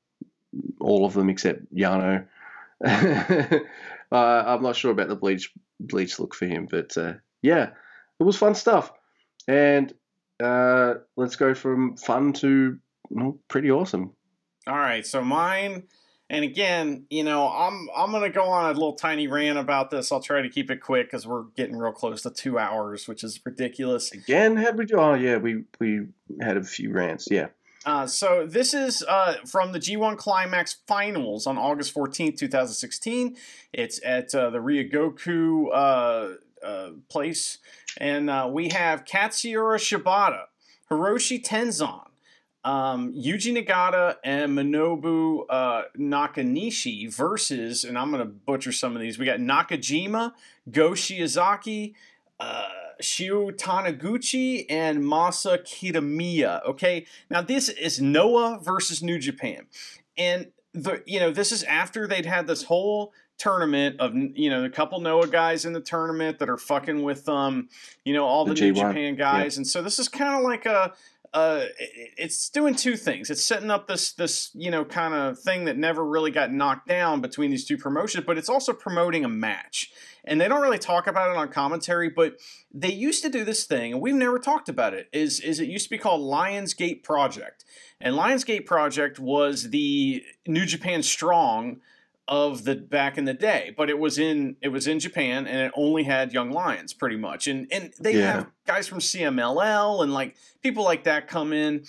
all of them except Yano. uh, I'm not sure about the bleach bleach look for him, but uh, yeah, it was fun stuff. And uh, let's go from fun to well, pretty awesome. All right, so mine, and again, you know, I'm I'm gonna go on a little tiny rant about this. I'll try to keep it quick because we're getting real close to two hours, which is ridiculous. Again, had we? Oh yeah, we we had a few rants. Yeah. Uh, so this is uh, from the G1 Climax Finals on August 14th, 2016. It's at uh, the Ryogoku uh, place, and uh, we have Katsuyori Shibata, Hiroshi Tenzan, um, Yuji Nagata, and Minobu uh, Nakanishi versus, and I'm going to butcher some of these. We got Nakajima, Go Shiozaki, uh, Shiu Taniguchi, and Masa Kitamiya. Okay, now this is Noah versus New Japan, and the you know this is after they'd had this whole tournament of you know a couple Noah guys in the tournament that are fucking with um you know all the, The New Japan guys, and so this is kind of like a uh, it's doing two things. It's setting up this this you know kind of thing that never really got knocked down between these two promotions, but it's also promoting a match. And they don't really talk about it on commentary, but they used to do this thing, and we've never talked about it. Is is it used to be called Lionsgate Project, and Lionsgate Project was the New Japan Strong of the back in the day, but it was in it was in Japan and it only had young lions pretty much. And and they Yeah. have guys from CMLL and like people like that come in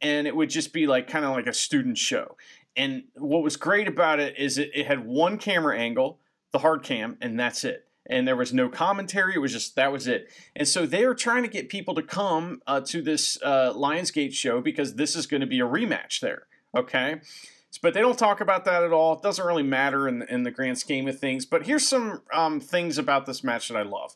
and it would just be like kind of like a student show. And what was great about it is it, it had one camera angle, the hard cam, and that's it. And there was no commentary. It was just that was it. And so they were trying to get people to come uh, to this uh, Lionsgate show because this is going to be a rematch there. Okay. But they don't talk about that at all. It doesn't really matter in, in the grand scheme of things. But here's some um, things about this match that I love.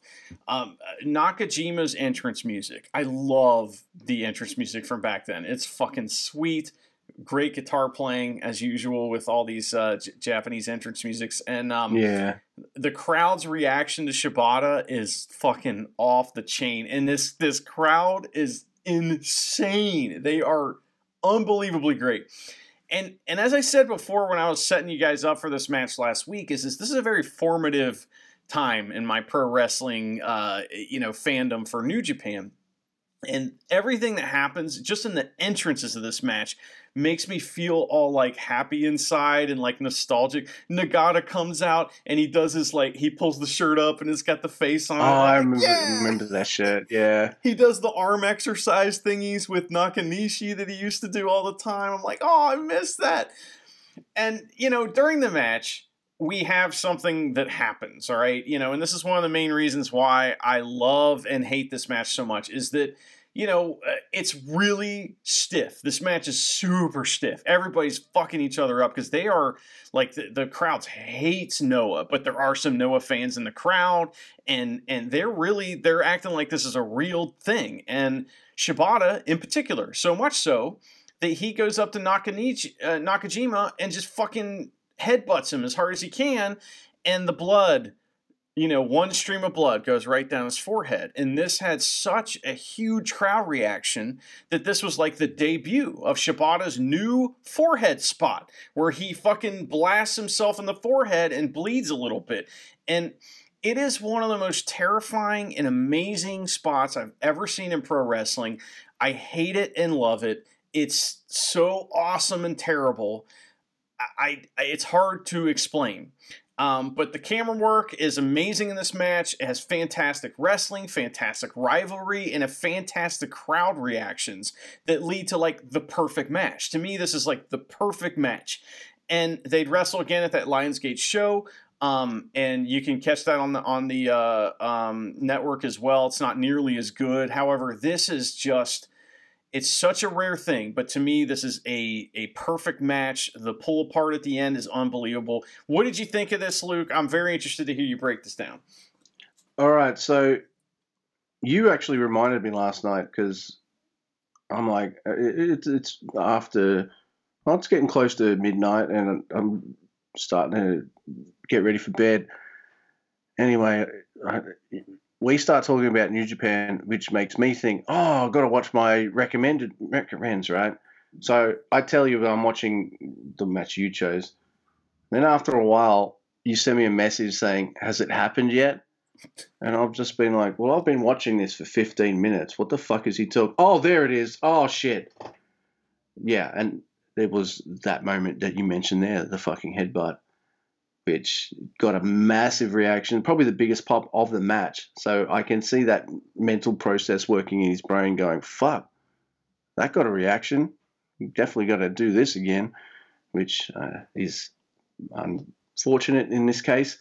Um, Nakajima's entrance music. I love the entrance music from back then. It's fucking sweet. Great guitar playing as usual with all these uh, J- Japanese entrance musics. And um, Yeah. the crowd's reaction to Shibata is fucking off the chain, and this this crowd is insane. They are unbelievably great. And and as I said before when I was setting you guys up for this match last week, is this this is a very formative time in my pro wrestling uh, you know fandom for New Japan. And everything that happens just in the entrances of this match makes me feel all like happy inside and like nostalgic. Nagata comes out and he does his like he pulls the shirt up and it's got the face on. Oh. I remember "Yeah!" remember that shit. Yeah. He does the arm exercise thingies with Nakanishi that he used to do all the time. I'm like, oh, I miss that. And, you know, during the match, we have something that happens, all right? You know, and this is one of the main reasons why I love and hate this match so much is that, you know, uh, it's really stiff. This match is super stiff. Everybody's fucking each other up because they are like the, the crowd hates Noah, but there are some Noah fans in the crowd and and they're really they're acting like this is a real thing. And Shibata in particular, so much so that he goes up to uh, Nakajima and just fucking headbutts him as hard as he can, and the blood, you know, one stream of blood goes right down his forehead. And this had such a huge crowd reaction that this was like the debut of Shibata's new forehead spot, where he fucking blasts himself in the forehead and bleeds a little bit. And it is one of the most terrifying and amazing spots I've ever seen in pro wrestling. I hate it and love it. It's so awesome and terrible. I, I it's hard to explain. Um, but the camera work is amazing in this match. It has fantastic wrestling, fantastic rivalry, and a fantastic crowd reactions that lead to like the perfect match. To me, this is like the perfect match. And they'd wrestle again at that Lionsgate show. Um, and you can catch that on the on the uh, um, network as well. It's not nearly as good. However, this is just it's such a rare thing, but to me, this is a a perfect match. The pull apart at the end is unbelievable. What did you think of this, Luke? I'm very interested to hear you break this down. All right, so you actually reminded me last night because I'm like, uh, it, it's after, well, it's getting close to midnight, and I'm starting to get ready for bed. Anyway, we start talking about New Japan, which makes me think, oh, I've got to watch my recommended recommends, right? So I tell you, I'm watching the match you chose. Then after a while, you send me a message saying, has it happened yet? And I've just been like, well, I've been watching this for 15 minutes. What the fuck is he talking? Oh, there it is. Oh, shit. Yeah, and there was that moment that you mentioned there, the fucking headbutt which got a massive reaction, probably the biggest pop of the match. So I can see that mental process working in his brain going, fuck, that got a reaction. Definitely got to do this again, which uh, is unfortunate in this case.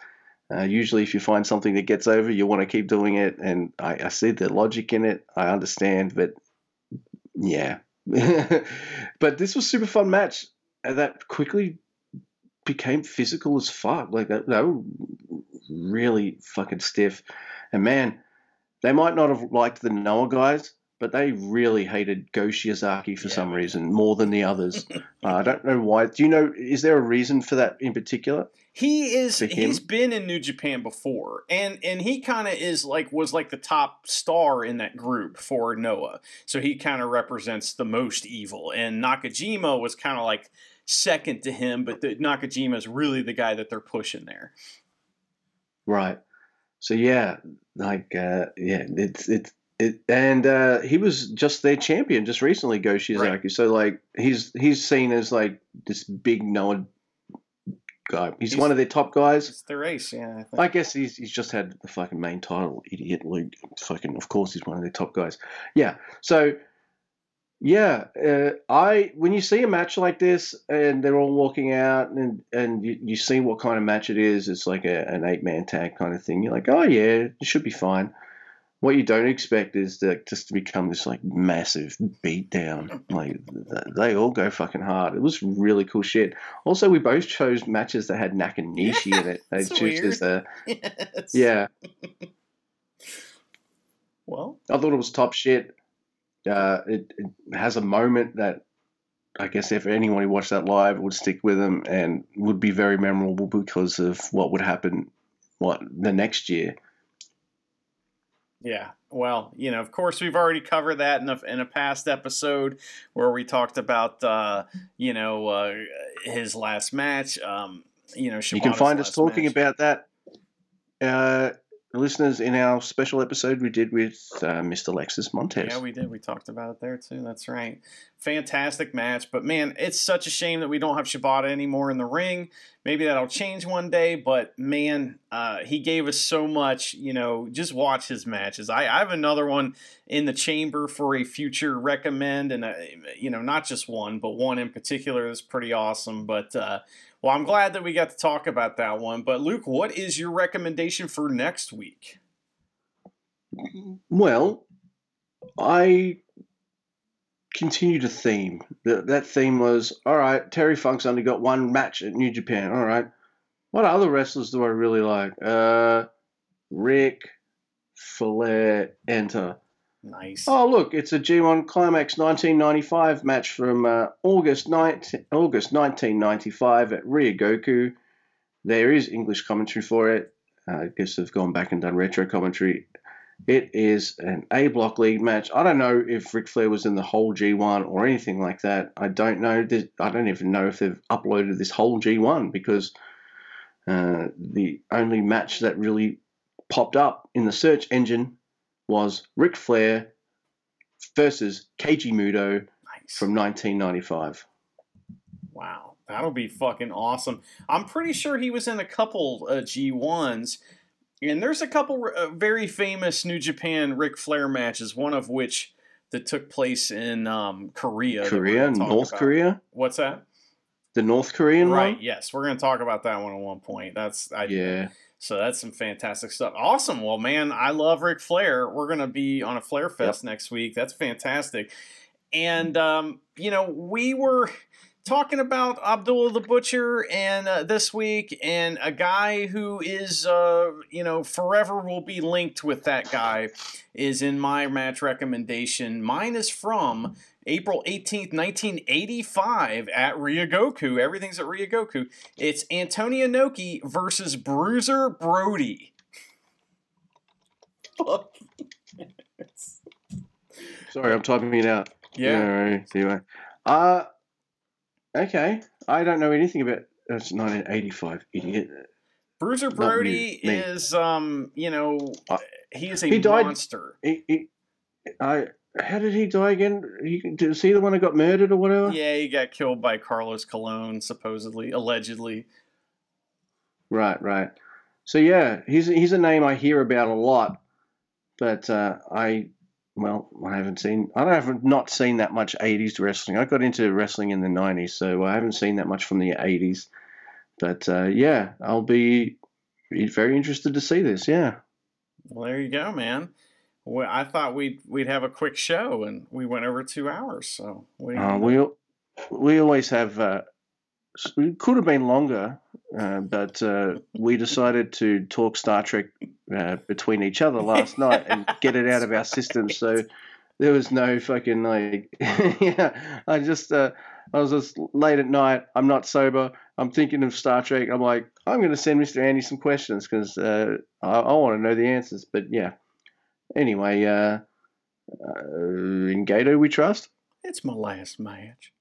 Uh, usually, if you find something that gets over, you want to keep doing it. And I, I see the logic in it. I understand, but yeah. but this was super fun match. that quickly became physical as fuck. Like they, they were really fucking stiff. And man, they might not have liked the Noah guys, but they really hated Go Shiozaki for yeah. some reason more than the others. uh, I don't know why. Do you know? Is there a reason for that in particular? He is. He's been in New Japan before, and and he kind of is like was like the top star in that group for Noah. So he kind of represents the most evil, and Nakajima was kind of like second to him, but the, Nakajima is really the guy that they're pushing there. Right. So yeah, like uh, yeah, it's it's it, and uh, he was just their champion just recently, Go Shiozaki. Right. So like he's he's seen as like this big Noah guy. He's, he's, one of their top guys. It's the race, yeah. I, I, guess he's he's just had the fucking main title, idiot Luke. Fucking, of course, he's one of their top guys. Yeah. So yeah, uh, I when you see a match like this and they're all walking out and and you, you see what kind of match it is, it's like a, an eight man tag kind of thing. You're like, oh yeah, it should be fine. What you don't expect is that just to become this like massive beatdown. Like they all go fucking hard. It was really cool shit. Also, we both chose matches that had Nakanishi yeah, in it. They chose as a yes. yeah. Well, I thought it was top shit. Uh, it, it, has a moment that I guess if anyone who watched that live would stick with them and would be very memorable because of what would happen what the next year. Yeah. Well, you know, of course, we've already covered that in a, in a past episode where we talked about, uh, you know, uh, his last match. Um, you know, you can find us talking match. about that uh, listeners in our special episode we did with uh, Mr. Lexus Montez. Yeah, we did. We talked about it there too. That's right. Fantastic match. But man, it's such a shame that we don't have Shibata anymore in the ring. Maybe that'll change one day. But man, uh, he gave us so much. You know, just watch his matches. I, I have another one in the chamber for a future recommend, and uh, you know, not just one, but one in particular is pretty awesome. But uh, well, I'm glad that we got to talk about that one. But Luke, what is your recommendation for next week? Well, I continued a theme. That that theme was all right. Terry Funk's only got one match at New Japan. All right. What other wrestlers do I really like? Uh, Ric, Flair, Enter. Nice. Oh, look, it's a G1 Climax 1995 match from uh, August 19, August 1995 at Ryogoku. There is English commentary for it. uh, I guess they've gone back and done retro commentary. It is an A Block League match. I don't know if Ric Flair was in the whole G1 or anything like that. I don't know. I don't even know if they've uploaded this whole G1 because uh, the only match that really popped up in the search engine was Ric Flair versus Keiji Muto nice. from 1995. Wow, that'll be fucking awesome. I'm pretty sure he was in a couple uh, G1s and there's a couple uh, very famous New Japan Ric Flair matches, one of which that took place in um, Korea. Korea, North about. Korea. What's that? The North Korean right, one. Yes, we're going to talk about that one at one point. That's I, yeah. So that's some fantastic stuff. Awesome. Well, man, I love Ric Flair. We're going to be on a Flair Fest yep. next week. That's fantastic. And um, you know, we were talking about Abdullah the Butcher and uh, this week, and a guy who is, uh, you know, forever will be linked with that guy is in my match recommendation. Mine is from April 18th, 1985 at Ryogoku. Everything's at Ryogoku. It's Antonio Inoki versus Bruiser Brody. Sorry, I'm typing it out. Yeah. Anyway, you. uh, Okay, I don't know anything about. It's 1985, idiot. Bruiser Brody me. is, um, you know, uh, he is a he died, monster. He, he, I. How did he die again? He, is he the one that got murdered or whatever? Yeah, he got killed by Carlos Colon, supposedly, allegedly. Right, right. So yeah, he's he's a name I hear about a lot, but uh, I well, I haven't seen. I have not not seen that much '80s wrestling. I got into wrestling in the '90s, so I haven't seen that much from the '80s. But uh, yeah, I'll be very interested to see this. Yeah. Well, there you go, man. Well, I thought we'd we'd have a quick show, and we went over two hours. So we uh, we we always have. Uh, it could have been longer, uh, but uh, we decided to talk Star Trek uh, between each other last night and get it out of our system. So there was no fucking like, yeah. I just, uh, I was just late at night. I'm not sober. I'm thinking of Star Trek. I'm like, I'm going to send Mr. Andy some questions because uh, I, I want to know the answers. But yeah. Anyway, uh, in Goto we trust. It's my last match.